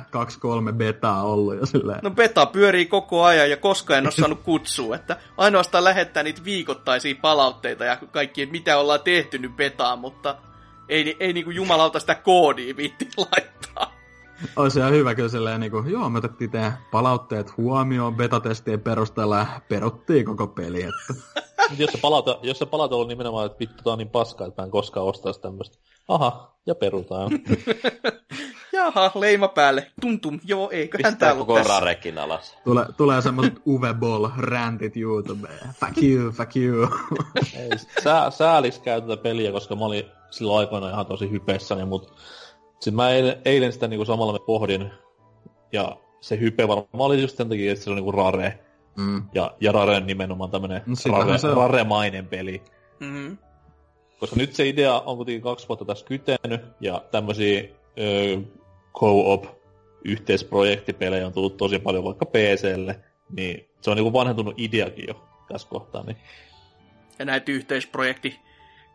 2-3 betaa ollut jo silleen. No beta pyörii koko ajan ja koskaan en ole saanut kutsua, että ainoastaan lähettää niitä viikoittaisia palautteita ja kaikki, mitä ollaan tehty nyt betaan, mutta ei, ei niinku jumalauta sitä koodia viitti laittaa. Olisi ihan hyvä kyllä silleen, niin kuin, joo, me otettiin teidän palautteet huomioon betatestien perusteella ja peruttiin koko peli. Että. Mut jos se palaute, jos se palaute on nimenomaan, että vittu tää on niin paskaa, että mä en koskaan ostaisi tämmöstä. Aha, ja perutaan. Jaha, leima päälle. Tum tum, joo, eiköhän tää ollut koko rarekin alas. Tule, tulee semmoset Uwe Boll räntit YouTubeen. Fuck you, fuck you. Ei, sää, sääliks käy tätä peliä, koska mä olin silloin aikoina ihan tosi hypeessäni, mut sit mä eilen, eilen sitä niinku samalla me pohdin, ja se hype varmaan oli just sen takia, että se on niinku rare, Mm. ja, ja rare on nimenomaan tämmönen No rare, se raremainen peli. Mm-hmm. Koska nyt se idea on kuitenkin kaksi vuotta tässä kytenyt, ja tämmösiä ö, co-op yhteisprojektipelejä on tullut tosi paljon vaikka PClle, niin se on niinku vanhentunut ideakin jo tässä kohtaa. Niin. Ja näitä yhteisprojekti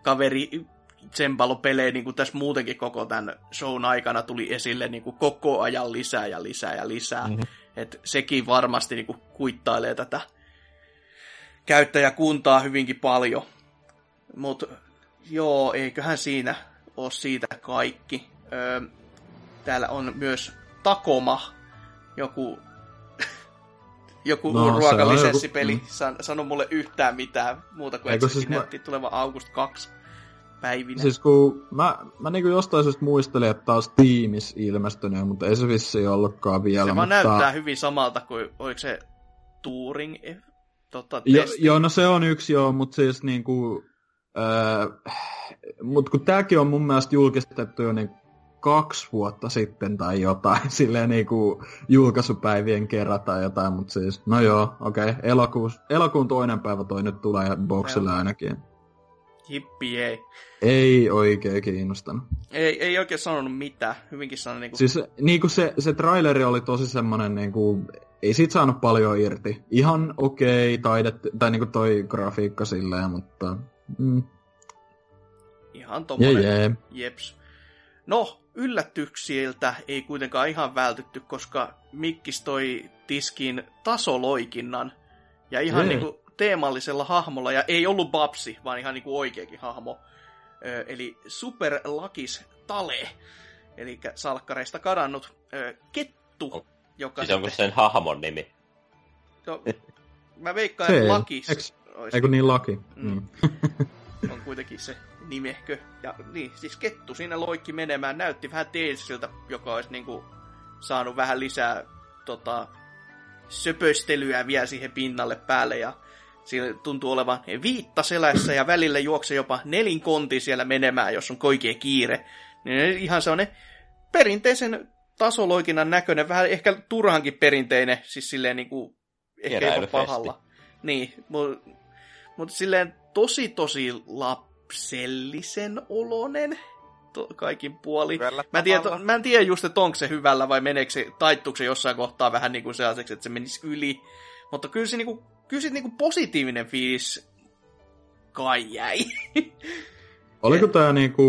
kaveri Tsempalo-pelejä, niin kuin tässä muutenkin koko tämän shown aikana tuli esille niin kuin koko ajan lisää ja lisää ja lisää. Mhm. Mm-hmm. Et sekin varmasti niin kuin kuittailee tätä käyttäjäkuntaa hyvinkin paljon. Mutta joo, eiköhän siinä ole siitä kaikki. Öö, täällä on myös Takoma, joku joku no, ruokalisenssipeli joku... san, sano mulle yhtään mitään muuta kuin, että se siis näytti mä... tuleva August 2 päivinä. Siis kun mä, mä niinku jostain syystä muistelin, että taas Teams ilmestynyt, mutta ei se vissi ollutkaan vielä. Se vaan mutta... näyttää hyvin samalta kuin, oliko se Turing eh, tota, jo, joo, no se on yksi joo, mutta siis niinku, äh, mut kun tääkin on mun mielestä julkistettu jo niin kaksi vuotta sitten tai jotain, silleen niinku julkaisupäivien kerran tai jotain, mutta siis, no joo, okei, okay. elokuun, elokuun toinen päivä toi nyt tulee boksille ainakin. Hippi ei. Ei oikein kiinnostanut. Ei, ei oikein sanonut mitään. Hyvinkin sanonut niinku... Siis niinku se, se traileri oli tosi semmonen niinku... Ei siitä saanut paljon irti. Ihan okei okay, taidet, tai niinku toi grafiikka silleen, mutta... Mm. Ihan tommonen. Yeah, yeah. Jeps. No, yllätyksiltä ei kuitenkaan ihan vältytty, koska Mikkis toi tiskin tasoloikinnan. Ja ihan yeah. niinku teemallisella hahmolla, ja ei ollut Babsi, vaan ihan niinku oikeakin hahmo. Ö, eli Super Lakis Tale, eli salkkareista kadannut ö, kettu. Oh. Joka siis onko sen hahmon nimi? No, mä veikkaan, että Lakis. Eks, eikö niin Laki? Mm. mm. on kuitenkin se nimehkö. Ja niin, siis kettu siinä loikki menemään. Näytti vähän Tailsilta, joka olisi niinku saanut vähän lisää tota, söpöstelyä vielä siihen pinnalle päälle. Ja Siinä tuntuu olevan viitta selässä ja välillä juoksee jopa nelinkonti siellä menemään, jos on koikea kiire. Niin ihan sellainen perinteisen tasoloikinnan näköinen, vähän ehkä turhankin perinteinen, siis silleen niin kuin, ehkä jopa pahalla. Niin, mutta mut silleen tosi tosi lapsellisen olonen to, kaikin puoli. Mä en, tiedä, mä en tiedä just, että onko se hyvällä vai meneekö se, taittuuko se jossain kohtaa vähän niin kuin sellaiseksi, että se menisi yli. Mutta kyllä se niin kuin kyllä sit niinku positiivinen fiilis kai jäi. Oliko tää niinku,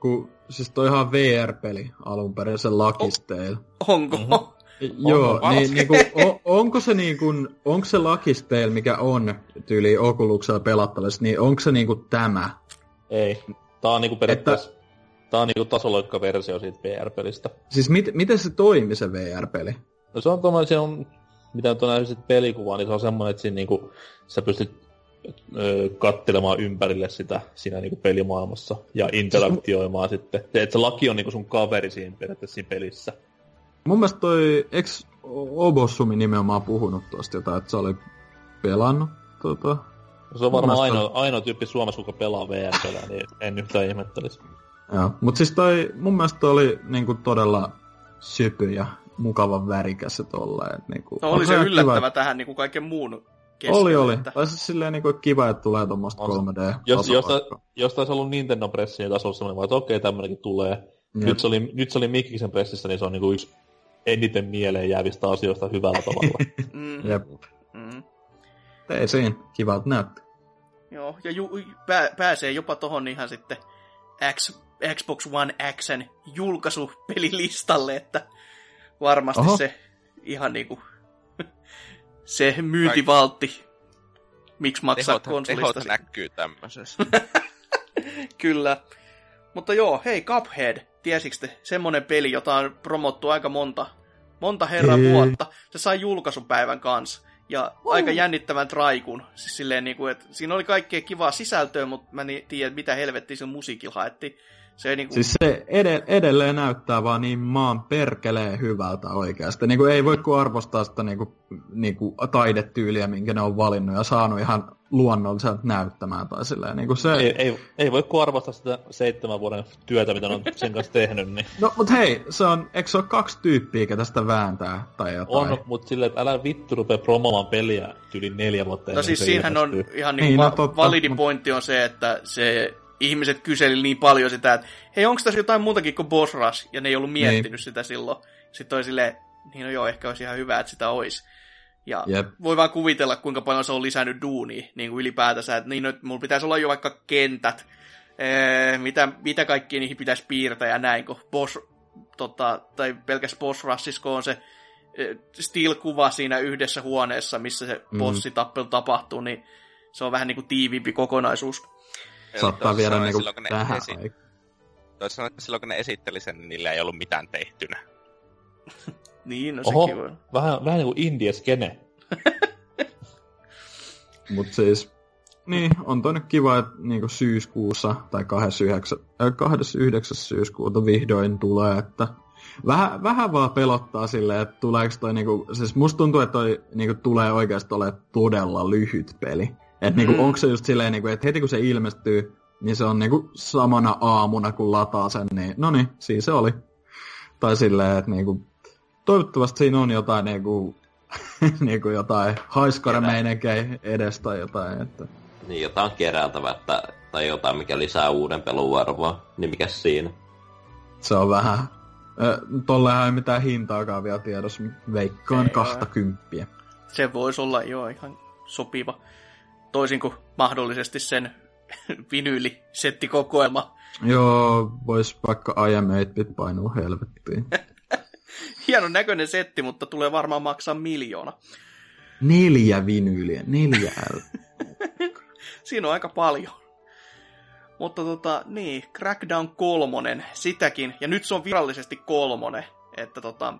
ku, siis toi ihan VR-peli alun perin, se Lucky Tale. Onko? Mm-hmm. Joo, on, niin, niinku, on, onko se niinku, onko se Lucky Tale, mikä on tyyli Oculuksella pelattavassa, niin onko se niinku tämä? Ei. Tää on niinku periaatteessa, Että... tää on niinku tasoloikka-versio siitä VR-pelistä. Siis mit, miten se toimii se VR-peli? No se on tommoinen, se on mitä on nähnyt pelikuvaa, niin se on semmoinen, että siinä niinku, sä pystyt ö, kattelemaan ympärille sitä siinä niinku pelimaailmassa ja interaktioimaan siis... sitten. Että se laki on niinku sun kaveri siinä periaatteessa siinä pelissä. Mun mielestä toi ex Obossumi nimenomaan puhunut tuosta jotain, että se oli pelannut tota... Se on varmaan mielestä... ainoa, ainoa tyyppi Suomessa, kuka pelaa VR-pelejä, niin en yhtään ihmettelisi. Joo, mutta siis toi, mun mielestä toi oli niinku todella sypy ja mukavan värikäs se tolleen. Niin kuin, no oli se yllättävä kiva, tähän niin kuin kaiken muun keskellä. Oli, oli. Että... Tai siis silleen niin kuin, kiva, että tulee tuommoista 3D. Jos, jos, jos taisi ollut Nintendo pressi, niin taisi semmoinen, että okei, okay, tämmöinenkin tulee. Nyt se, oli, nyt se oli Mikkisen pressissä, niin se on niin kuin yksi eniten mieleen jäävistä asioista hyvällä tavalla. mm. Jep. Mm. Ei siinä, kivalta näyttää. Joo, ja ju, pää, pääsee jopa tohon ihan sitten X, Xbox One Xn julkaisupelilistalle, että varmasti Oho. se ihan niinku se myyntivaltti. Miksi maksaa tehot, konsolista? Tehot näkyy tämmöisessä. Kyllä. Mutta joo, hei Cuphead, tiesikö te, semmonen peli, jota on promottu aika monta, monta herran Hei. vuotta. Se sai julkaisupäivän kanssa. Ja uh. aika jännittävän traikun. Siis silleen, niin kuin, että siinä oli kaikkea kivaa sisältöä, mutta mä en tiedä, mitä helvettiä sen musiikilla haettiin. Se niinku... Siis se ed- edelleen näyttää vaan niin maan perkeleen hyvältä oikeasti. Niinku ei voi kuin arvostaa sitä niinku, niinku taidetyyliä, minkä ne on valinnut ja saanut ihan luonnolliselta näyttämään. Tai silleen, niinku se... ei, ei, ei voi kuin arvostaa sitä seitsemän vuoden työtä, mitä ne on sen kanssa tehnyt. Niin... No, mut hei, se on, eikö se ole kaksi tyyppiä, ketä sitä vääntää tai jotain? On, mutta silleen, että älä vittu rupea promomaan peliä yli neljä vuotta No siis siinähän on ihan niin, niin va- no, totta, validi pointti on se, että se ihmiset kyseli niin paljon sitä, että hei, onko tässä jotain muutakin kuin Boss Rush? Ja ne ei ollut miettinyt niin. sitä silloin. Sitten oli silleen, niin no joo, ehkä olisi ihan hyvä, että sitä olisi. Ja yep. voi vaan kuvitella, kuinka paljon se on lisännyt duunia niin kuin ylipäätänsä. Että niin, nyt mulla pitäisi olla jo vaikka kentät, ee, mitä, mitä kaikki niihin pitäisi piirtää ja näin, kun boss, tota, tai pelkäs boss rushissa, on se still-kuva siinä yhdessä huoneessa, missä se mm. bossitappelu tapahtuu, niin se on vähän niin kuin tiiviimpi kokonaisuus. Saattaa viedä niinku tähän esi- Toisin sanoen, että silloin kun ne esitteli sen, niin niillä ei ollut mitään tehtynä. niin, no Oho, sekin voi. Vähän, vähän niin kuin indie-skene. Mut siis, niin, on toi nyt kiva, että niinku syyskuussa tai 29, äh, 29. syyskuuta vihdoin tulee, että vähän, vähän vaan pelottaa silleen, että tuleeko toi niinku, siis musta tuntuu, että toi niinku tulee oikeasti ole todella lyhyt peli. Että niinku, mm. onko se just silleen, niinku, että heti kun se ilmestyy, niin se on niinku samana aamuna, kun lataa sen, niin no niin, siinä se oli. Tai silleen, että niinku, toivottavasti siinä on jotain niinku, niinku jotain haiskare edes tai jotain. Että... Niin, jotain keräiltävä, että, tai jotain, mikä lisää uuden peluarvoa. Niin mikä siinä? Se on vähän... Tollehan ei mitään hintaakaan vielä tiedossa. Veikkaan kahta kymppiä. Se voisi olla jo ihan sopiva. Toisin kuin mahdollisesti sen vinyylisettikokoelma. Joo, vois vaikka I am 8-bit painua helvettiin. Hienon näköinen setti, mutta tulee varmaan maksaa miljoona. Neljä vinyyliä, neljä L. Siinä on aika paljon. Mutta tota, niin, Crackdown kolmonen, sitäkin. Ja nyt se on virallisesti kolmonen. Että tota...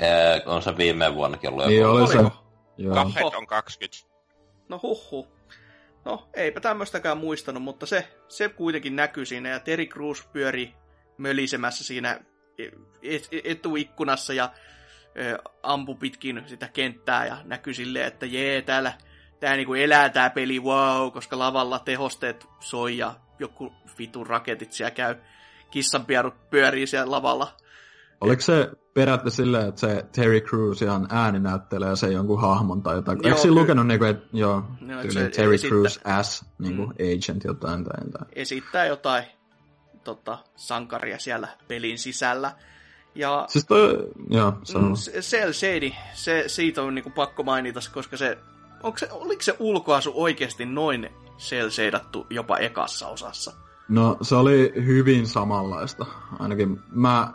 Ee, on se viime vuonnakin ollut niin, oli se. Cuphead on 20. No huhu. No, eipä tämmöistäkään muistanut, mutta se, se kuitenkin näkyy siinä. Ja Terry Crews pyöri mölisemässä siinä etuikkunassa ja ampu pitkin sitä kenttää ja näkyy silleen, että jee, täällä tää niinku elää tää peli, wow, koska lavalla tehosteet soi ja joku vitun raketit siellä käy. Kissanpierut pyörii siellä lavalla. Oliko se perättä silleen, että se Terry Crews ihan ääni näyttelee se jonkun hahmon tai jotain? Joo, Eikö siinä lukenut, niinku, että joo, no, se Terry esittää, Crews as niinku, mm. agent jotain tai jotain? Esittää jotain tota, sankaria siellä pelin sisällä. Ja, siis toi, joo, mm, Cell Shady, se, siitä on niinku pakko mainita, koska se, onko se, oliko se ulkoasu oikeasti noin Cell Shadattu jopa ekassa osassa? No, se oli hyvin samanlaista. Ainakin mä,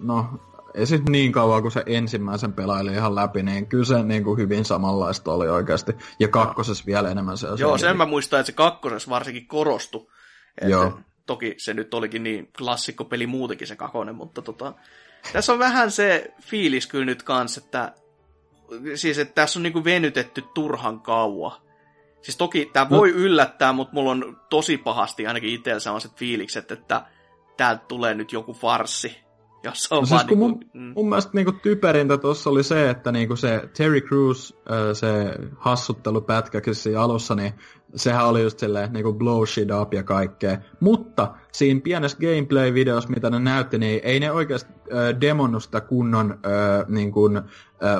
no, ei sit niin kauan kuin se ensimmäisen pelaili ihan läpi, niin kyllä se niin kuin hyvin samanlaista oli oikeasti. Ja kakkosessa vielä enemmän se Joo, sen mä muistan, että se kakkosessa varsinkin korostui. Joo. Toki se nyt olikin niin klassikkopeli muutenkin se kakonen, mutta tota, tässä on vähän se fiilis kyllä nyt kanssa, että siis että tässä on niinku venytetty turhan kauan. Siis toki tämä no. voi yllättää, mutta mulla on tosi pahasti ainakin itsellä sellaiset fiilikset, että täältä tulee nyt joku farsi. Jossa on no siis kun niinku, mun, mm. mun mielestä niinku typerintä tuossa oli se, että niinku se Terry Crews, se hassuttelupätkäkin siinä alussa, niin sehän oli just silleen niinku blow shit up ja kaikkea. Mutta siinä pienessä gameplay-videossa, mitä ne näytti, niin ei ne oikeasti äh, demonnut sitä kunnon äh, niinku, äh,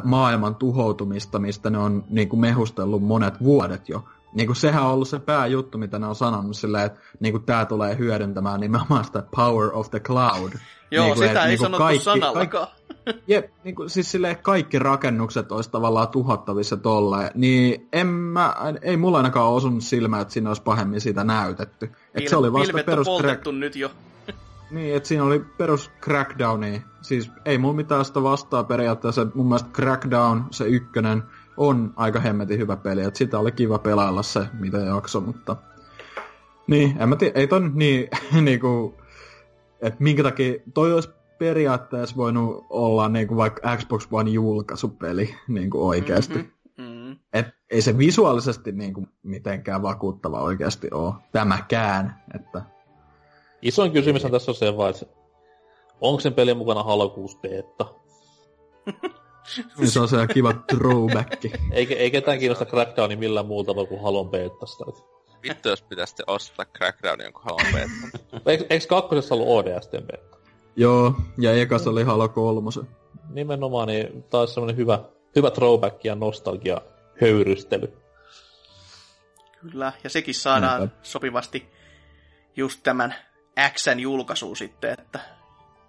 maailman tuhoutumista, mistä ne on niinku mehustellut monet vuodet jo. Niinku sehän on ollut se pääjuttu, mitä ne on sanonut silleen, että niinku tää tulee hyödyntämään nimenomaan sitä power of the cloud. Joo, niin kuin, sitä et, ei niin sanottu kaikki, sanallakaan. Kaikki, jep, niin kuin, siis silleen kaikki rakennukset olisi tavallaan tuhottavissa tolleen, niin en mä, ei mulla ainakaan osunut silmään, että siinä olisi pahemmin sitä näytetty. Et Pil- se oli vasta perus crack... nyt jo. niin, että siinä oli perus Crackdowni. Siis ei mulla mitään sitä vastaa periaatteessa. Mun mielestä Crackdown, se ykkönen, on aika hemmetin hyvä peli. Että sitä oli kiva pelailla se, mitä jakso, mutta... Niin, en mä tiedä, ei ton niin, niinku, että minkä takia toi olisi periaatteessa voinut olla niinku vaikka Xbox One julkaisupeli niinku oikeasti. Mm-hmm. Mm-hmm. Et ei se visuaalisesti niinku mitenkään vakuuttava oikeasti ole tämäkään. Että... Isoin kysymys on tässä on se vaan, että onko sen pelin mukana Halo 6 beta? se on se kiva throwback. ei, ei ketään kiinnosta Crackdowni millään muuta kuin Halon betasta. Vittu, jos pitäisi ostaa Crackdownin jonkun Halo beta. Eikö, eikö kakkosessa ollut ODSTn beta? Joo, ja ekas oli Halo 3. Nimenomaan, niin taas semmonen hyvä, hyvä throwback ja nostalgia höyrystely. Kyllä, ja sekin saadaan Näinpä. sopivasti just tämän Xn julkaisuun sitten, että...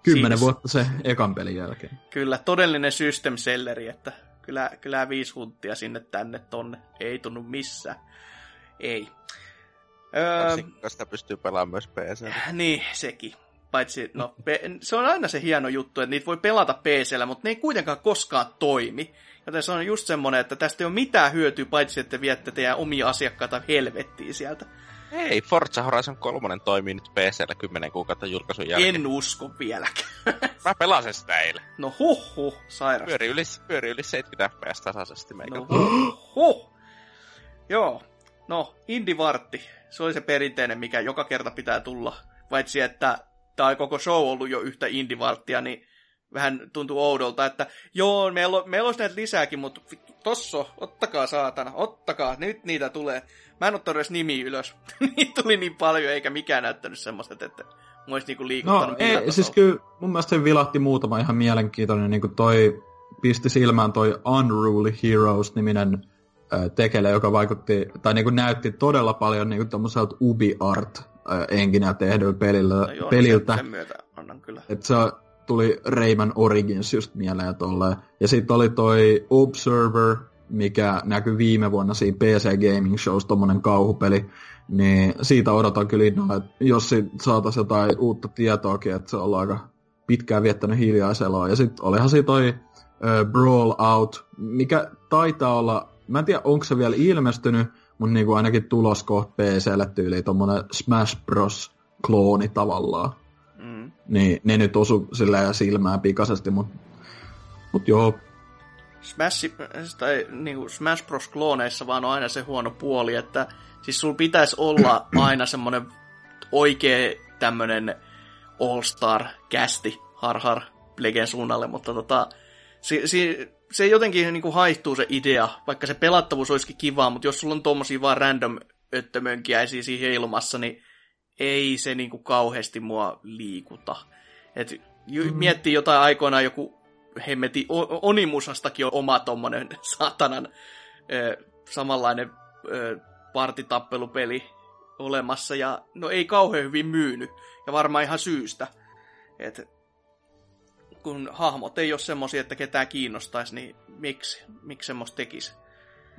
Kymmenen siis, vuotta se ekan pelin jälkeen. Kyllä, todellinen system selleri, että kyllä, kyllä viisi hunttia sinne tänne tonne. Ei tunnu missään. Ei. Öö, sitä pystyy pelaamaan myös PC. Niin, sekin. Paitsi, no, se on aina se hieno juttu, että niitä voi pelata PCllä, mutta ne ei kuitenkaan koskaan toimi. Joten se on just semmoinen, että tästä ei ole mitään hyötyä, paitsi että viette teidän omia asiakkaita helvettiin sieltä. Ei, Forza Horizon 3 toimii nyt PCllä 10 kuukautta julkaisun jälkeen. En usko vieläkään. Mä pelasin sitä eilen. No huh huh, sairas. Pyöri yli, pyöri yli 70 fps tasaisesti meikä. No huh huh. Joo. No, Indivartti. Se oli se perinteinen, mikä joka kerta pitää tulla. Paitsi, että tämä koko show ollut jo yhtä Indivarttia, niin vähän tuntuu oudolta, että joo, meillä on, meillä olisi näitä lisääkin, mutta tosso, ottakaa saatana, ottakaa, nyt niitä tulee. Mä en ottanut edes nimi ylös. niitä tuli niin paljon, eikä mikään näyttänyt semmoiset, että mä olisin niinku liikuttanut. No ei, siis kyllä mun mielestä se vilahti muutama ihan mielenkiintoinen, niin kuin toi pisti silmään toi Unruly Heroes-niminen tekele, joka vaikutti, tai niin kuin näytti todella paljon niin kuin tommoselta Ubi Art enkinä tehdyllä pelillä, no joo, peliltä. Sen myötä annan kyllä. Et se tuli Rayman Origins just mieleen tolleen. Ja sitten oli toi Observer, mikä näkyi viime vuonna siinä PC Gaming Shows, tommonen kauhupeli. Niin siitä odotan kyllä innolla, että jos saataisiin jotain uutta tietoakin, että se on aika pitkään viettänyt hiljaiseloa. Ja sitten olihan siinä toi uh, Brawl Out, mikä taitaa olla, mä en tiedä onko se vielä ilmestynyt, mutta niinku ainakin tulos kohta PClle tyyliin tommonen Smash Bros. klooni tavallaan. Niin ne nyt osu silleen silmään pikaisesti, mutta mut joo. Smash, tai niinku Smash Bros. klooneissa vaan on aina se huono puoli, että siis sul pitäisi olla aina semmonen oikee tämmönen All-Star kästi harhar Plegen suunnalle, mutta tota, si, si, se jotenkin niin kuin haihtuu se idea, vaikka se pelattavuus olisikin kivaa, mutta jos sulla on tommosia vaan random öttömönkiäisiä siinä ilmassa, niin ei se niin kuin kauheasti mua liikuta. Et mm. miettii jotain aikoinaan joku hemmeti Onimusastakin on oma tommonen satanan ö, samanlainen ö, partitappelupeli olemassa, ja no ei kauhean hyvin myynyt, ja varmaan ihan syystä. Et kun hahmot ei ole semmosia, että ketään kiinnostaisi, niin miksi? Miksi semmoista tekisi?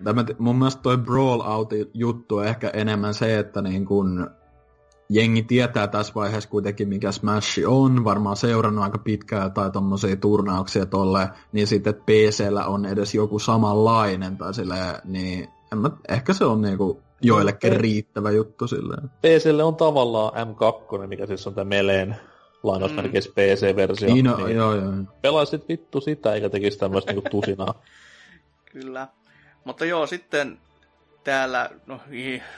Tämä, mun mielestä toi Brawl Out-juttu on ehkä enemmän se, että niin kun jengi tietää tässä vaiheessa kuitenkin, mikä Smash on, varmaan seurannut aika pitkään tai tommosia turnauksia tolle, niin sitten PCllä on edes joku samanlainen tai silleen, niin en mä, ehkä se on niinku joillekin riittävä juttu silleen. PClle on tavallaan M2, mikä siis on tämä Meleen lainausmerkeissä mm. PC-versio. Niin, no, niin joo, joo. Pelaisit vittu sitä, eikä tekisi tämmöistä niinku tusinaa. Kyllä. Mutta joo, sitten täällä, no,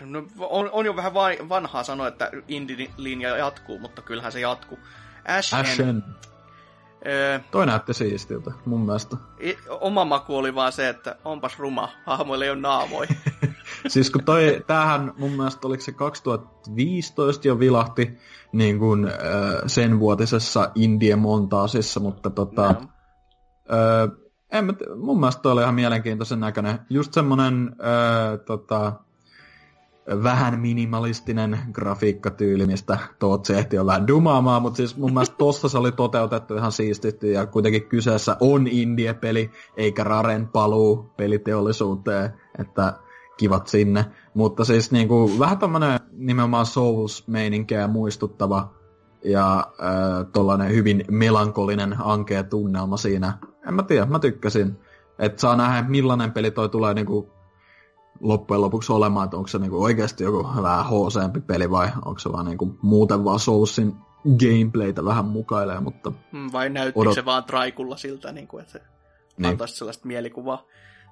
no on, on jo vähän vanhaa sanoa, että indie-linja jatkuu, mutta kyllähän se jatkuu. Ashen. Ashen. Öö, Toi näytti siistiltä, mun mielestä. Oma maku oli vaan se, että onpas ruma, hahmoille ei ole naamoja. siis kun toi, tämähän mun mielestä oliko se 2015 jo vilahti niin kuin, sen vuotisessa Indie montaasissa, mutta tota, no. En, mun mielestä toi oli ihan mielenkiintoisen näköinen. Just semmonen äh, tota, vähän minimalistinen grafiikkatyyli, mistä Tootsi ehti vähän dumaamaan, mutta siis mun mielestä tossa se oli toteutettu ihan siististi ja kuitenkin kyseessä on indie-peli, eikä Raren paluu peliteollisuuteen, että kivat sinne. Mutta siis niinku, vähän tämmönen nimenomaan Souls-meininkeä muistuttava ja äh, tollanen hyvin melankolinen ankea tunnelma siinä. En mä tiedä, mä tykkäsin. Että saa nähdä, millainen peli toi tulee niinku loppujen lopuksi olemaan, että onko se niinku oikeasti joku vähän hc peli vai onko se vaan niinku muuten vaan Soulsin gameplaytä vähän mukailee, mutta... Mm, vai näytti odot... se vaan traikulla siltä, niin kuin, että se niin. antaisi sellaista mielikuvaa.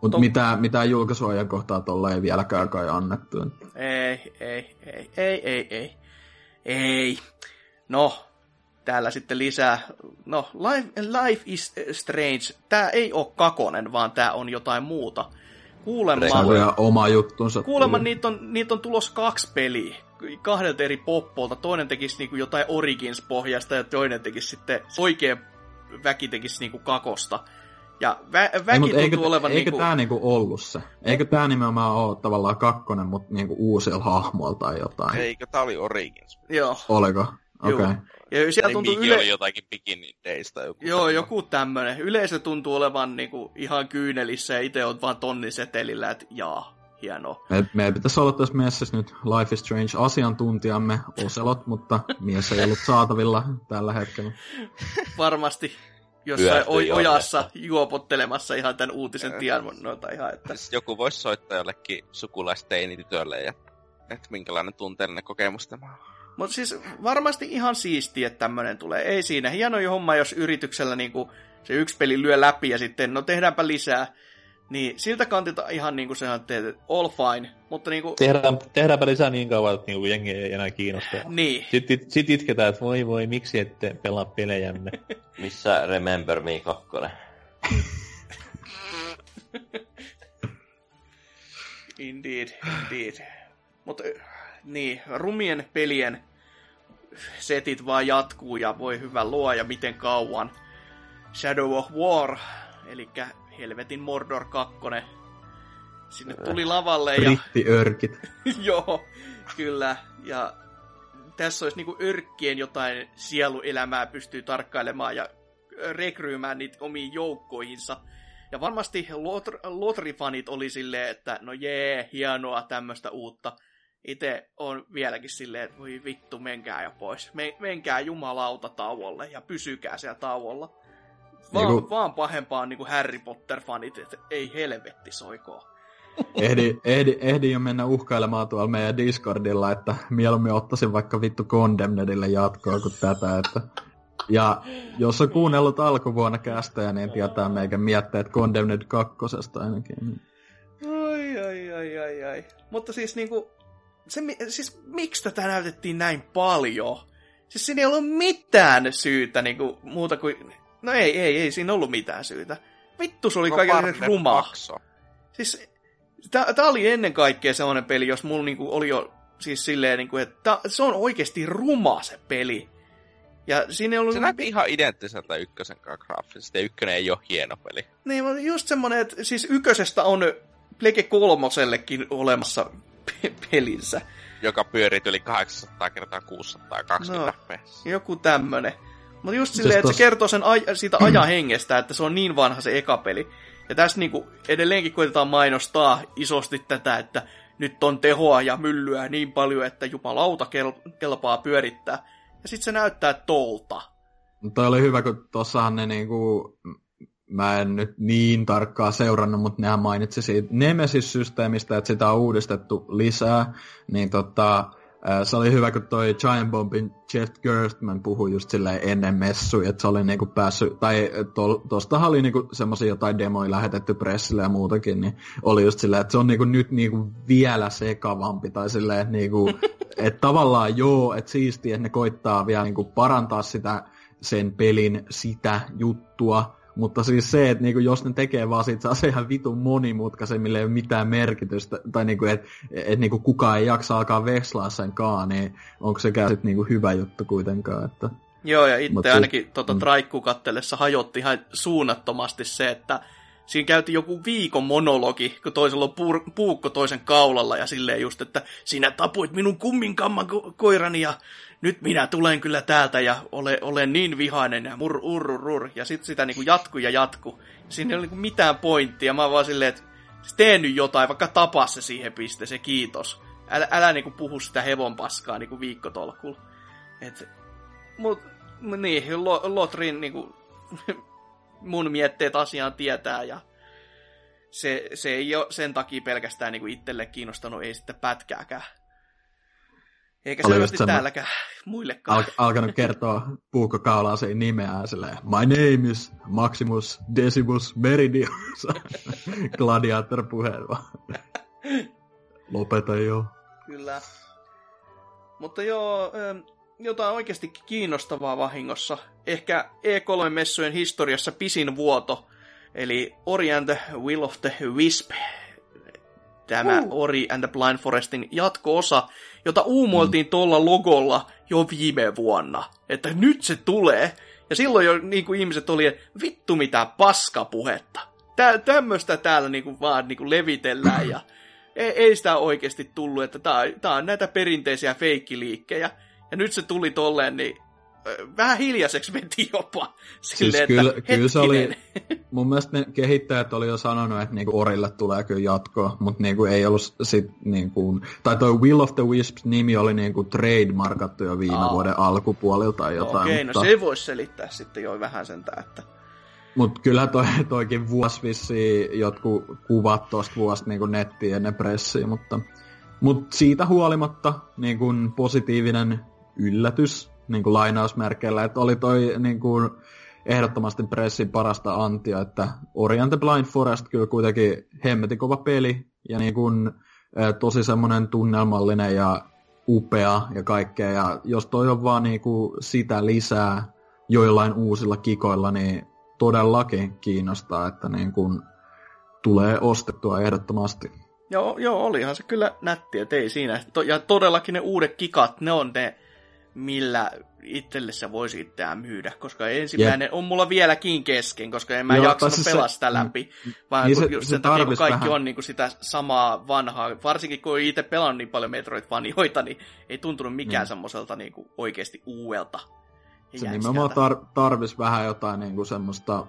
Mutta Tom... mitään, mitään julkaisuajan kohtaa tuolla ei vieläkään kai annettu. Ei, ei, ei, ei, ei, ei. Ei. No, täällä sitten lisää. No, Life, Life is Strange. Tää ei ole kakonen, vaan tää on jotain muuta. Kuulemma... Oma juttunsa. Kuulemma niitä on, niitä on tulos kaksi peliä kahdelta eri poppolta. Toinen tekisi niinku jotain Origins-pohjasta ja toinen tekisi sitten oikea väki tekisi niinku kakosta. Ja vä- väki Ei, tuntuu eikö, olevan eikö niinku... tää niinku ollut se? Eikö tää nimenomaan ole tavallaan kakkonen, mutta niinku uusilla hahmoilla tai jotain? Eikö tää oli Origins? Joo. Oliko? Okei. Okay. Ja siellä tuntuu yle... oli jotakin Bikini Days joku Joo, tämmönen. joku tämmönen. Yleisö tuntuu olevan niinku ihan kyynelissä ja itse on vaan tonnisetelillä, että jaa, hienoa. Me, meidän pitäisi olla tässä messissä nyt Life is Strange asiantuntijamme Oselot, mutta mies ei ollut saatavilla tällä hetkellä. Varmasti jossain o- ojassa juopottelemassa ihan tämän uutisen tiedon. Ihan, että... Siis joku voisi soittaa jollekin sukulaisteinitytölle ja että minkälainen tunteellinen kokemus tämä on. Mutta siis varmasti ihan siistiä, että tämmöinen tulee. Ei siinä. Hieno homma, jos yrityksellä niinku se yksi peli lyö läpi ja sitten, no tehdäänpä lisää. Niin siltä kantilta ihan niinku se on all fine, mutta niinku... Tehdään, tehdäänpä lisää niin kauan, että niinku jengi ei enää kiinnosta. Niin. Sitten sit, sit itketään, että voi voi, miksi ette pelaa pelejänne. Missä Remember Me 2? indeed, indeed. Mutta niin, rumien pelien setit vaan jatkuu ja voi hyvä luoja miten kauan. Shadow of War, eli helvetin Mordor 2, sinne tuli lavalle. Ja... Brittiörkit. Joo, kyllä. Ja tässä olisi niinku örkkien jotain sieluelämää pystyy tarkkailemaan ja rekryymään niitä omiin joukkoihinsa. Ja varmasti Lotri-fanit oli silleen, että no jee, hienoa tämmöistä uutta. Itse on vieläkin silleen, että voi vittu, menkää jo pois. menkää jumalauta tauolle ja pysykää siellä tauolla. Vaan, niin kuin... vaan pahempaa niin kuin Harry Potter-fanit, että ei helvetti soikoo. Ehdi, ehdi, ehdi jo mennä uhkailemaan tuolla meidän Discordilla, että mieluummin ottaisin vaikka vittu Condemnedille jatkoa kuin tätä. Että... Ja jos on kuunnellut alkuvuonna kästejä, niin tietää meikä mietteet Condemned kakkosesta ainakin. Ai, ai, ai, ai, ai. Mutta siis niinku, se, siis miksi tätä näytettiin näin paljon? Siis siinä ei ollut mitään syytä niinku, muuta kuin No ei, ei, ei siinä ollut mitään syytä. Vittu, se oli no, kaiken ruma. Makso. Siis, tää, oli ennen kaikkea sellainen peli, jos mulla niinku oli jo siis silleen, niinku, että tää, se on oikeasti ruma se peli. Ja siinä ei ollut... Se näytti ihan identtiseltä ykkösen kanssa graafisesti, ja ykkönen ei ole hieno peli. Niin, just semmonen, että siis ykkösestä on Plege kolmosellekin olemassa pelinsä. Joka pyörii yli 800 kertaa 620 no, fps. Joku tämmönen. Mutta just silleen, että se kertoo sen aj- siitä ajahengestä, että se on niin vanha se eka peli. Ja tässä niinku edelleenkin koitetaan mainostaa isosti tätä, että nyt on tehoa ja myllyä niin paljon, että jumalauta kel- kelpaa pyörittää. Ja sitten se näyttää tolta. Toi oli hyvä, kun tossahan ne niinku, mä en nyt niin tarkkaa seurannut, mutta nehän mainitsi siitä Nemesis-systeemistä, että sitä on uudistettu lisää, niin tota, se oli hyvä, kun toi Giant Bombin Jeff Gerstmann puhui just silleen ennen messuja, että se oli niinku päässyt, tai to, tostahan oli niinku semmosia jotain demoja lähetetty pressille ja muutakin, niin oli just silleen, että se on niinku nyt niinku vielä sekavampi, tai silleen, että niinku, et tavallaan joo, että siistiä, että ne koittaa vielä niinku parantaa sitä sen pelin sitä juttua, mutta siis se, että niinku, jos ne tekee vaan siitä se ihan vitun monimutkaisen, millä ei ole mitään merkitystä, tai niinku, että et, niinku, kukaan ei jaksa alkaa vekslaa senkaan, niin onko sekään sitten niinku, hyvä juttu kuitenkaan. Että... Joo, ja itse siis- ainakin tota, mm. Traikku kattellessa hajotti ihan suunnattomasti se, että siinä käytiin joku viikon monologi, kun toisella on puur- puukko toisen kaulalla ja silleen just, että sinä tapuit minun kumminkamman ko- koirani ja nyt minä tulen kyllä täältä ja ole, olen niin vihainen ja mur, urru, rur. Ja sitten sitä niinku jatku ja jatku. Siinä ei ole niinku mitään pointtia. Mä vaan silleen, että tee nyt jotain, vaikka tapaa se siihen pisteeseen, kiitos. Älä, älä niinku puhu sitä hevon paskaa niinku viikkotolkulla. Et, mut, niin, Lotrin niinku, mun mietteet asiaan tietää ja se, se ei ole sen takia pelkästään niinku itselle kiinnostanut, ei sitten pätkääkään. Eikä selvästi sen... täälläkään muillekaan. Al- alkanut kertoa puukkokaulaan sen nimeään silleen, My name is Maximus Decimus Meridius. Gladiator puheen vaan. Lopeta jo. Kyllä. Mutta joo, jotain oikeasti kiinnostavaa vahingossa. Ehkä E3-messujen historiassa pisin vuoto, eli Ori and the Will of the Wisp tämä uh. Ori and the Blind Forestin jatko-osa, jota uumoiltiin mm. tuolla logolla jo viime vuonna. Että nyt se tulee. Ja silloin jo niin kuin ihmiset oli, että vittu mitä paskapuhetta. Tää, tämmöistä täällä niin kuin vaan niin kuin levitellään ja ei, ei sitä oikeasti tullut, että tää, tää on näitä perinteisiä feikkiliikkejä. Ja nyt se tuli tolleen, niin vähän hiljaiseksi menti jopa. Silleen, siis kyllä, että, kyllä se oli, mun mielestä ne kehittäjät oli jo sanonut, että niinku Orille tulee kyllä jatkoa, mutta niinku ei ollut sit niinku, tai toi Will of the Wisps nimi oli niinku trademarkattu jo viime Aa. vuoden alkupuolilta tai jotain. Okei, no mutta... no se voisi selittää sitten jo vähän sentään, että... Mutta kyllä toi, toikin vuosi vissiin jotkut kuvat tuosta vuosta niinku nettiin ennen pressiä, mutta Mutta siitä huolimatta niin kun positiivinen yllätys niin kun lainausmerkeillä, että oli toi niin kun, ehdottomasti pressin parasta antia, että Orient the Blind Forest kyllä kuitenkin hemmetin kova peli ja niin kun, tosi semmoinen tunnelmallinen ja upea ja kaikkea. Ja jos toi on vaan niinku sitä lisää joillain uusilla kikoilla, niin todellakin kiinnostaa, että niin kun tulee ostettua ehdottomasti. Joo, joo, olihan se kyllä nätti, että ei siinä. Ja todellakin ne uudet kikat, ne on ne, millä itselle se voisi itseään myydä, koska ensimmäinen yep. on mulla vieläkin kesken, koska en mä Joo, jaksanut siis pelaa sitä läpi, mm, vaan niin kun se, just se sen takia, kun kaikki vähän. on niin kuin sitä samaa vanhaa, varsinkin kun itse pelannut niin paljon Metroid-vanioita, niin ei tuntunut mikään mm. semmoiselta niin kuin oikeasti uudelta. Se nimenomaan tar- tarvis vähän jotain niin kuin semmoista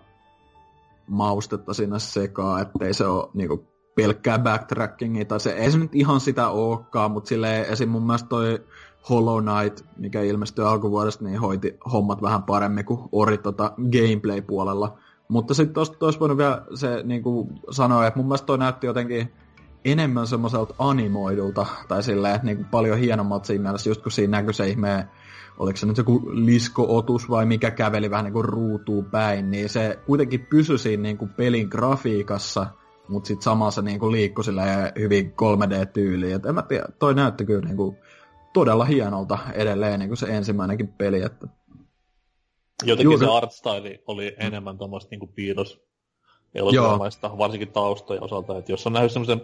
maustetta sinne sekaan, ettei se ole niin kuin pelkkää backtrackingia, tai se ei se nyt ihan sitä olekaan, mutta silleen esim. mun mielestä toi Hollow Knight, mikä ilmestyi alkuvuodesta, niin hoiti hommat vähän paremmin kuin Ori tota gameplay-puolella. Mutta sitten tuosta olisi voinut vielä se niin kuin sanoa, että mun mielestä toi näytti jotenkin enemmän semmoiselta animoidulta, tai silleen, että niin kuin paljon hienommalta siinä mielessä, just kun siinä näkyy se ihmeen, oliko se nyt joku liskootus vai mikä käveli vähän niin kuin ruutuu päin, niin se kuitenkin pysyi siinä niin kuin pelin grafiikassa, mutta sitten samassa niin kuin liikkui hyvin 3D-tyyliin. Et en mä tiedä, toi näytti kyllä niin kuin todella hienolta edelleen niin kuin se ensimmäinenkin peli. Että... Jotenkin Juuri... se artstyle oli enemmän tuommoista niin piirros elokuvamaista, varsinkin taustoja osalta. Että jos on nähnyt semmoisen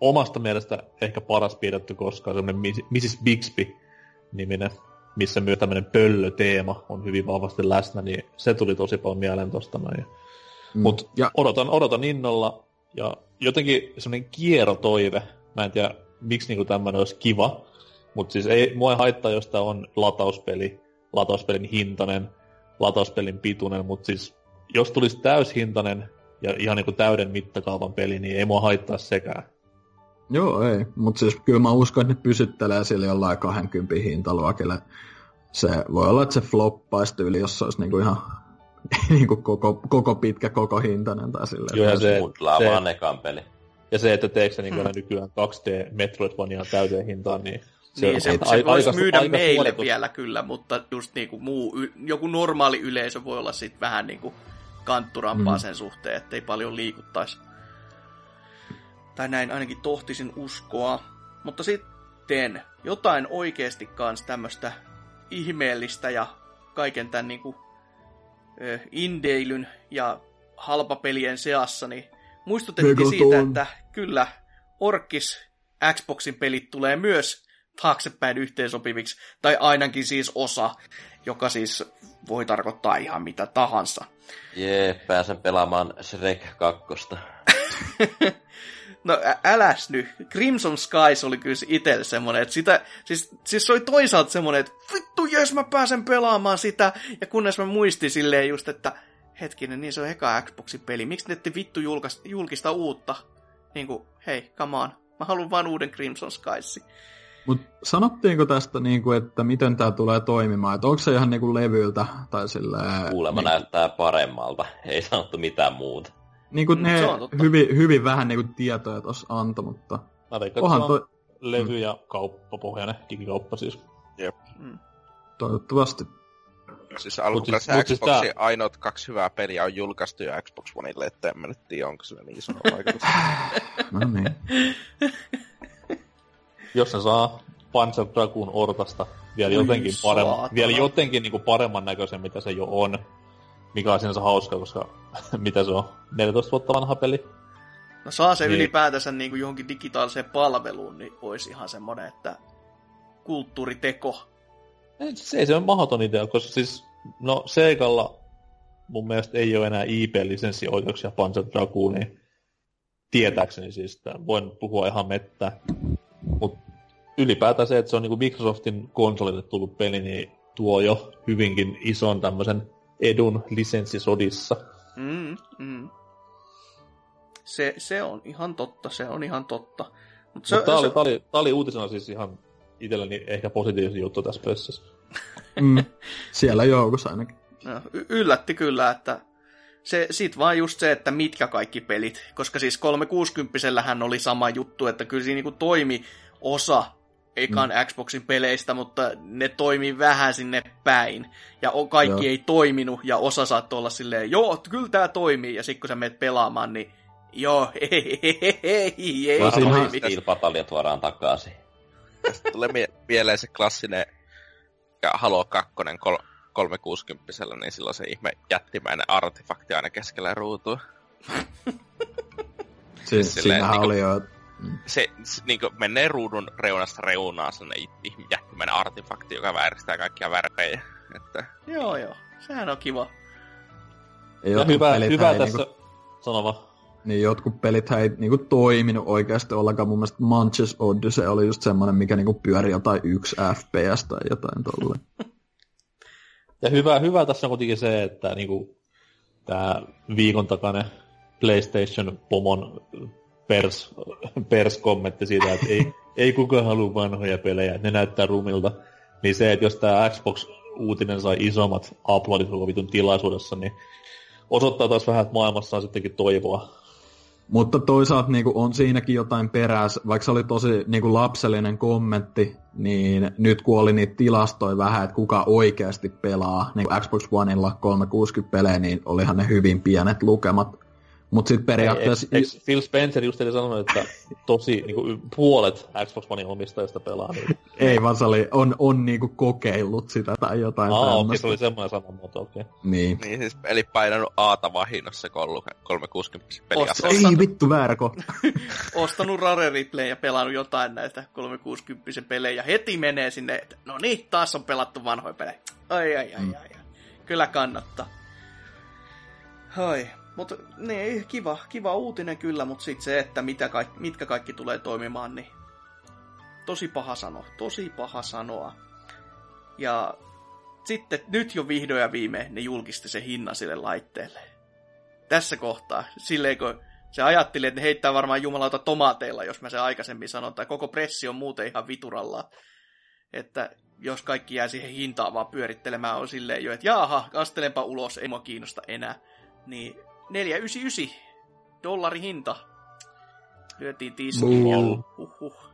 omasta mielestä ehkä paras piirretty koskaan, semmoinen Mrs. Bixby-niminen, missä myös tämmöinen pöllöteema on hyvin vahvasti läsnä, niin se tuli tosi paljon mieleen tosta noin. Mm. Mutta ja... odotan, odotan innolla, ja jotenkin semmoinen kierrotoive, mä en tiedä miksi niinku tämmöinen olisi kiva, mutta siis ei, mua ei haittaa, jos tämä on latauspeli, latauspelin hintainen, latauspelin pituinen, mutta siis jos tulisi täyshintainen ja ihan niinku täyden mittakaavan peli, niin ei mua haittaa sekään. Joo, ei. Mutta siis kyllä mä uskon, että ne pysyttelee sille jollain 20 hintaluokille. Se voi olla, että se floppaisi tyyli, jos se olisi niinku ihan niinku koko, koko pitkä, koko hintainen tai silleen. Joo, ja se, se, vaan ekan peli. Ja se, että teekö se niin hmm. nykyään 2D Metroidvania täyteen hintaan, niin se, niin, se, se, voisi aika, myydä aika meille suoritus. vielä kyllä, mutta just niinku muu, joku normaali yleisö voi olla sitten vähän niinku kantturampaa mm. sen suhteen, ettei paljon liikuttaisi. Tai näin ainakin tohtisin uskoa. Mutta sitten jotain oikeasti kans tämmöistä ihmeellistä ja kaiken tämän niinku, ö, indeilyn ja halpapelien seassa, niin muistutettiin siitä, että kyllä Orkis Xboxin pelit tulee myös taaksepäin yhteensopiviksi, tai ainakin siis osa, joka siis voi tarkoittaa ihan mitä tahansa. Jee, pääsen pelaamaan Shrek 2. no ä- äläs nyt. Crimson Skies oli kyllä itselle semmonen, että sitä, siis, siis se oli toisaalta semmonen, että vittu jos mä pääsen pelaamaan sitä, ja kunnes mä muistin silleen just, että hetkinen, niin se on eka Xboxin peli, miksi ne ette vittu julkaista, julkista uutta? Niinku, hei, come on, mä haluan vaan uuden Crimson Skiesin. Mutta sanottiinko tästä, niinku, että miten tämä tulee toimimaan? Että onko se ihan niinku levyltä? Tai silleen, Kuulemma niin... näyttää paremmalta. Ei sanottu mitään muuta. Niinku mm, ne hyvin, hyvin vähän niinku tietoja tuossa antoi, mutta... Mä veikkaan, Onhan toi... levy- ja kauppapohjainen, digikauppa siis. Jep. Mm. Toivottavasti. Siis alkuperäisessä siis, Xboxin siis tää... ainoat kaksi hyvää peliä on julkaistu jo Xbox Oneille, että en mä nyt tiedä, onko sillä niin iso vaikutus. no niin. jos ne saa Panzer Dragoon Ortasta vielä jotenkin, paremman, vielä jotenkin niin kuin paremman näköisen, mitä se jo on, mikä on sinänsä hauska, koska mitä se on, 14 vuotta vanha peli. No saa se niin. ylipäätänsä niin kuin johonkin digitaaliseen palveluun, niin olisi ihan semmoinen, että kulttuuriteko. Ei, se ei se ole mahdoton idea, koska siis, no Seikalla mun mielestä ei ole enää IP-lisenssioikeuksia Panzer Dragooniin. Tietääkseni siis, voin puhua ihan mettä. Mutta ylipäätään se, että se on niinku Microsoftin konsolille tullut peli, niin tuo jo hyvinkin ison tämmöisen edun lisenssisodissa. Mm, mm. Se, se on ihan totta, se on ihan totta. Mut se, Mut tää, se... oli, tää, oli, tää oli uutisena siis ihan itselleni ehkä positiivinen juttu tässä pössissä. mm, siellä joukossa ainakin. No, y- yllätti kyllä, että se, sit vaan just se, että mitkä kaikki pelit. Koska siis 360 oli sama juttu, että kyllä siinä niinku toimi osa ekan mm. Xboxin peleistä, mutta ne toimi vähän sinne päin. Ja kaikki joo. ei toiminut, ja osa saattoi olla silleen, joo, kyllä tämä toimii, ja sitten kun sä menet pelaamaan, niin joo, ei, ei, ei, ei, ei toimi. Steel tuodaan takaisin. Tästä tulee mie- mieleen se klassinen Halo 2 kol- 360 niin silloin se ihme jättimäinen artefakti aina keskellä ruutua. si- siinähän niin oli jo se, se niin menee ruudun reunasta reunaan sellainen jättimäinen artefakti, joka vääristää kaikkia värejä. Että... Joo, joo. Sehän on kiva. Ei ja hyvä, hyvä tässä... Niinku, sanova. Niin jotkut pelit ei niinku toiminut oikeasti ollenkaan. Mun mielestä Manches Odyssey oli just semmoinen, mikä niinku pyöri jotain yksi FPS tai jotain tolle. ja hyvä, hyvä tässä on kuitenkin se, että niinku, tämä viikon takainen PlayStation-pomon pers, pers-kommentti siitä, että ei, ei kukaan halua vanhoja pelejä, ne näyttää rumilta. Niin se, että jos tämä Xbox-uutinen sai isommat uploadit vitun tilaisuudessa, niin osoittaa taas vähän, että maailmassa on sittenkin toivoa. Mutta toisaalta niin kuin, on siinäkin jotain perässä, vaikka se oli tosi niin kuin, lapsellinen kommentti, niin nyt kun oli niitä tilastoja vähän, että kuka oikeasti pelaa niin Xbox Oneilla 360 pelejä, niin olihan ne hyvin pienet lukemat. Mutta sitten periaatteessa... Ei, eikö Phil Spencer just eli sanonut, että tosi niinku, puolet Xbox Onein omistajista pelaa niin. Ei, vaan se oli, on, on niinku kokeillut sitä tai jotain Aa, okei, se oli semmoinen muoto, okei. Okay. Niin. niin siis, eli painanut Aata vahinnossa, kun ollut 360 peliä. Ost, Ei vittu, väärä kohta. Ostanut Rare Replay ja pelannut jotain näistä 360 pelejä. Heti menee sinne, että no niin, taas on pelattu vanhoja pelejä. Ai, ai, ai, mm. ai, ai. Kyllä kannattaa. Hai. Mutta niin, kiva, kiva uutinen kyllä, mutta sitten se, että mitä kaikki, mitkä kaikki tulee toimimaan, niin tosi paha sanoa, tosi paha sanoa. Ja sitten nyt jo vihdoin ja viimein ne julkisti se hinnan sille laitteelle. Tässä kohtaa, silleen kun se ajatteli, että ne heittää varmaan jumalauta tomaateilla, jos mä se aikaisemmin sanon, tai koko pressi on muuten ihan vituralla. Että jos kaikki jää siihen hintaan vaan pyörittelemään, on silleen jo, että jaaha, astelenpa ulos, ei mua kiinnosta enää. Niin 499 dollari hinta. Lyötiin tiskiin. Huhhuh.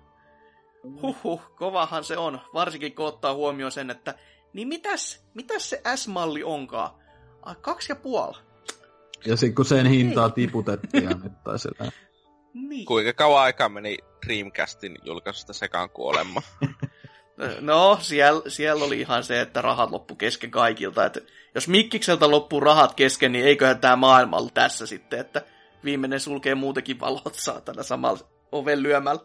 Huhhuh, kovahan se on. Varsinkin kun ottaa huomioon sen, että niin mitäs, mitäs se S-malli onkaan? Ai, kaksi ja puoli. Ja sitten kun sen hintaa tiputettiin ja nyt tai sitä. Niin. Kuinka kauan aikaa meni Dreamcastin julkaisusta sekaan kuolemma? No, siellä, siellä oli ihan se, että rahat loppu kesken kaikilta. Että jos Mikkikseltä loppuu rahat kesken, niin eiköhän tämä maailma ollut tässä sitten, että viimeinen sulkee muutenkin valot saatana samalla oven lyömällä.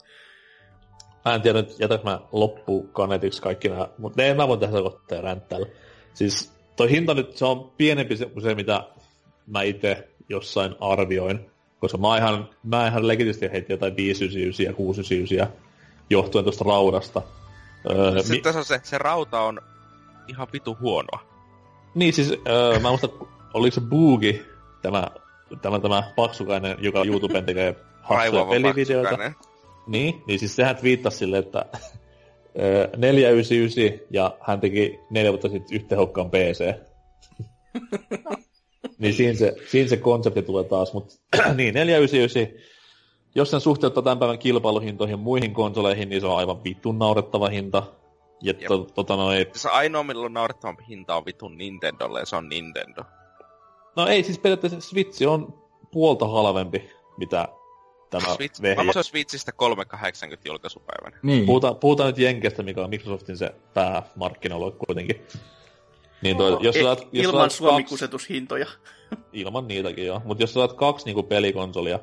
Mä en tiedä, että jätäks mä loppukaneetiksi kaikki nämä, mutta ne mä voin tehdä kohtaa ränttäillä. Siis toi hinta nyt, se on pienempi kuin se, mitä mä itse jossain arvioin. Koska mä ihan, mä ihan legitisti heitin jotain 599 ja 699 johtuen tuosta raudasta. Öö, Sitten mi- tässä on se, se rauta on ihan vitu huonoa. Niin siis, öö, mä muistan, oliko se Boogi, tämä, tämä, tämä paksukainen, joka YouTuben tekee hassuja pelivideoita. Paksukainen. Niin, niin siis sehän viittasi silleen, että 499 ja hän teki neljä vuotta sitten yhtehokkaan PC. niin siinä se, siinä se konsepti tulee taas, mutta niin, 499, jos sen suhteuttaa tämän päivän kilpailuhintoihin muihin konsoleihin, niin se on aivan vitun naurettava hinta. Ja to, tota noin... Se ainoa, millä on naurettavampi hinta on vitun Nintendolle, ja se on Nintendo. No ei, siis periaatteessa Switch on puolta halvempi, mitä tämä Switch, vehje. Mä Switchistä 380 julkaisupäivänä. Niin. Puhutaan, puhutaan nyt Jenkestä, mikä on Microsoftin se päämarkkinoilla kuitenkin. Niin toi, jos e- saat, jos ilman suomikusetushintoja. ilman niitäkin joo. Mutta jos saat kaksi niinku pelikonsolia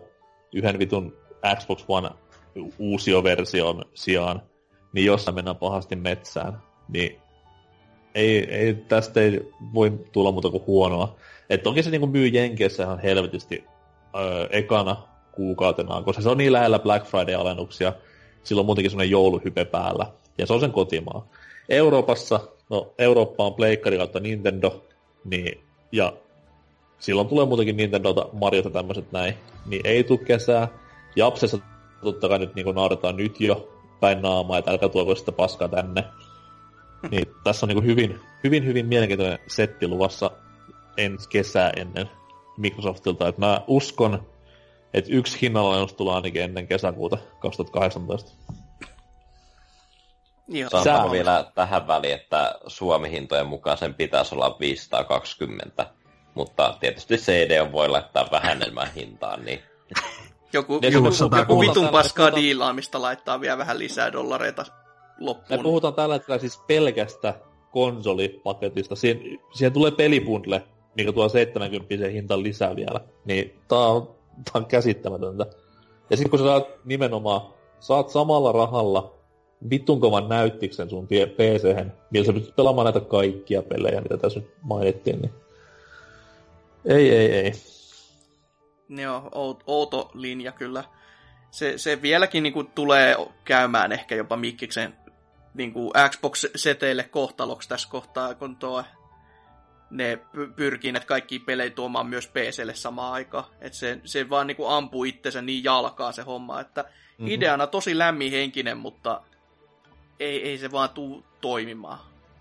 yhden vitun Xbox One uusioversion sijaan, niin jossain mennään pahasti metsään, niin ei, ei, tästä ei voi tulla muuta kuin huonoa. Että toki se niinku myy Jenkeissä ihan helvetisti öö, ekana kuukautena, koska se on niin lähellä Black Friday-alennuksia, sillä on muutenkin semmoinen jouluhype päällä, ja se on sen kotimaa. Euroopassa, no Eurooppa on Pleikkari kautta Nintendo, niin, ja silloin tulee muutenkin Nintendota, Mariota tämmöiset näin, niin ei tule kesää. Japsessa totta kai nyt niin nauretaan nyt jo päin naamaa, että älkää tuoko sitä paskaa tänne. Niin tässä on niin hyvin, hyvin, hyvin mielenkiintoinen setti luvassa ensi kesää ennen Microsoftilta, että mä uskon, että yksi hinnanalennus tulee ainakin ennen kesäkuuta 2018. Saanko vielä tähän väliin, että Suomi-hintojen mukaan sen pitäisi olla 520, mutta tietysti CD voi laittaa vähän enemmän hintaan, niin... Joku, joku, joku, joku vitun paskaa diilaamista laittaa vielä vähän lisää dollareita loppuun. Me puhutaan tällä hetkellä siis pelkästä konsolipaketista. Siihen, siihen tulee pelibundle, mikä tuo 70 hinta lisää vielä. Niin tää on, tää on käsittämätöntä. Ja sitten kun sä saat nimenomaan, saat samalla rahalla vitun kovan näyttiksen sun pc millä sä pystyt pelaamaan näitä kaikkia pelejä, mitä tässä nyt mainittiin, niin ei, ei, ei. Joo, outo linja kyllä. Se, se vieläkin niin kuin, tulee käymään ehkä jopa Mikkiksen niin kuin Xbox-seteille kohtaloksi tässä kohtaa, kun tuo ne pyrkii näitä kaikki pelejä tuomaan myös PClle samaan aikaan. Että se, se vaan niin kuin ampuu itsensä niin jalkaa se homma, että mm-hmm. ideana tosi lämminhenkinen, mutta ei, ei se vaan tuu toimimaan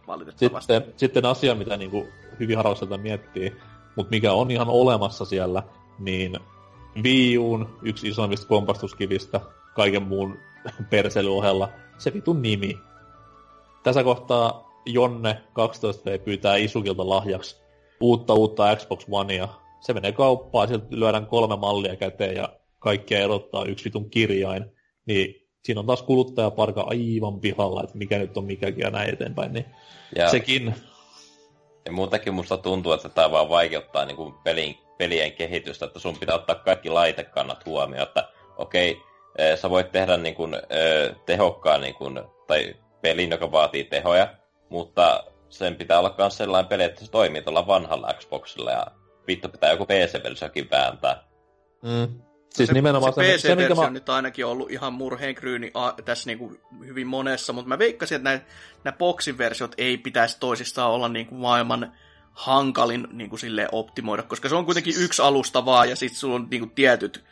valitettavasti. Sitten, sitten asia, mitä niin kuin hyvin harvassa miettii, mutta mikä on ihan olemassa siellä, niin Wii Uun yksi isoimmista kompastuskivistä kaiken muun perselyohella, se vitun nimi. Tässä kohtaa Jonne 12V pyytää Isukilta lahjaksi uutta uutta Xbox Onea. Se menee kauppaan, sieltä lyödään kolme mallia käteen ja kaikkia erottaa yksi vitun kirjain. Niin siinä on taas kuluttajaparka aivan pihalla, että mikä nyt on mikäkin ja näin eteenpäin. Niin ja, sekin. Ja muutenkin musta tuntuu, että tämä vaan vaikeuttaa niin kuin pelin, pelien kehitystä, että sun pitää ottaa kaikki laitekannat huomioon, että okei, okay, sä voit tehdä niin kuin, tehokkaan niin kuin, tai pelin, joka vaatii tehoja, mutta sen pitää olla myös sellainen peli, että se toimii tuolla vanhalla Xboxilla ja vittu pitää joku PC-versiokin vääntää. Mm. Siis se, nimenomaan se, se PC-versio mä... on nyt ainakin ollut ihan murheen kryyni a, tässä niinku hyvin monessa, mutta mä veikkasin, että nämä, nämä boksin versiot ei pitäisi toisistaan olla niinku maailman hankalin niinku sille optimoida, koska se on kuitenkin yksi alusta vaan ja sitten sulla on niinku tietyt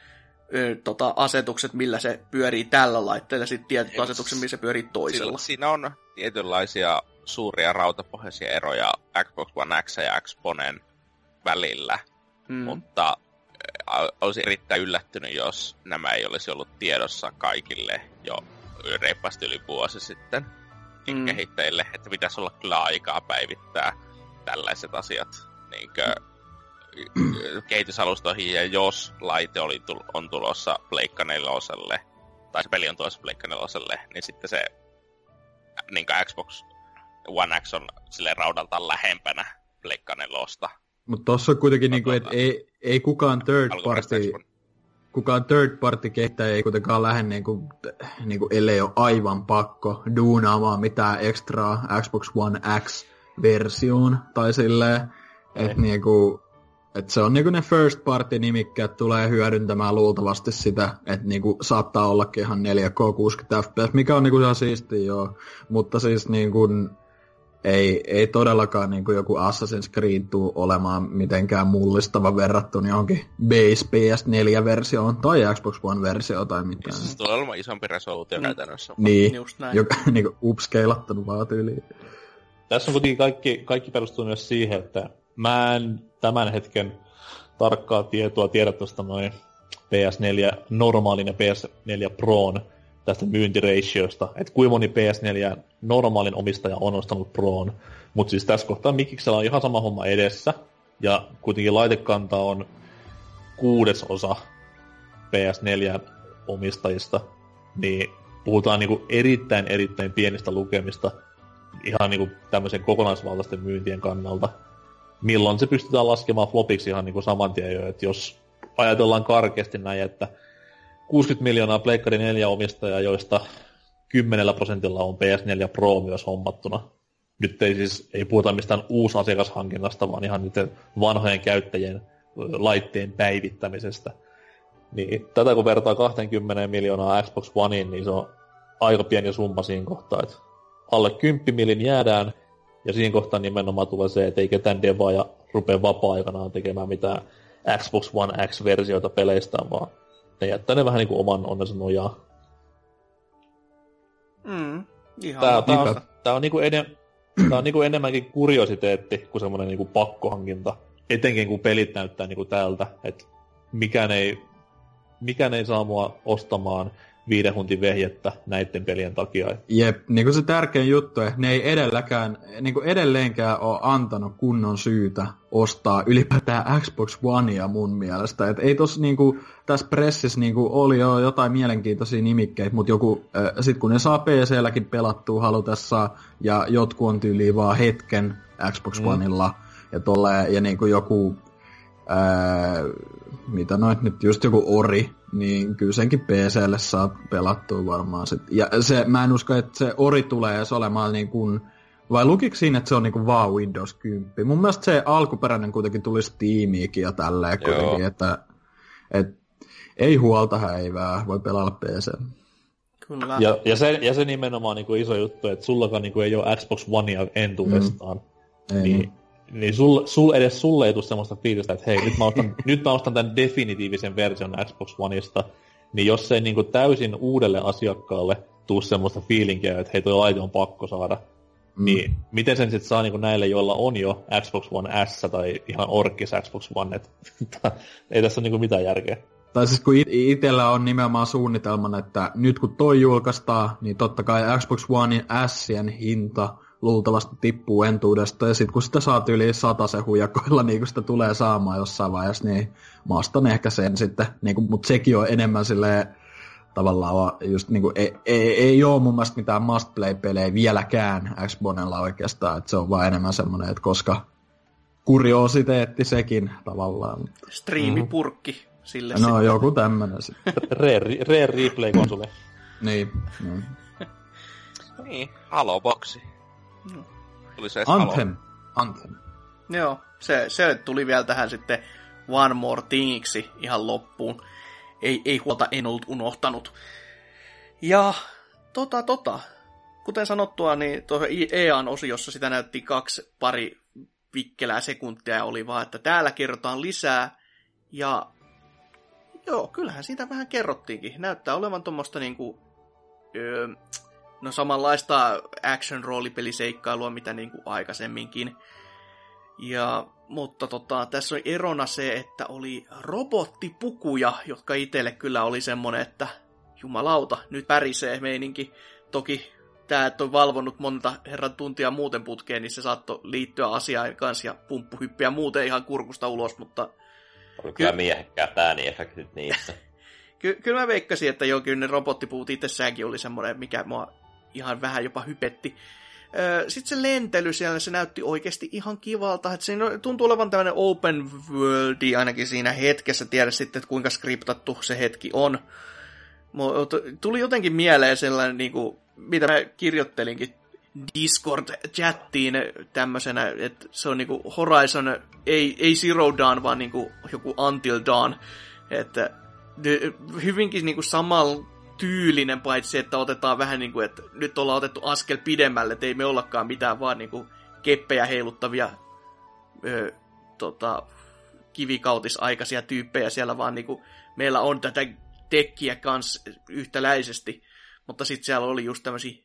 ö, tota, asetukset, millä se pyörii tällä laitteella ja sitten tietyt asetukset, millä se pyörii toisella. Siinä on tietynlaisia suuria rautapohjaisia eroja Xbox One X ja Xbonen välillä, mm. mutta olisin erittäin yllättynyt, jos nämä ei olisi ollut tiedossa kaikille jo reippaasti yli vuosi sitten mm. kehittäjille, että pitäisi olla kyllä aikaa päivittää tällaiset asiat niin kuin, kehitysalustoihin, ja jos laite oli on tulossa Pleikka 4 tai se peli on tulossa Pleikka 4 niin sitten se niin Xbox One X on sille raudalta lähempänä Pleikka 4. Mutta tossa on kuitenkin, niinku, että ei, ei kukaan third party, kukaan third party kehittäjä ei kuitenkaan lähde niinku, niinku, ellei ole aivan pakko duunaamaan mitään ekstraa Xbox One X-versioon tai silleen, että niinku, et se on niinku ne first party nimikkeet tulee hyödyntämään luultavasti sitä, että niinku saattaa ollakin ihan 4K 60 FPS, mikä on niinku ihan siistiä joo, mutta siis niinku, ei, ei todellakaan niin kuin joku Assassin's Creed tuu olemaan mitenkään mullistava verrattuna johonkin base PS4-versioon tai Xbox One-versioon tai mitään. Siis tulee olemaan isompi resoluutio mm. käytännössä. Niin, Just näin. joka niin kuin upscalattanut vaan tyyliin. Tässä on kuitenkin kaikki, kaikki perustuu myös siihen, että mä en tämän hetken tarkkaa tietoa tiedä tuosta noin PS4 normaalin ja PS4 Proon tästä myyntiratiosta, että kuinka moni PS4 normaalin omistaja on ostanut Proon. Mutta siis tässä kohtaa Mikiksellä on ihan sama homma edessä, ja kuitenkin laitekanta on kuudesosa PS4 omistajista, niin puhutaan niinku erittäin erittäin pienistä lukemista ihan niinku tämmöisen kokonaisvaltaisten myyntien kannalta. Milloin se pystytään laskemaan flopiksi ihan niinku saman tien jo, että jos ajatellaan karkeasti näin, että 60 miljoonaa Pleikkari 4 omistajaa, joista 10 prosentilla on PS4 Pro myös hommattuna. Nyt ei siis ei puhuta mistään asiakashankinnasta, vaan ihan niiden vanhojen käyttäjien laitteen päivittämisestä. Niin, tätä kun vertaa 20 miljoonaa Xbox Oneiin, niin se on aika pieni summa siinä kohtaa, että alle 10 milin jäädään, ja siinä kohtaa nimenomaan tulee se, että ei ketään devaaja rupea vapaa-aikanaan tekemään mitään Xbox One X-versioita peleistä, vaan ne jättää ne vähän niin kuin oman onnensa nojaa. Mm, ihan tää, tää, on, tää on, niinku enem, tää on niinku enemmänkin kuriositeetti kuin semmoinen niinku pakkohankinta. etenkin kun pelit näyttää niinku tältä, että mikään ei, mikään ei saa mua ostamaan viiden huntin vehjettä näiden pelien takia. Jep, niin kuin se tärkein juttu, että ne ei edelläkään, niin kuin edelleenkään ole antanut kunnon syytä ostaa ylipäätään Xbox Onea mun mielestä. Et ei tos niin kuin, tässä pressissä niin kuin, oli jo jotain mielenkiintoisia nimikkeitä, mutta joku, äh, sit kun ne saa PC-lläkin pelattua halutessa, ja jotkut on tyyliin vaan hetken Xbox mm. Oneilla, ja, tolle, ja niin kuin joku ää, mitä noit nyt, just joku Ori, niin kyllä senkin PClle saa pelattua varmaan sit. Ja se, mä en usko, että se Ori tulee edes olemaan niin kuin, vai lukiko siinä, että se on niinku vaan Windows 10? Mun mielestä se alkuperäinen kuitenkin tuli Steamiikin ja tälleen kuitenkin, että et, ei huolta häivää, voi pelata PC. Kyllä. Ja, ja, se, ja se nimenomaan niinku iso juttu, että sullakaan niinku ei ole Xbox Onea entuudestaan. Mm. Niin, niin niin sul, sul, edes sulle ei tule semmoista fiilistä, että hei, nyt mä, ostan, nyt mä ostan tämän definitiivisen version Xbox Oneista, niin jos ei niin kuin täysin uudelle asiakkaalle tuu semmoista fiilinkiä, että hei, toi laite on pakko saada, mm. niin miten sen sitten saa niin kuin näille, joilla on jo Xbox One S tai ihan orkis Xbox One, et, ei tässä ole niin kuin mitään järkeä. Tai siis kun itsellä on nimenomaan suunnitelman, että nyt kun toi julkaistaan, niin totta kai Xbox One Sien hinta luultavasti tippuu entuudesta, ja sitten kun sitä saat yli se huijakoilla, niin kun sitä tulee saamaan jossain vaiheessa, niin mä ostan ehkä sen sitten, niin kuin, mutta sekin on enemmän silleen, tavallaan just niin kuin, ei, ei, ei ole mun mielestä mitään must play-pelejä vieläkään Xboxilla oikeastaan, että se on vaan enemmän semmoinen, että koska kuriositeetti sekin tavallaan. Striimipurkki mm. sille No sitten. joku tämmönen sitten. Rare, rare replay-konsoli. niin. niin. niin, Halo-boksi. Tuli se Anthem. Anthem. Joo, se, se tuli vielä tähän sitten One More Thingiksi ihan loppuun. Ei, ei huolta, en ollut unohtanut. Ja tota, tota, kuten sanottua, niin tuossa EAN osiossa sitä näytti kaksi pari vikkelää sekuntia ja oli vaan, että täällä kerrotaan lisää. Ja joo, kyllähän siitä vähän kerrottiinkin. Näyttää olevan tuommoista niinku, öö, no samanlaista action-roolipeliseikkailua, mitä niin kuin aikaisemminkin. Ja, mutta tota, tässä on erona se, että oli robottipukuja, jotka itselle kyllä oli semmonen, että jumalauta, nyt pärisee meininki. Toki tämä, että on valvonnut monta herran tuntia muuten putkeen, niin se saattoi liittyä asiaan kanssa ja pumppuhyppiä muuten ihan kurkusta ulos, mutta... Oli kyllä Ky- miehekkäät ääniefektit niissä. Ky- kyllä mä veikkasin, että kyllä ne robottipuut itsessäänkin oli semmoinen, mikä mua ihan vähän jopa hypetti. Sitten se lentely siellä, se näytti oikeasti ihan kivalta. Että siinä tuntuu olevan tämmöinen open worldi ainakin siinä hetkessä. Tiedä sitten, että kuinka skriptattu se hetki on. Tuli jotenkin mieleen sellainen, niin kuin, mitä mä kirjoittelinkin Discord-chattiin tämmöisenä, että se on niinku Horizon, ei, ei Zero Dawn, vaan niinku joku Until Dawn. Että hyvinkin niinku samalla tyylinen, paitsi että otetaan vähän niin kuin, että nyt ollaan otettu askel pidemmälle, että ei me ollakaan mitään vaan niin kuin keppejä heiluttavia ö, tota, kivikautisaikaisia tyyppejä siellä, vaan niin kuin, meillä on tätä tekkiä kanssa yhtäläisesti, mutta sitten siellä oli just tämmöisiä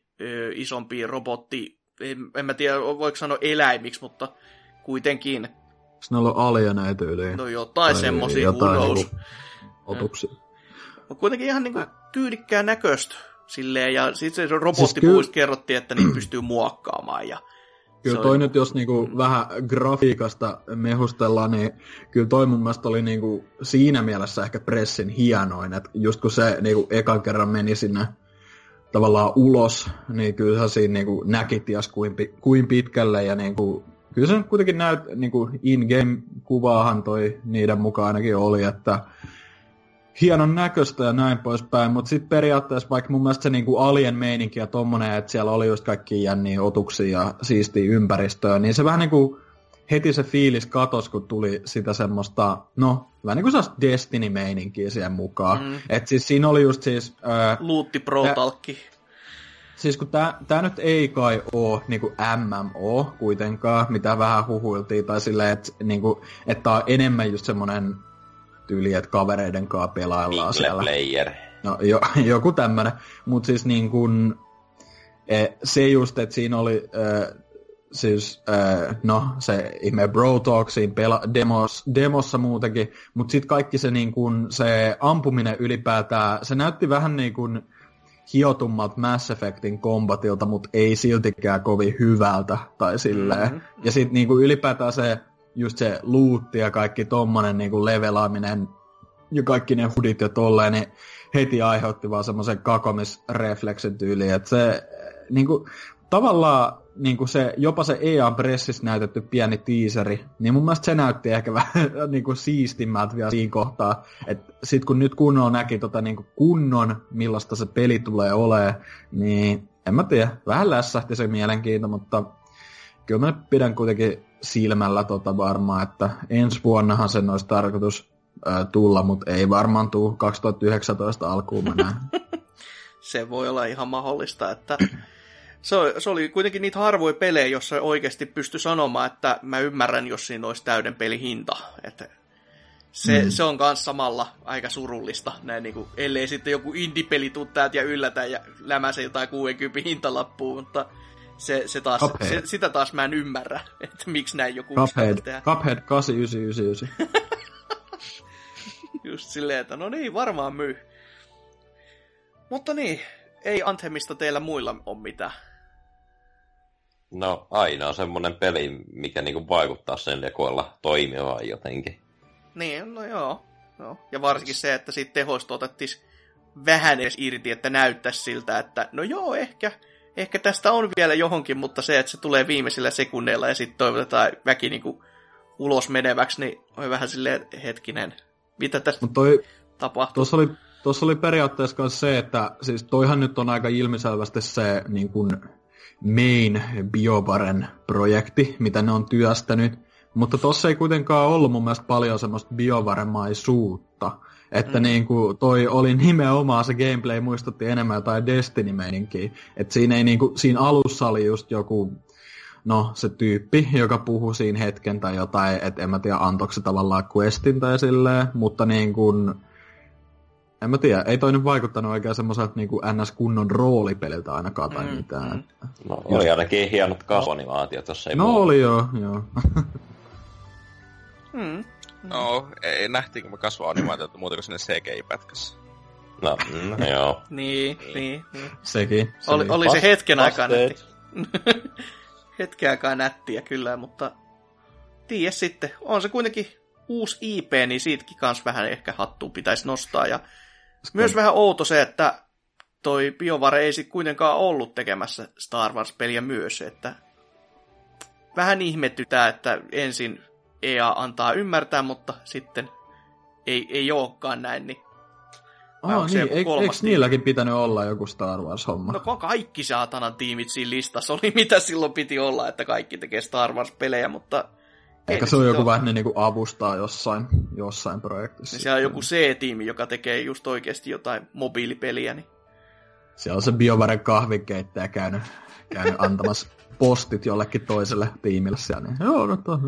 isompia robotti, en, en mä tiedä voiko sanoa eläimiksi, mutta kuitenkin. Ne ollut alieneitä yli? No jotain semmosia, jotain niinku otuksia. Mutta kuitenkin ihan niinku tyylikkään näköistä silleen, ja sitten se robottipuista siis kerrottiin, että niin pystyy muokkaamaan, ja Kyllä toi nyt, jos niinku vähän grafiikasta mehustellaan, niin kyllä toi mun mielestä oli niinku siinä mielessä ehkä pressin hienoin, että just kun se niinku ekan kerran meni sinne tavallaan ulos, niin kyllä se siinä niinku näki ties kuin, kuin pitkälle ja niinku, kyllä se kuitenkin näyt, niinku in-game-kuvaahan toi niiden mukaan ainakin oli, että hienon näköistä ja näin poispäin, mutta sitten periaatteessa vaikka mun mielestä se niinku alien meininki ja tommonen, että siellä oli just kaikki jänniä otuksia ja siistiä ympäristöä, niin se vähän niinku heti se fiilis katos, kun tuli sitä semmoista, no, vähän niin kuin Destiny-meininkiä siihen mukaan. Mm. että siis siinä oli just siis... Ää, Luutti pro-talkki. Siis kun tää, tää nyt ei kai oo niinku MMO kuitenkaan, mitä vähän huhuiltiin, tai silleen, että niinku, et tää on enemmän just semmonen tyyli, että kavereiden kanssa pelaillaan Mingle siellä. player. No jo, joku tämmönen. Mutta siis niin kun, e, se just, että siinä oli, e, siis, äh, no, se ihme Bro Talksiin pela- demos, demossa muutenkin, mutta sitten kaikki se, niin kun, se ampuminen ylipäätään, se näytti vähän niin kuin hiotummalta Mass Effectin kombatilta, mutta ei siltikään kovin hyvältä tai silleen. Mm-hmm. Ja sitten niin ylipäätään se, just se luutti ja kaikki tommonen niin kuin levelaaminen ja kaikki ne hudit ja tolleen, niin heti aiheutti vaan semmoisen kakomisrefleksin tyyliin, että se niin kuin, tavallaan niin kuin se, jopa se EAN pressissä näytetty pieni tiiseri, niin mun mielestä se näytti ehkä vähän niin kuin siistimmältä vielä siinä kohtaa. Että sit kun nyt kunnolla näki tota niin kuin kunnon, millaista se peli tulee olemaan, niin en mä tiedä, vähän lässähti se mielenkiinto, mutta kyllä mä pidän kuitenkin silmällä tota varmaan, että ensi vuonnahan sen olisi tarkoitus äh, tulla, mutta ei varmaan tuu 2019 alkuun mä se voi olla ihan mahdollista, että se, se oli kuitenkin niitä harvoja pelejä, jossa oikeasti pystyi sanomaan, että mä ymmärrän, jos siinä olisi täyden pelihinta. Että se, mm. se on myös samalla aika surullista, näin niin kuin, ellei sitten joku indie-peli tuu täältä ja yllätä ja lämäse jotain 60 hintalappuun, mutta se, se taas, se, sitä taas mä en ymmärrä, että miksi näin joku Cuphead, tehdä. Cuphead 8999. Just silleen, että no niin, varmaan myy. Mutta niin, ei Anthemista teillä muilla ole mitään. No aina on semmonen peli, mikä niinku vaikuttaa sen lekoilla toimivaan jotenkin. Niin, no joo. joo. Ja varsinkin se, että siitä tehoista otettiin vähän edes irti, että näyttäisi siltä, että no joo, ehkä, ehkä tästä on vielä johonkin, mutta se, että se tulee viimeisillä sekunneilla ja sitten toivotetaan väki niinku ulos meneväksi, niin on vähän silleen hetkinen, mitä tässä toi, tapahtuu. Tuossa oli, tuossa oli periaatteessa se, että siis toihan nyt on aika ilmiselvästi se niin kuin main BioVaren projekti, mitä ne on työstänyt. Mutta tossa ei kuitenkaan ollut mun mielestä paljon semmoista biovaremaisuutta. Että mm. niin kuin toi oli nimenomaan se gameplay muistutti enemmän jotain Destiny-meininkiä. Että siinä, ei niin kuin, siinä alussa oli just joku, no se tyyppi, joka puhui siinä hetken tai jotain, että en mä tiedä antoiko se tavallaan questin tai silleen, mutta niin kuin, en mä tiedä, ei toi nyt vaikuttanut oikein semmoiselta niin NS-kunnon roolipeliltä ainakaan tai mm, mitään. Mm. No, oli ainakin hienot kasvanimaatiot, jos ei No muu. oli joo, joo. mm. No, ei, nähtiinkö me kasvanimaatiot muuta kuin sinne CGI-pätkässä? No, mm, joo. niin, niin, niin. Sekin. Se oli, oli se hetken aikaa nätti. hetken aikaa nättiä kyllä, mutta tiedä sitten. On se kuitenkin uusi IP, niin siitäkin kans vähän ehkä hattuun pitäisi nostaa. Ja myös vähän outo se, että toi BioVare ei sitten kuitenkaan ollut tekemässä Star Wars-peliä myös, että vähän ihmetytää, että ensin EA antaa ymmärtää, mutta sitten ei, ei olekaan näin, niin Oh, niin, eikö, eikö niilläkin pitänyt olla joku Star Wars-homma? No kaikki saatanan tiimit siinä listassa oli, mitä silloin piti olla, että kaikki tekee Star Wars-pelejä, mutta Ehkä se on joku vähän niin kuin avustaa jossain, jossain projektissa. Niin siellä on joku C-tiimi, joka tekee just oikeasti jotain mobiilipeliä. Niin... Siellä on se BioVaren kahvikeittäjä käynyt, käynyt antamassa postit jollekin toiselle tiimille siellä. Niin, joo, no to,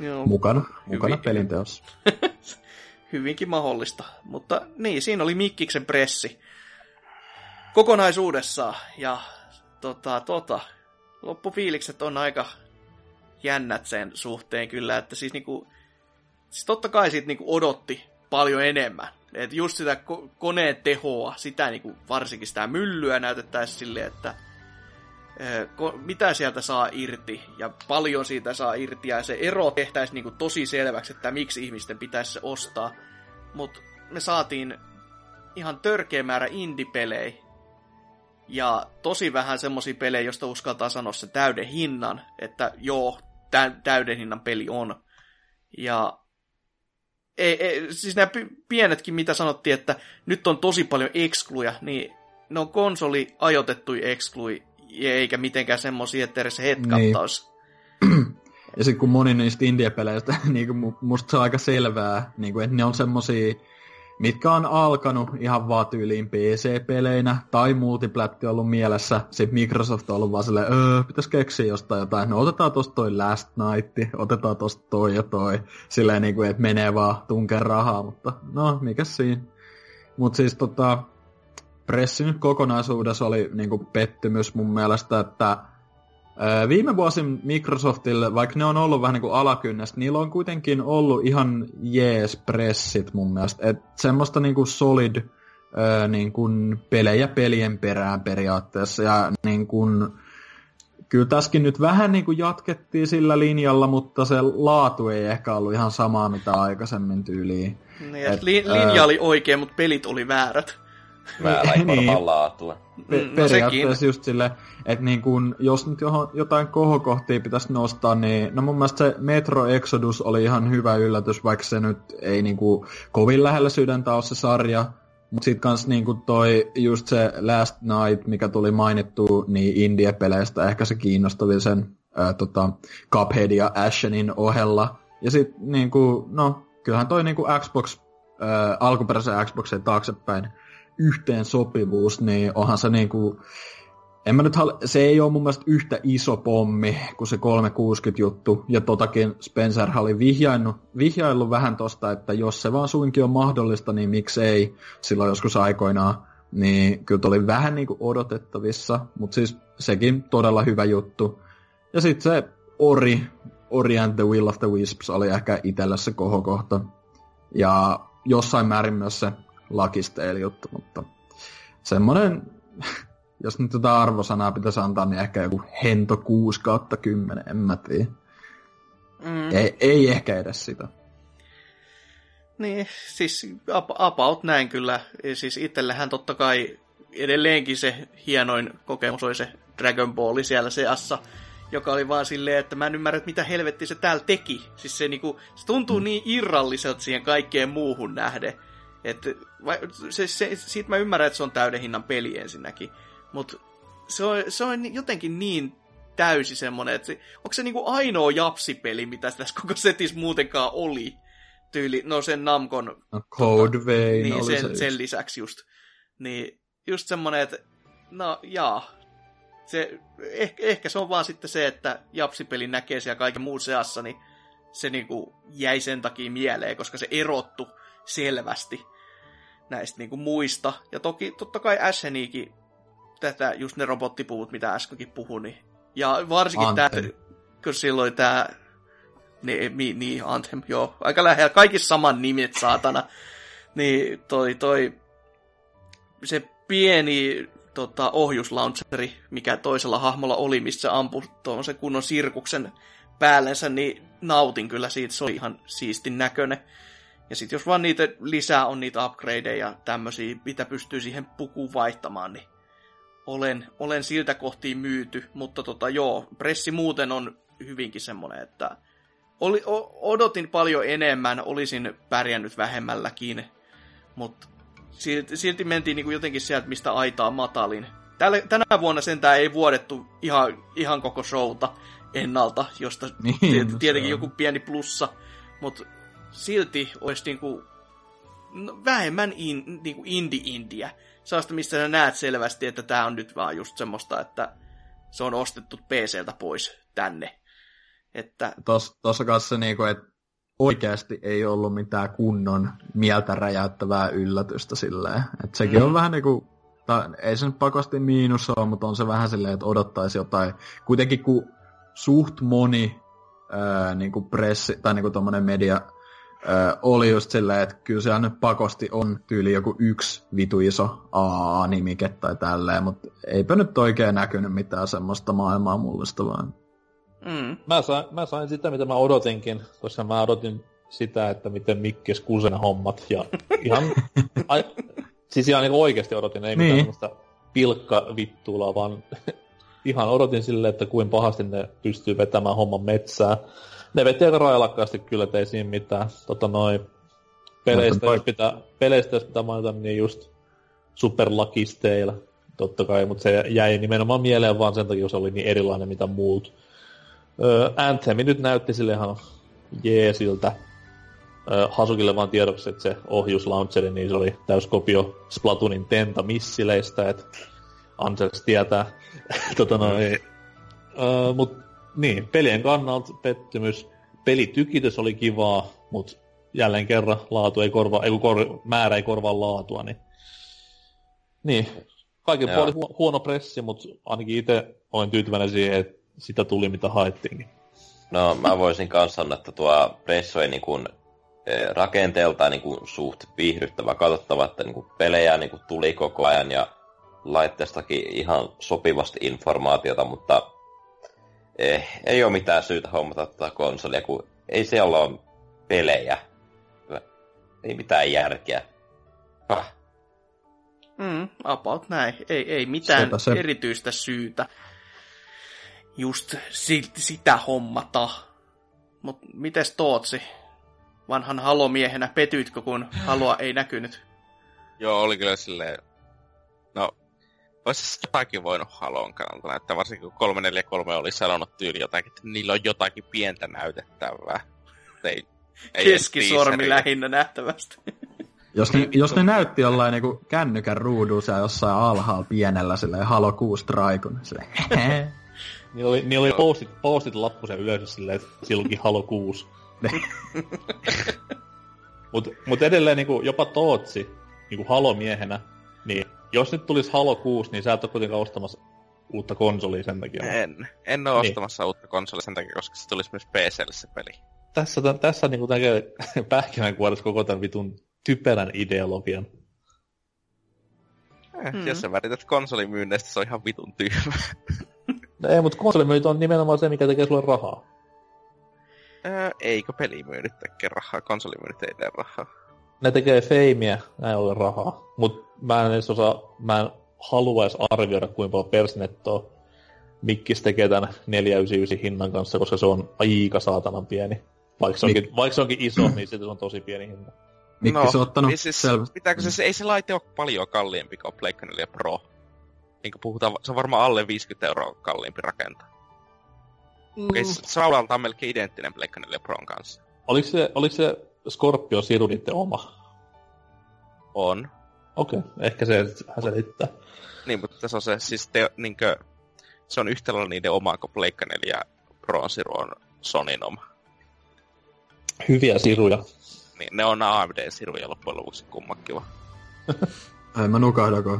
joo, mukana, mukana hyvin, pelinteossa. Hyvinkin mahdollista. Mutta niin, siinä oli Mikkiksen pressi kokonaisuudessaan. Ja tota, tota, loppufiilikset on aika jännät sen suhteen kyllä, että siis niinku, siis totta kai siitä niinku odotti paljon enemmän. Et just sitä ko- koneen tehoa, sitä niinku, varsinkin sitä myllyä näytettäisiin silleen, että mitä sieltä saa irti ja paljon siitä saa irti ja se ero tehtäisiin niinku tosi selväksi, että miksi ihmisten pitäisi se ostaa. Mutta me saatiin ihan törkeä määrä indie-pelejä ja tosi vähän semmosia pelejä, josta uskaltaa sanoa sen täyden hinnan, että joo, täyden hinnan peli on. Ja ei, ei, siis nämä pienetkin, mitä sanottiin, että nyt on tosi paljon ekskluja, niin ne on konsoli ajoitettuja ekskluja, eikä mitenkään semmosia, että edes hetkattaus. Niin. Ja sitten kun moni niistä indie-peleistä, niin musta se on aika selvää, niin kuin, että ne on semmosia mitkä on alkanut ihan vaan tyyliin PC-peleinä, tai multiplatti on ollut mielessä, sitten Microsoft on ollut vaan silleen, öö, pitäis keksiä jostain jotain, no otetaan tosta toi Last Night, otetaan tosta toi ja toi, silleen niin kuin, että menee vaan tunken rahaa, mutta no, mikä siinä. Mutta siis tota, pressi nyt kokonaisuudessa oli niin kuin pettymys mun mielestä, että Viime vuosin Microsoftille, vaikka ne on ollut vähän niin kuin alakynnästä, niillä on kuitenkin ollut ihan jees pressit mun mielestä. Et semmoista niin kuin solid niin kuin pelejä pelien perään periaatteessa. Ja niin kuin, kyllä tässäkin nyt vähän niin kuin jatkettiin sillä linjalla, mutta se laatu ei ehkä ollut ihan samaa mitä aikaisemmin tyyliin. Niin, Et, li- linja ää... oli oikein, mutta pelit oli väärät. Väärä ei niin. laatua. Pe- mm, no periaatteessa just silleen, että niin kun, jos nyt johon, jotain kohokohtia pitäisi nostaa, niin no mun mielestä se Metro Exodus oli ihan hyvä yllätys, vaikka se nyt ei niin kuin, kovin lähellä sydäntä ole se sarja. Mutta sitten kans niinku toi just se Last Night, mikä tuli mainittu niin indie-peleistä, ehkä se kiinnostavi sen ää, tota, Cuphead ja Ashenin ohella. Ja sitten niinku, no, kyllähän toi niinku Xbox, ää, alkuperäisen Xboxin taaksepäin yhteen sopivuus, niin onhan se niinku, en mä nyt hal- se ei ole mun mielestä yhtä iso pommi kuin se 360 juttu, ja totakin Spencer oli vihjaillut, vihjaillut vähän tosta, että jos se vaan suinkin on mahdollista, niin miksei silloin joskus aikoinaan, niin kyllä oli vähän niinku odotettavissa, mutta siis sekin todella hyvä juttu. Ja sitten se Ori, Ori and the Will of the Wisps oli ehkä itsellä se kohokohta. Ja jossain määrin myös se Lakisteel juttu, mutta semmoinen jos nyt tätä arvosanaa pitäisi antaa, niin ehkä joku hento 6 kautta 10, en mä tiedä. Mm. Ei, ei ehkä edes sitä. Niin, siis about näin kyllä. Siis itsellähän totta kai edelleenkin se hienoin kokemus oli se Dragon Ball siellä seassa, joka oli vaan silleen, että mä en ymmärrä, että mitä helvetti se täällä teki. Siis se, niinku, se tuntuu mm. niin irralliselta siihen kaikkeen muuhun nähden. Että se, se, siitä mä ymmärrän, että se on täyden hinnan peli ensinnäkin. Mutta se on, se on jotenkin niin täysi semmonen, että se, onko se niinku ainoa japsipeli, mitä tässä koko setissä muutenkaan oli? Tyyli, no sen Namkon... No, Code tota, Vein niin, sen, se sen lisäksi just. Niin just semmonen, että no jaa, se, ehkä, ehkä se on vaan sitten se, että japsipeli näkee siellä kaiken muun seassa, niin se niinku jäi sen takia mieleen, koska se erottu selvästi näistä niinku muista. Ja toki totta kai Ashenikin tätä, just ne robottipuut, mitä äskenkin puhuin. Niin. Ja varsinkin tämä, kun silloin tämä, niin, niin, niin, Anthem, joo, aika lähellä, kaikissa saman nimet, saatana. Niin toi, toi, se pieni tota, ohjuslauncheri, mikä toisella hahmolla oli, missä ampui tuon se kunnon sirkuksen päällensä, niin nautin kyllä siitä, se oli ihan siistin näköinen. Ja sitten jos vaan niitä lisää on niitä upgradeja ja tämmöisiä, mitä pystyy siihen pukuun vaihtamaan, niin olen, olen siltä kohtiin myyty, mutta tota, joo, pressi muuten on hyvinkin semmoinen, että oli, o, odotin paljon enemmän, olisin pärjännyt vähemmälläkin, mutta silti, silti mentiin niin kuin jotenkin sieltä, mistä aitaa matalin. Tällä, tänä vuonna sentään ei vuodettu ihan, ihan koko showta ennalta, josta niin, tietenkin joku pieni plussa, mutta silti olisi niin kuin, no, vähemmän in, niin kuin indie-india sellaista, mistä sä näet selvästi, että tämä on nyt vaan just semmoista, että se on ostettu PCltä pois tänne. Että... Tos, tossa kanssa niinku, että oikeasti ei ollut mitään kunnon mieltä räjäyttävää yllätystä silleen. Että sekin mm. on vähän niinku, tai ei se nyt pakosti miinus ole, mutta on se vähän silleen, että odottaisi jotain. Kuitenkin kun suht moni ää, niinku pressi, tai niinku tommonen media ö, oli just silleen, että kyllä se nyt pakosti on tyyli joku yksi vitu iso A-nimike tai tälleen, mutta eipä nyt oikein näkynyt mitään semmoista maailmaa mullistavaa. Mm. Mä, sain, mä sain sitä, mitä mä odotinkin, koska mä odotin sitä, että miten Mikkes kusen hommat, ja ihan, ai, siis ihan niin oikeasti odotin, ei niin. mitään pilkka pilkkavittuulaa, vaan ihan odotin silleen, että kuin pahasti ne pystyy vetämään homman metsää ne veti aika railakkaasti kyllä, ei siinä mitään. Tota noin, peleistä, jos pitää, peleistä jos pitää mainita, niin just Super Lucky Stale, totta kai, mutta se jäi nimenomaan mieleen vaan sen takia, se oli niin erilainen mitä muut. Öö, Anthemi nyt näytti sille ihan jeesiltä. Öö, Hasukille vaan tiedoksi, että se ohjuslauncheri, niin se oli täyskopio Splatoonin Tenta missileistä, että Ansels tietää. tota noin, öö, mut niin, pelien kannalta pettymys. Pelitykitys oli kivaa, mutta jälleen kerran laatu ei korvaa, ei kor, määrä ei korvaa laatua, niin, niin kaiken puolin hu- huono pressi, mutta ainakin itse olen tyytyväinen siihen, että sitä tuli mitä haettiinkin. No mä voisin kanssa sanoa, että tuo Presso ei niin kuin, rakenteeltaan niin kuin suht viihdyttävä, katsottava, että niin kuin pelejä niin kuin tuli koko ajan ja laitteestakin ihan sopivasti informaatiota, mutta eh, ei ole mitään syytä hommata tätä konsolia, kun ei siellä ole pelejä. Ei mitään järkeä. Ah. Mm, about näin. Ei, ei mitään Sepä se. erityistä syytä just si- sitä hommata. Mut mites Tootsi? Vanhan halomiehenä petyitkö, kun haloa ei näkynyt? Joo, oli kyllä silleen... Olisi jotakin voinut halon kannalta näyttää, varsinkin kun 343 oli sanonut tyyli jotakin, että niillä on jotakin pientä näytettävää. Ei, ei Keskisormi lähinnä nähtävästi. Jos ne, jos ne näytti jollain niinku kännykän ruudussa jossain alhaalla pienellä silleen Halo 6 Traikon, silleen Niillä oli, niillä oli postit, postit lappusen yleensä silleen, että silloinkin Halo 6. mut, mut edelleen niinku, jopa Tootsi, niinku Halo-miehenä, niin jos nyt tulisi Halo 6, niin sä et ole kuitenkaan ostamassa uutta konsolia sen takia. En. En ole niin. ostamassa uutta konsolia sen takia, koska se tulisi myös PClle se peli. Tässä, tässä niinku näkee pähkinänkuoressa koko tämän vitun typerän ideologian. Eh, mm. Jos sä värität konsolimyynneistä, se on ihan vitun tyhmä. No ei, mutta konsolimyynnit on nimenomaan se, mikä tekee sulle rahaa. Öö, eikö pelimyynnit tekee rahaa? Konsolimyynnit ei tee rahaa. Ne tekee feimiä, näin ole rahaa. Mut mä en edes osaa, mä en haluaisi arvioida, kuinka paljon Persnettoa Mikkis tekee tämän 499 hinnan kanssa, koska se on aika saatanan pieni. Vaikka se onkin, Mik... vaikka se onkin iso, niin se on tosi pieni hinta. Mikkis no, on ottanut siis, Pitääkö se, ei se laite ole paljon kalliimpi kuin Pleikkari 4 Pro? niin kuin puhutaan, se on varmaan alle 50 euroa kalliimpi rakentaa. Mm. Okay, se on melkein identtinen Pleikka 4 Pron kanssa. Oliko se, oliko se Scorpio Siru niiden oma? On. Okei, okay. ehkä se selittää. Niin, mutta se on se, siis te, niinkö, se on yhtä lailla niiden oma kuin Pleikka 4 Pron Siru on Sonin oma. Hyviä siruja. Niin, ne on AMD-siruja loppujen lopuksi kummakin Ei mä nukahda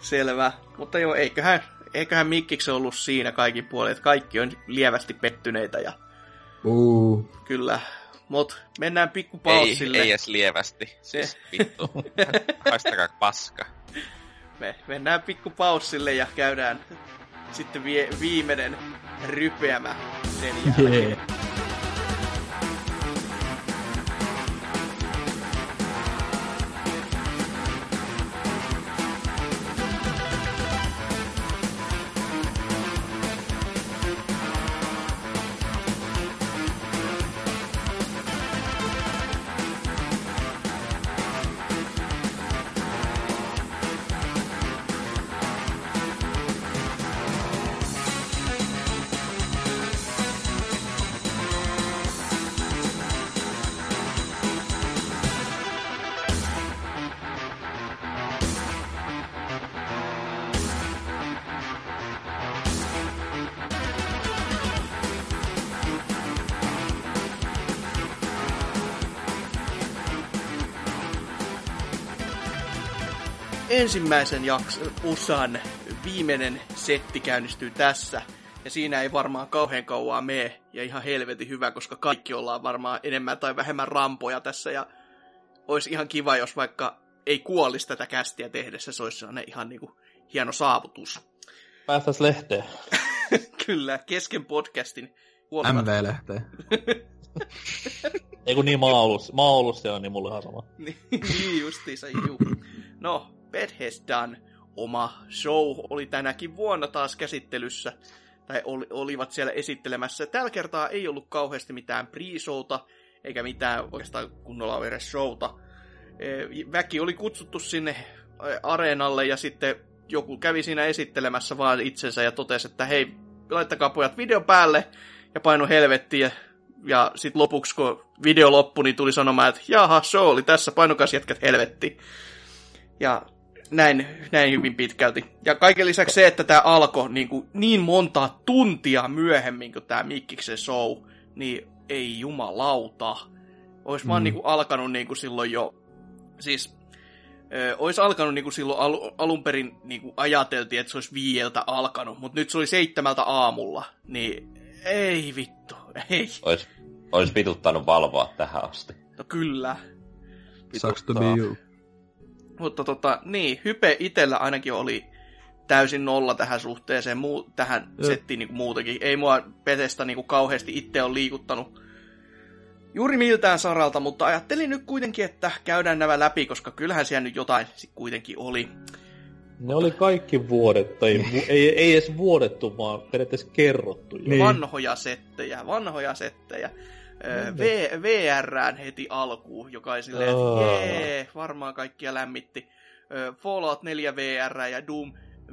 Selvä. Mutta joo, eiköhän, eiköhän Mikkiksi ollut siinä kaikki puolet. Kaikki on lievästi pettyneitä ja... Uh. Kyllä. Mut mennään pikku paussille. Ei, ei edes lievästi. Se... Siis vittu. Haistakaa paska. Me mennään pikku paussille ja käydään sitten vie, viimeinen rypeämä sen jälkeen. Yeah. Ensimmäisen jakson usan viimeinen setti käynnistyy tässä. Ja siinä ei varmaan kauhean kauaa mene. Ja ihan helvetin hyvä, koska kaikki ollaan varmaan enemmän tai vähemmän rampoja tässä. Ja olisi ihan kiva, jos vaikka ei kuolisi tätä kästiä tehdessä. Se olisi sellainen ihan niinku hieno saavutus. Päästäis lehteen. Kyllä, kesken podcastin. MV-lehteen. ei kun niin Maa-Oulussa on, niin mulle ihan sama. niin justiinsa, juu. No, Bethesdan oma show oli tänäkin vuonna taas käsittelyssä, tai oli, olivat siellä esittelemässä. Tällä kertaa ei ollut kauheasti mitään pre-showta, eikä mitään oikeastaan kunnolla edes showta. E, väki oli kutsuttu sinne e, areenalle ja sitten joku kävi siinä esittelemässä vaan itsensä ja totesi, että hei, laittakaa pojat video päälle ja paino helvettiä. Ja sitten lopuksi, kun video loppui, niin tuli sanomaan, että jaha, show oli tässä, painokas jätkät helvetti. Ja näin, näin hyvin pitkälti. Ja kaiken lisäksi se, että tämä alkoi niin, kuin, niin monta tuntia myöhemmin kuin tämä Mikkiksen show, niin ei jumalauta. Olisi mm. vaan niin kuin, alkanut niin kuin silloin jo, siis ö, olisi alkanut niin kuin silloin al- alun perin niin kuin ajateltiin, että se olisi viieltä alkanut, mutta nyt se oli seitsemältä aamulla, niin ei vittu, ei. Ois, ois vituttanut valvoa tähän asti. No kyllä. Sucks to be you. Mutta tota, niin, hype itellä ainakin oli täysin nolla tähän suhteeseen, muu, tähän Jep. settiin niin kuin muutenkin. Ei mua Petestä niin kuin kauheasti itse on liikuttanut juuri miltään saralta, mutta ajattelin nyt kuitenkin, että käydään nämä läpi, koska kyllähän siellä nyt jotain kuitenkin oli. Ne oli kaikki vuodet, tai ei, ei edes vuodettu, vaan periaatteessa kerrottu. jo. Niin. Vanhoja settejä, vanhoja settejä. V, VRään heti alkuun, joka oli silleen, Oh. jee, varmaan kaikkia lämmitti. Fallout 4 VR ja Doom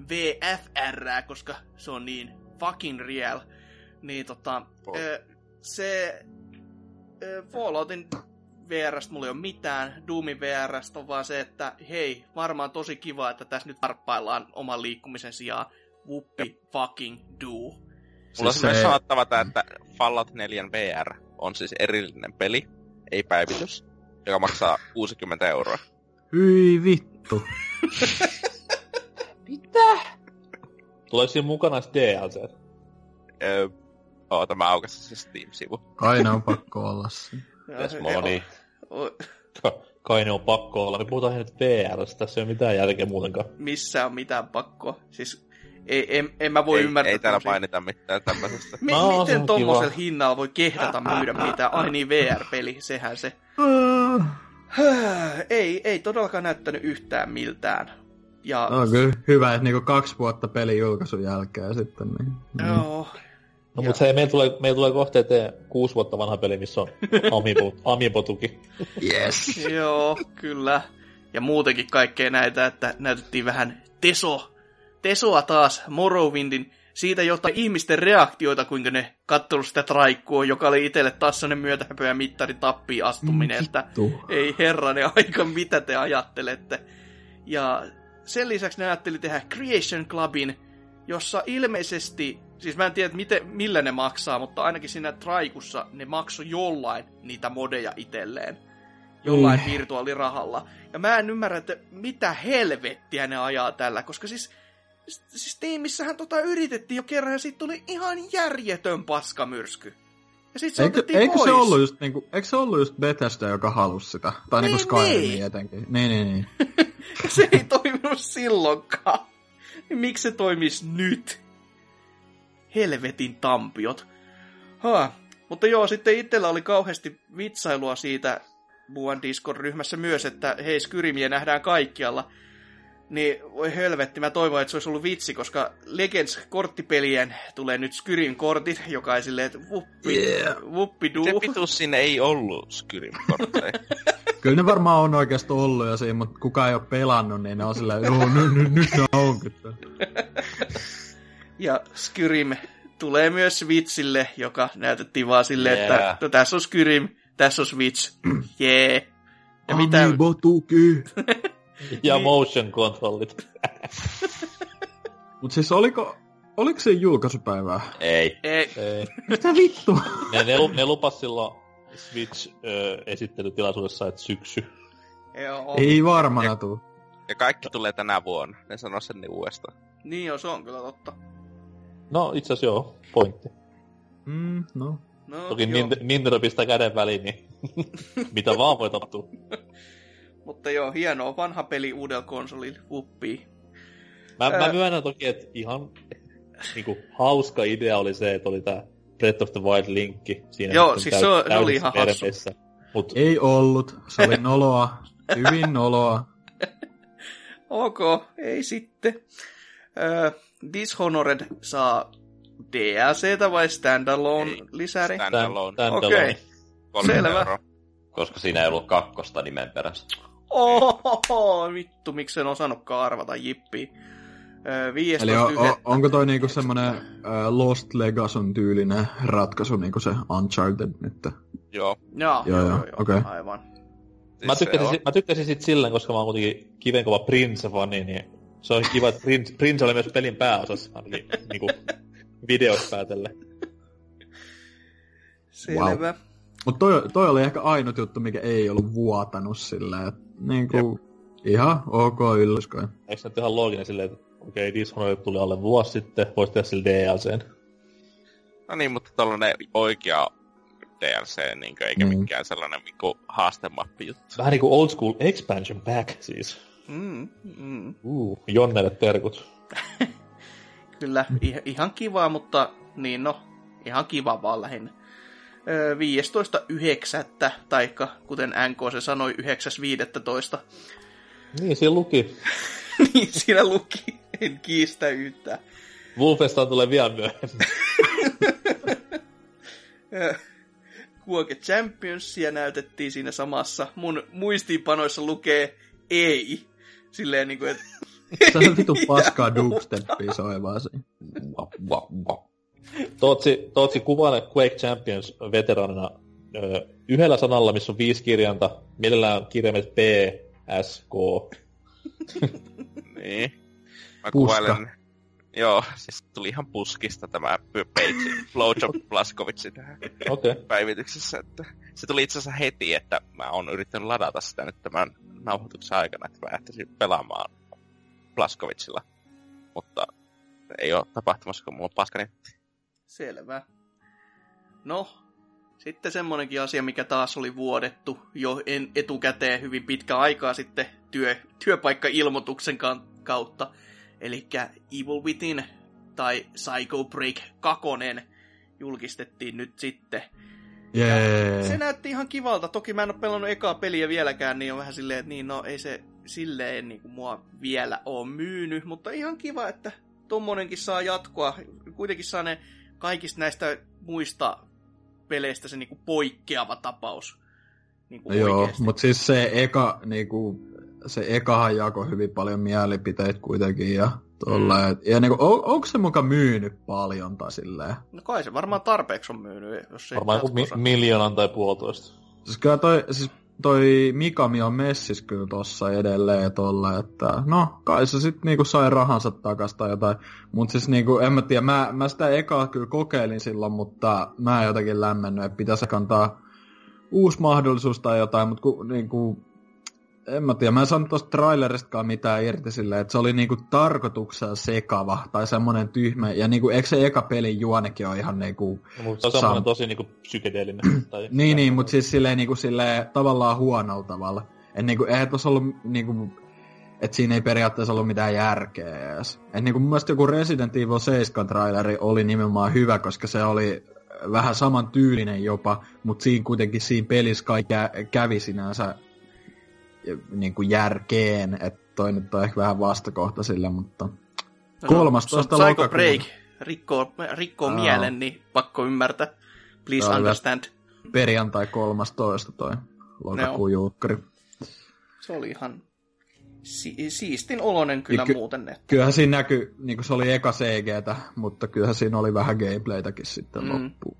VFR, koska se on niin fucking real. Niin tota, Oh. se Falloutin VRstä mulla ei ole mitään, Doomin VRstä on vaan se, että hei, varmaan tosi kiva, että tässä nyt tarppaillaan oman liikkumisen sijaan. Whoopi fucking do. Mulla on Siis siis myös se- sanottava, tää, että Fallout 4 VR on siis erillinen peli, ei päivitys, joka maksaa 60 euroa. Hyi vittu. Tuleeko siinä mukana DLC? Öö, oota, mä aukasin se Steam-sivu. Kai ne on pakko olla siinä. Yes, moni. Ka- Kai ne on pakko olla. Me puhutaan ihan nyt VRstä, tässä ei ole mitään järkeä muutenkaan. Missä on mitään pakkoa. Siis ei, en, en mä voi ei, ymmärtää. ei täällä mainita mitään tämmöisestä. No, se miten on tommosella hinnalla voi kehdata myydä mitään? Ai niin, VR-peli, sehän se. ei, ei todellakaan näyttänyt yhtään miltään. Ja No kyllä hyvä, että niinku kaksi vuotta pelin julkaisun jälkeen sitten. Niin. Mm. joo, No Ja- mutta hei, meillä tulee, meillä tulee kohta eteen kuusi vuotta vanha peli, missä on Amiibo, Amiibo-tuki. Yes. joo, kyllä. Ja muutenkin kaikkea näitä, että näytettiin vähän teso, tesoa taas Morrowindin siitä jotain ihmisten reaktioita, kuinka ne kattonut sitä traikkua, joka oli itselle taas sellainen myötähäpöä mittari tappiin astuminen, että Vittu. ei herranen aika, mitä te ajattelette. Ja sen lisäksi ne ajatteli tehdä Creation Clubin, jossa ilmeisesti, siis mä en tiedä miten, millä ne maksaa, mutta ainakin siinä Traikussa ne maksoi jollain niitä modeja itselleen. Jollain Mm. virtuaalirahalla. Ja mä en ymmärrä, että mitä helvettiä ne ajaa tällä, koska siis, siis tiimissähän tota yritettiin jo kerran ja siitä tuli ihan järjetön paskamyrsky. Ja sit se Eikö, eikö, pois. se ollut just, niinku, eikö se ollut just Bethesda, joka halusi sitä? Tai niinku Niin, Skyrim niin. etenkin. Niin, niin, niin. se ei toiminut silloinkaan. Niin miksi se toimisi nyt? Helvetin tampiot. Ha. Mutta joo, sitten itsellä oli kauheasti vitsailua siitä muuan Discord-ryhmässä myös, että hei, Skyrimiä nähdään kaikkialla. Niin voi helvetti, mä toivon, että se olisi ollut vitsi, koska Legends-korttipelien tulee nyt Skyrim kortit, joka ei silleen, että wuppi, Yeah. wuppi Se vitus sinne ei ollut Skyrim-kortteja. Kyllä ne varmaan on oikeasti ollut jo siinä, mutta kukaan ei ole pelannut, niin ne on silleen, joo, nyt, nyt, nyt ne onkin. täällä." Ja Skyrim tulee myös Switchille, joka näytettiin vaan silleen, Yeah. että no, tässä on Skyrim, tässä on Switch, jee. Yeah. Ja mitä, Amiibo-tuki. Ja Niin. motion controlit. Mut siis oliko, oliko se julkaisupäivää? Ei. ei, Ei. Mitä vittu? Ne, ne, ne lupas silloin Switch-esittelytilaisuudessa, että syksy. joo, Ei varmana tuu. Ja kaikki tulee tänä vuonna. Ne sanoo sen niin uudestaan. niin joo, se on kyllä totta. No itse asiassa joo, pointti. Mm, no. No, Toki Nintendo pistää käden väliin, niin mitä vaan voi tapahtua. Mutta joo, hienoa, vanha peli uudella konsolilla, wuppii. Mä, mä Ää. myönnän toki, että ihan niinku, hauska idea oli se, että oli tää Breath of the Wild-linkki siinä. Joo, siis se on- se oli ihan hassu. Mut Ei ollut. Se oli noloa. Hyvin noloa. Ok, ei sitten. Ö, Dishonored saa DLCtä vai standalone Ei. lisäri? Stand- Standalone. tän Okei. Kolme Selvä. euroa. Koska siinä ei ollut kakkosta nimen perässä. Ohoho, vittu, miksi en osannutkaan arvata jippiä. Ö, 15 Eli on, on, onko toi niinku semmonen uh, Lost Legason tyylinen ratkaisu, niinku se Uncharted nyt? Joo. Joo, Joo, joo, okei. aivan. Mä Siis se tykkäsin, mä tykkäsin sit silleen, koska mä oon kuitenkin kivenkova Prince-fani, niin se on kiva, että Prince, Prince oli myös pelin pääosassa, ainakin niinku videosta päätellen. Selvä. Mut toi, toi oli ehkä ainut juttu, mikä ei ollut vuotanut silleen, että niinku, Ihan ok yllätys kai. Eikö se ihan looginen silleen, että okei, okay, Dishonored tuli alle vuosi sitten, voisi tehdä sille DLCn. No niin, mutta tällainen oikea DLC, niin kuin, eikä mm. mikään sellainen niin kuin, haastemappi juttu. Vähän niin kuin old school expansion pack siis. Mm, mm. Uh, Jonnelle terkut. Kyllä, ihan kiva, mutta niin no, ihan kiva vaan lähinnä. 15.9. taikka kuten NK se sanoi 9.15. Niin, siinä luki. niin, siinä luki. En kiistä yhtään. Wolfestaan tulee vielä myöhemmin. Kuoke Championsia näytettiin siinä samassa. Mun muistiinpanoissa lukee ei. Silleen niinku, että... Se on vitu paskaa dubsteppia soivaa siinä. Tootsi, Tootsi kuvaa Quake Champions veteranina ö, yhdellä sanalla, missä on viisi kirjainta, mielellään kirjaimet P, S, K. niin. Mä kuvailen... Joo, siis tuli ihan puskista tämä page, Flowjob Blaskovitsi tähän okay. päivityksessä. Että se tuli itse asiassa heti, että mä oon yrittänyt ladata sitä nyt tämän nauhoituksen aikana, että mä lähtisin pelaamaan Blaskovitsilla. Mutta ei ole tapahtumassa, kun mulla on paska netti. Selvä. No, sitten semmonenkin asia, mikä taas oli vuodettu jo en etukäteen hyvin pitkä aikaa sitten työ, työpaikka-ilmoituksen kautta. Eli Evil Within tai Psycho Break 2 julkistettiin nyt sitten. Yeah. se näytti ihan kivalta. Toki mä en ole pelannut ekaa peliä vieläkään, niin on vähän silleen, että niin, no ei se silleen niin kuin mua vielä ole myynyt, mutta ihan kiva, että tommonenkin saa jatkoa. Kuitenkin saa ne kaikista näistä muista peleistä se niinku poikkeava tapaus. Niinku no joo, mutta siis se eka, niinku, se ekahan jako hyvin paljon mielipiteitä kuitenkin ja tolle, mm. ja niinku, on, onko se muka myynyt paljon tai silleen? No kai se varmaan tarpeeksi on myynyt, jos se Varmaan joku mi- miljoonan tai puolitoista. Siis kyllä toi, siis toi Mikami on messis kyllä tossa edelleen tolle, että no kai se sit niinku sai rahansa takasta tai jotain. Mut siis niinku, en mä tiedä, mä, mä sitä ekaa kyllä kokeilin silloin, mutta mä en jotenkin lämmennyt, että pitäisi kantaa uusi mahdollisuus tai jotain, mutta ku, niinku, en mä tiedä, mä en saanut tosta traileristakaan mitään irti silleen, että se oli niinku tarkoituksella sekava tai semmonen tyhmä, ja niinku, eikö se eka pelin juonekin ole ihan niinku... No, mutta se on semmonen tosi niinku psykedeellinen. tai niin, niin, mutta siis silleen niinku silleen tavallaan huonolla tavalla. Et niinku, eihän tossa ollut niinku, että siinä ei periaatteessa ollut mitään järkeä edes. Et niinku mun mielestä joku Resident Evil 7 traileri oli nimenomaan hyvä, koska se oli vähän saman tyylinen jopa, mutta siinä kuitenkin siinä pelissä kaikki kävi sinänsä niin kuin järkeen, että toi nyt on ehkä vähän vastakohta sille, mutta no, 13. No, Psycho Break rikkoo, rikkoo mielen, niin pakko ymmärtää. Please Tämä understand. Perjantai 13 toi lokakuun julkkari. Se oli ihan si- siistin olonen kyllä ky- muuten. Että... Kyllähän siinä näkyi, niin kuin se oli eka CGtä, mutta kyllähän siinä oli vähän gameplaytäkin sitten mm. loppuun.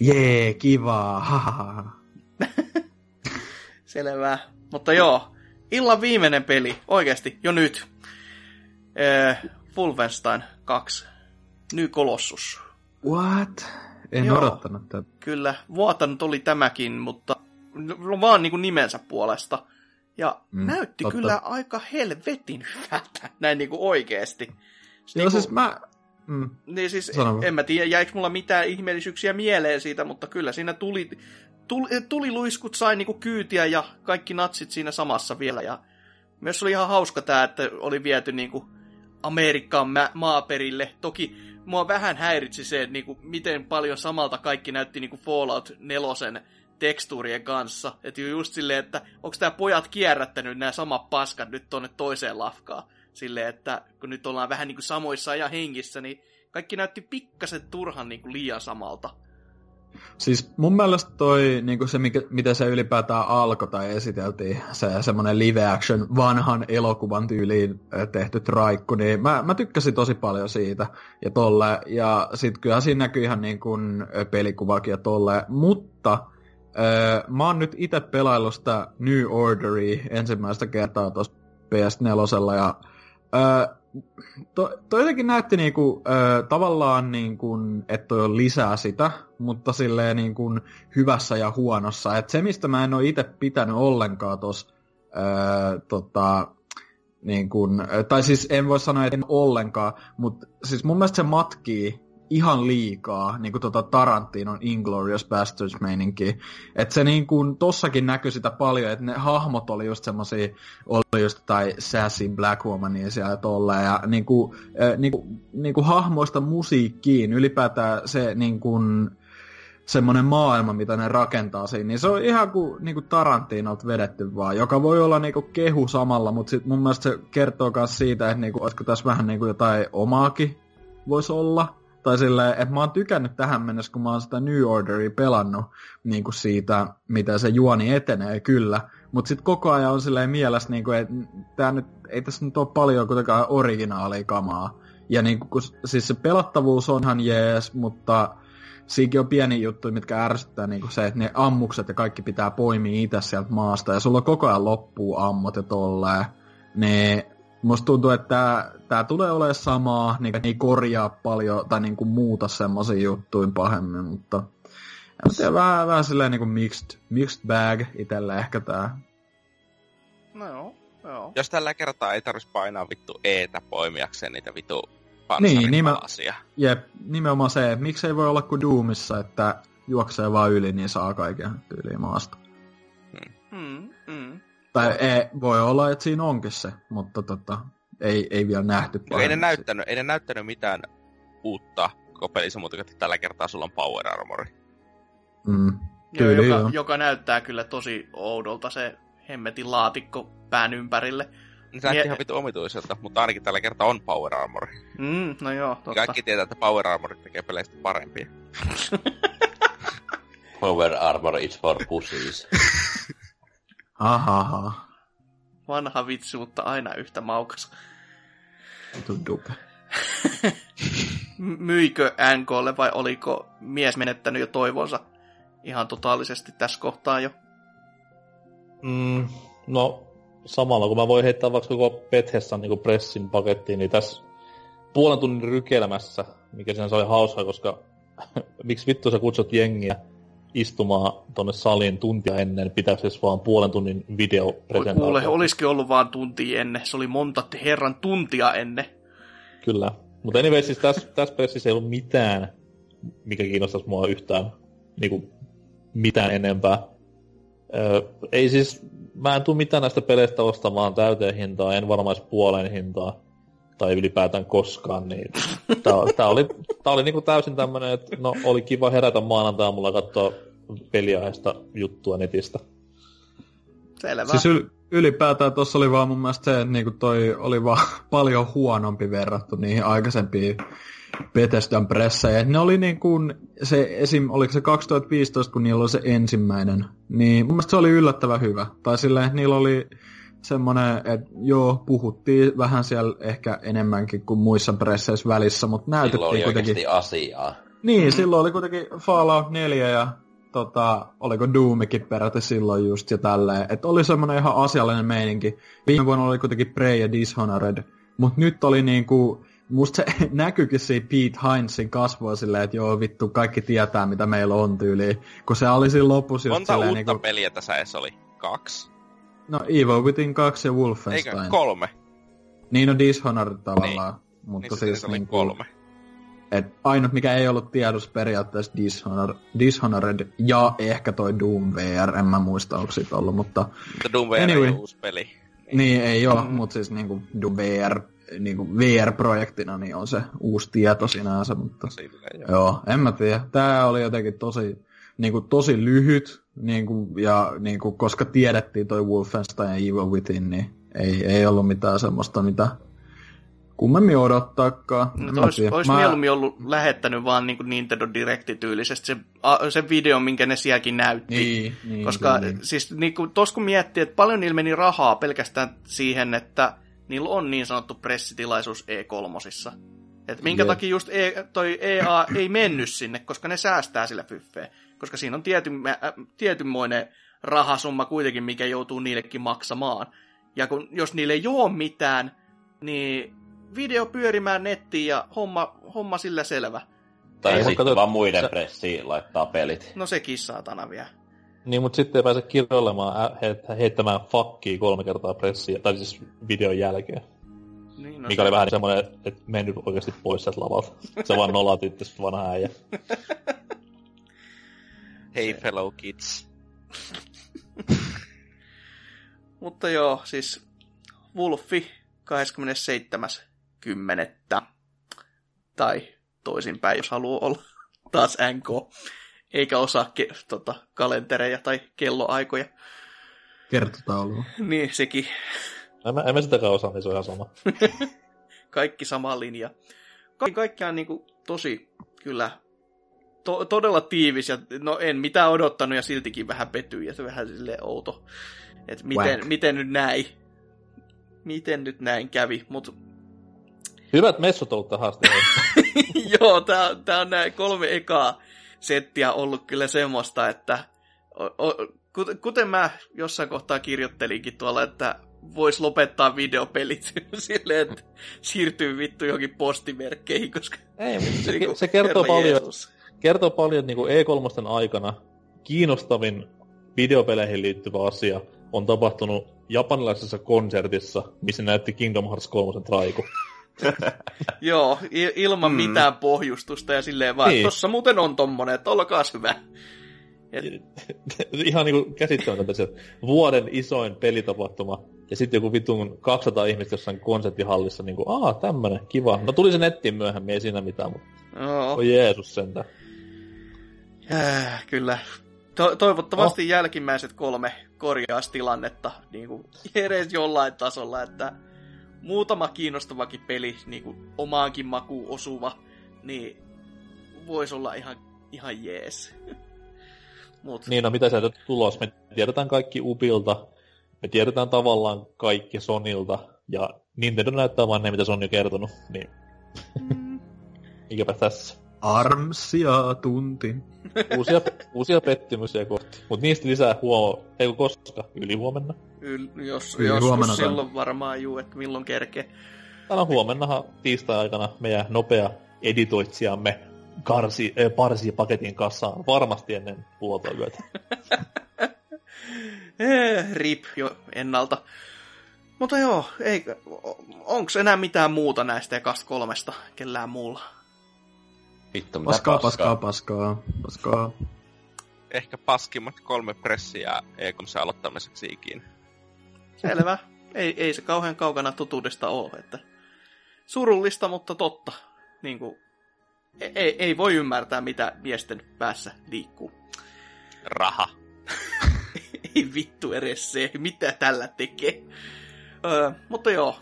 Jee, kivaa, Selvä. Mutta joo, illan viimeinen peli, oikeasti, jo nyt. Äh, Wolfenstein 2. New Colossus. What? En joo, odottanut tätä. Kyllä, vuotanut oli tämäkin, mutta vaan niin kuin nimensä puolesta. Ja mm, näytti totta. kyllä aika helvetin hyvältä, näin niin kuin oikeesti. Joo, niin kuin, siis mä... Mm. Niin siis, en mä tiedä, jäikö mulla mitään ihmeellisyyksiä mieleen siitä, mutta kyllä siinä tuli tuli, luiskut sai niinku kyytiä ja kaikki natsit siinä samassa vielä. Ja myös oli ihan hauska tämä, että oli viety niinku Amerikkaan ma- maaperille. Toki mua vähän häiritsi se, että niinku, miten paljon samalta kaikki näytti niinku Fallout 4 tekstuurien kanssa. Että just silleen, että onko tämä pojat kierrättänyt nämä samat paskat nyt tonne toiseen lafkaan. Silleen, että kun nyt ollaan vähän niinku samoissa ajan hengissä, niin kaikki näytti pikkasen turhan niinku liian samalta. Siis mun mielestä toi, niin se, mikä, mitä se ylipäätään alkoi tai esiteltiin, se semmoinen live action vanhan elokuvan tyyliin tehty traikku, niin mä, mä tykkäsin tosi paljon siitä ja tolle. Ja sit kyllähän siinä näkyy ihan niin kuin pelikuvakin ja tolle. Mutta öö, mä oon nyt itse pelaillut sitä New Orderia ensimmäistä kertaa tuossa PS4 ja öö, to, to jotenkin näytti niinku, ö, tavallaan niinku, että toi on lisää sitä, mutta silleen niinku hyvässä ja huonossa. Et se, mistä mä en ole itse pitänyt ollenkaan tuossa tota, niin kun, tai siis en voi sanoa, että en ollenkaan, mutta siis mun mielestä se matkii ihan liikaa niin kuin tota Tarantinon Inglorious Bastards meininki. Että se niin kuin, tossakin näkyy sitä paljon, että ne hahmot oli just semmosia, oli just tai Sassy Black Womania siellä tolleen, ja niin kuin, äh, niin kuin, niin kuin hahmoista musiikkiin, ylipäätään se niin kuin, semmoinen maailma, mitä ne rakentaa siinä, niin se on ihan kuin, niin kuin Tarantinolta vedetty vaan, joka voi olla niin kuin kehu samalla, mutta sit mun mielestä se kertoo myös siitä, että niin kuin, olisiko tässä vähän niin kuin jotain omaakin voisi olla. Tai silleen, että mä oon tykännyt tähän mennessä, kun mä oon sitä New Orderia pelannut niin kuin siitä, mitä se juoni etenee kyllä. Mutta sitten koko ajan on silleen mielessä, niin kuin, että tää nyt, ei tässä nyt ole paljon kuitenkaan originaalia kamaa. Ja niin kuin, siis se pelattavuus on ihan jees, mutta siinäkin on pieni juttu, mitkä ärsyttää niin se, että ne ammukset ja kaikki pitää poimia itse sieltä maasta. Ja sulla koko ajan loppuu ammot ja tolleen. Ne Musta tuntuu, että tämä tulee olemaan samaa, niin ei korjaa paljon tai niin kuin muuta semmoisia juttuja pahemmin, mutta en tiedä, vähän, vähän silleen niin kuin mixed, mixed bag itselle ehkä tää. No joo, joo. Jos tällä kertaa ei tarvitsisi painaa vittu eetä poimiakseen niitä vittu niin, nime, jep, nimenomaan se, että miksei voi olla kuin Doomissa, että juoksee vaan yli, niin saa kaiken tyyliin maasta. Hmm, hmm. Tai ei, voi olla, että siinä onkin se, mutta tota, ei, ei vielä nähty. No, ei, ne näyttänyt, ei ne näyttänyt mitään uutta kopelissa, mutta että tällä kertaa sulla on Power Armori. Mm, tyyli, Joo, joka, joka, näyttää kyllä tosi oudolta se hemmetin laatikko pään ympärille. Ne näytti Mie... ihan vitu omituiselta, mutta ainakin tällä kertaa on Power Armor. Mm, no joo, totta. Kaikki tietää, että Power Armor tekee peleistä parempia. Power Armor is for pussies. Ahaha. Vanha vitsi, mutta aina yhtä maukas. Dupe. Myikö NKlle vai oliko mies menettänyt jo toivonsa ihan totaalisesti tässä kohtaa jo? Mm, no, samalla kun mä voin heittää vaikka koko Bethesdan niin pressin pakettiin, niin tässä puolen tunnin rykelmässä, mikä siinä oli hauska, koska miksi vittu sä kutsut jengiä istumaan tonne saliin tuntia ennen, pitäisi vaan puolen tunnin videopresentaatio. Kuule, olisikin ollut vaan tunti ennen. Se oli monta herran tuntia ennen. Kyllä. Mutta anyway, siis tässä, tässä pressissä ei ollut mitään, mikä kiinnostaisi mua yhtään niin kuin, mitään enempää. Öö, ei siis, mä en tule mitään näistä peleistä ostamaan täyteen hintaa, en varmaan puolen hintaa tai ylipäätään koskaan, niin tää, tää oli, tää oli niinku täysin tämmönen, että no oli kiva herätä maanantai-aamulla katsoa peliaiheesta juttua netistä. Selvä. Siis yl, ylipäätään tuossa oli vaan mun mielestä se, että niinku toi oli vaan paljon huonompi verrattu niihin aikaisempiin Bethesdan pressejä. Ne oli niin kuin, se esim, oliko se 2015, kun niillä oli se ensimmäinen, niin mun mielestä se oli yllättävän hyvä. Tai silleen, että niillä oli semmoinen, että joo, puhuttiin vähän siellä ehkä enemmänkin kuin muissa presseissä välissä, mutta näytettiin silloin oli kuitenkin... asiaa. Niin, mm. silloin oli kuitenkin Fallout 4 ja tota, oliko Doomikin peräti silloin just ja tälleen. Että oli semmoinen ihan asiallinen meininki. Viime vuonna oli kuitenkin Prey ja Dishonored, mutta nyt oli niinku, musta se näkyykin siinä Pete Heinzin kasvoa silleen, että joo vittu, kaikki tietää mitä meillä on tyyli. Kun se oli siinä lopussa just Monta silleen, uutta niinku... peliä tässä edes oli? Kaksi? No Evil Within 2 ja Wolfenstein. Eikö kolme? Niin no Dishonored tavallaan. Niin. Mutta niin, siis niin kolme. Et ainut mikä ei ollut tiedossa periaatteessa Dishonored, Dishonored ja ehkä toi Doom VR, en mä muista onko siitä ollut, mutta... Mutta Doom VR anyway, ei uusi peli. Niin, niin ei ole, mm. mutta siis niinku Doom VR, niinku VR-projektina niin on se uusi tieto sinänsä, mutta... Sille, joo. joo, en mä tiedä. Tää oli jotenkin tosi, niinku, tosi lyhyt, niinku, ja niinku, koska tiedettiin toi Wolfenstein ja Evil Within, niin ei, ei ollut mitään semmoista, mitä kummemmin odottaakaan. No, olisi, olisi Mä... mieluummin ollut lähettänyt vaan niin kuin Nintendo Direct-tyylisesti se, se video, minkä ne sielläkin näytti. Niin, niin, Koska niin. siis niin kuin, tos kun miettii, että paljon niillä meni rahaa pelkästään siihen, että niillä on niin sanottu pressitilaisuus E3. Et minkä yeah. takia just e, toi EA ei mennyt sinne, koska ne säästää sillä fyffeen. Koska siinä on tiety, äh, tietynmoinen rahasumma kuitenkin, mikä joutuu niillekin maksamaan. Ja kun, jos niille ei ole mitään, niin video pyörimään nettiin ja homma, homma sillä selvä. Tai sitten vaan muiden pressiin laittaa pelit. No sekin saatana vielä. Niin, mutta sitten ei pääse kirjoilemaan, heittämään fakkiä kolme kertaa pressiä, tai siis videon jälkeen. Niin, no mikä se... oli vähän semmoinen, että meni nyt oikeasti pois sieltä lavalta. Se vaan nolati itse vanha äijä. Hey fellow kids. Mutta joo, siis Wolfi 27.10. Tai toisinpäin, jos haluaa olla taas NK, eikä osaa ke- tota, kalentereja tai kelloaikoja. Kertotaulua. Niin, sekin. En mä, en mä sitäkään osaa, niin se on ihan sama. Kaikki sama linja. Kaikki kaikkiaan niin kuin, tosi kyllä to- todella tiivis ja no en mitään odottanut ja siltikin vähän petyin ja se vähän silleen outo. Että miten, miten nyt näin? Miten nyt näin kävi? Mut... Hyvät messut ollut tähän Joo, tää, tää on näin kolme ekaa settiä ollut kyllä semmoista, että o, o, kuten mä jossain kohtaa kirjoittelinkin tuolla, että voisi lopettaa videopelit silleen, että siirtyy vittu johonkin postimerkkeihin, koska... Ei, se, se, se kertoo paljon, Jeesus. Kertoo paljon, että niin E3 aikana kiinnostavin videopeleihin liittyvä asia on tapahtunut japanilaisessa konsertissa, missä näytti Kingdom Hearts 3 traiku. Joo, ilman mm. mitään pohjustusta ja silleen vaan, niin. tossa muuten on tommonen, että olkaas hyvä. Et... Ihan niinku käsittämätöntä se vuoden isoin pelitapahtuma, ja sitten joku vitun 200 ihmistä jossain konserttihallissa, niinku, aa, tämmönen, kiva. No tuli se nettiin myöhemmin, ei siinä mitään, mutta... Oh. Jeesus sentään. Äh, kyllä. To- toivottavasti oh. jälkimmäiset kolme korjaisi tilannetta niin kuin edes jollain tasolla, että muutama kiinnostavakin peli, niin kuin omaankin makuun osuva, niin voisi olla ihan, ihan jees. Mut. Niin, no mitä sieltä tulos? Me tiedetään kaikki Ubilta, me tiedetään tavallaan kaikki Sonilta, ja Nintendo näyttää vain ne, mitä Sony on kertonut, niin mm. mikäpä tässä. Armsia tunti. Uusia, uusia pettymyksiä kohti. Mutta niistä lisää huomo... Ei koska? Ylihuomenna? Yl, jos, Yli joskus silloin varmaan juu, että milloin kerkee. Täällä huomennahan tiistai-aikana meidän nopea editoitsijamme karsi, äh, parsi paketin kassaan varmasti ennen puolta yötä. Eh, rip jo ennalta. Mutta joo, ei, onks enää mitään muuta näistä ekasta kolmesta kellään muulla? Vittu, mitä paskaa, paskaa, paskaa, paskaa. Ehkä paskimmat kolme pressiä E3 aloittamiseksi ikinä. Selvä. ei, ei se kauhean kaukana totuudesta ole, että surullista, mutta totta. Niin kuin, ei, ei voi ymmärtää, mitä miesten päässä liikkuu. Raha. ei vittu edes se, mitä tällä tekee. Öö, mutta joo,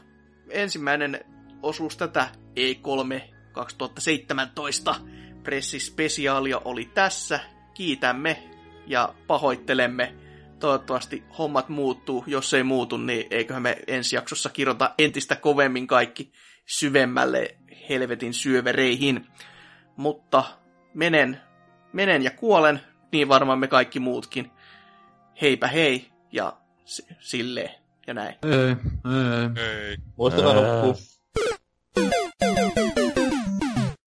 ensimmäinen osuus tätä E3 2017 pressispesiaalia oli tässä. Kiitämme ja pahoittelemme. Toivottavasti hommat muuttuu. Jos ei muutu, niin eiköhän me ensi jaksossa kirjoita entistä kovemmin kaikki syvemmälle helvetin syövereihin. Mutta menen, menen ja kuolen, niin varmaan me kaikki muutkin. Heipä hei ja s- silleen ja näin. Ei, ei. Ei. Muistakaa nukkua.